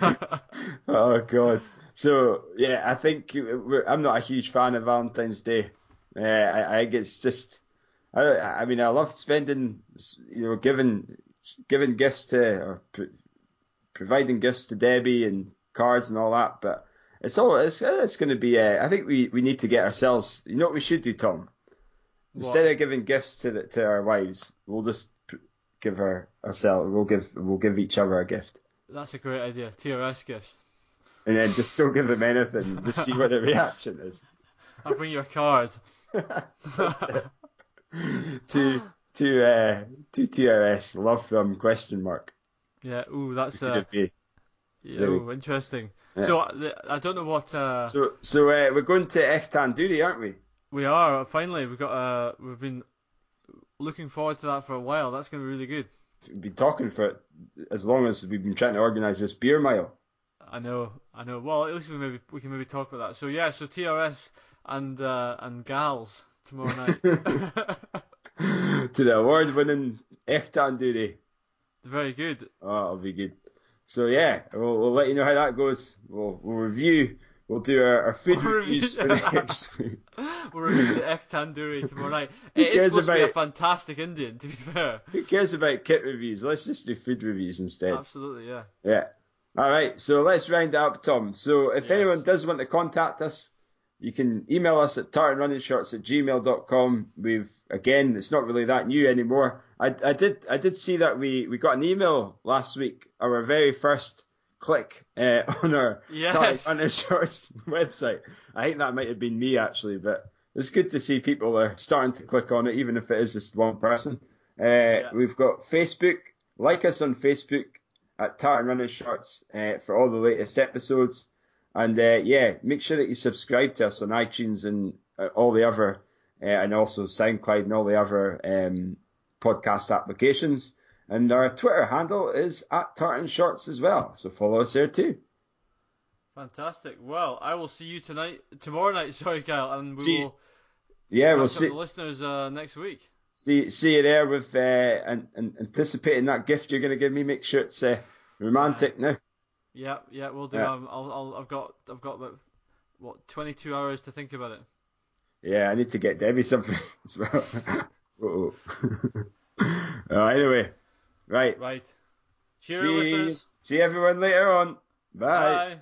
(laughs) oh God. So yeah, I think we're, I'm not a huge fan of Valentine's Day. Uh, I, I think it's just, I, I mean, I love spending, you know, giving, giving gifts to, or pro- providing gifts to Debbie and cards and all that. But it's all, it's, it's going to be. Uh, I think we, we need to get ourselves. You know what we should do, Tom? Instead What? of giving gifts to the, to our wives, we'll just give her ourselves. We'll give we'll give each other a gift. That's a great idea. TRS gifts. and then just don't give them anything to see what the reaction is. (laughs) I'll bring you a card. (laughs) to to uh to TRS love from question mark. yeah. Ooh, that's uh, it be? yeah, Maybe. interesting. Yeah. So uh, I don't know what uh, So so uh, we're going to Ek Tandoori, aren't we? we are. Finally, we've got. Uh, we've been looking forward to that for a while. That's going to be really good. We've been talking for it as long as we've been trying to organise this beer mile. I know, I know. Well, at least we maybe we can maybe talk about that. So yeah, so TRS and uh, and gals tomorrow night. (laughs) to the award winning Ek Tandoori. Very good. Oh, that'll be good. So yeah, we'll, we'll let you know how that goes. We'll we'll review. We'll do our, our food We'll reviews for (laughs) review- next week. We're reviewing the Ek Tandoori tomorrow night. (laughs) It is supposed to be a fantastic Indian, to be fair. Who cares about kit reviews? Let's just do food reviews instead. Absolutely, yeah. Yeah. All right. So let's round it up, Tom. So if Yes. anyone does want to contact us, you can email us at tartanrunningshorts at gmail.com. We've again, it's not really that new anymore. I, I did I did see that we, we got an email last week, our very first click uh, (laughs) on our Yes. Tartan Running Shorts (laughs) website. I think that might have been me actually, but it's good to see people are starting to click on it, even if it is just one person. Uh, We've got Facebook. Like us on Facebook at Tartan Running Shorts uh, for all the latest episodes. And uh, yeah, make sure that you subscribe to us on iTunes and uh, all the other, uh, and also SoundCloud and all the other um, podcast applications. And our Twitter handle is at Tartan Shorts as well. So follow us there too. Fantastic. Well, I will see you tonight, tomorrow night. (laughs) Sorry, Kyle, and we See- will Yeah, we'll see. the listeners uh, next week. See, see you there with uh, and, and anticipating that gift you're going to give me. Make sure it's uh, romantic now. Yeah, yeah, we'll do. Yeah. Um, I'll, I'll, I've got, I've got about what 22 hours to think about it. Yeah, I need to get Debbie something (laughs) as well. (laughs) Uh-oh. (laughs) uh, anyway, right. Right. Cheers, see, see everyone later on. Bye. Bye.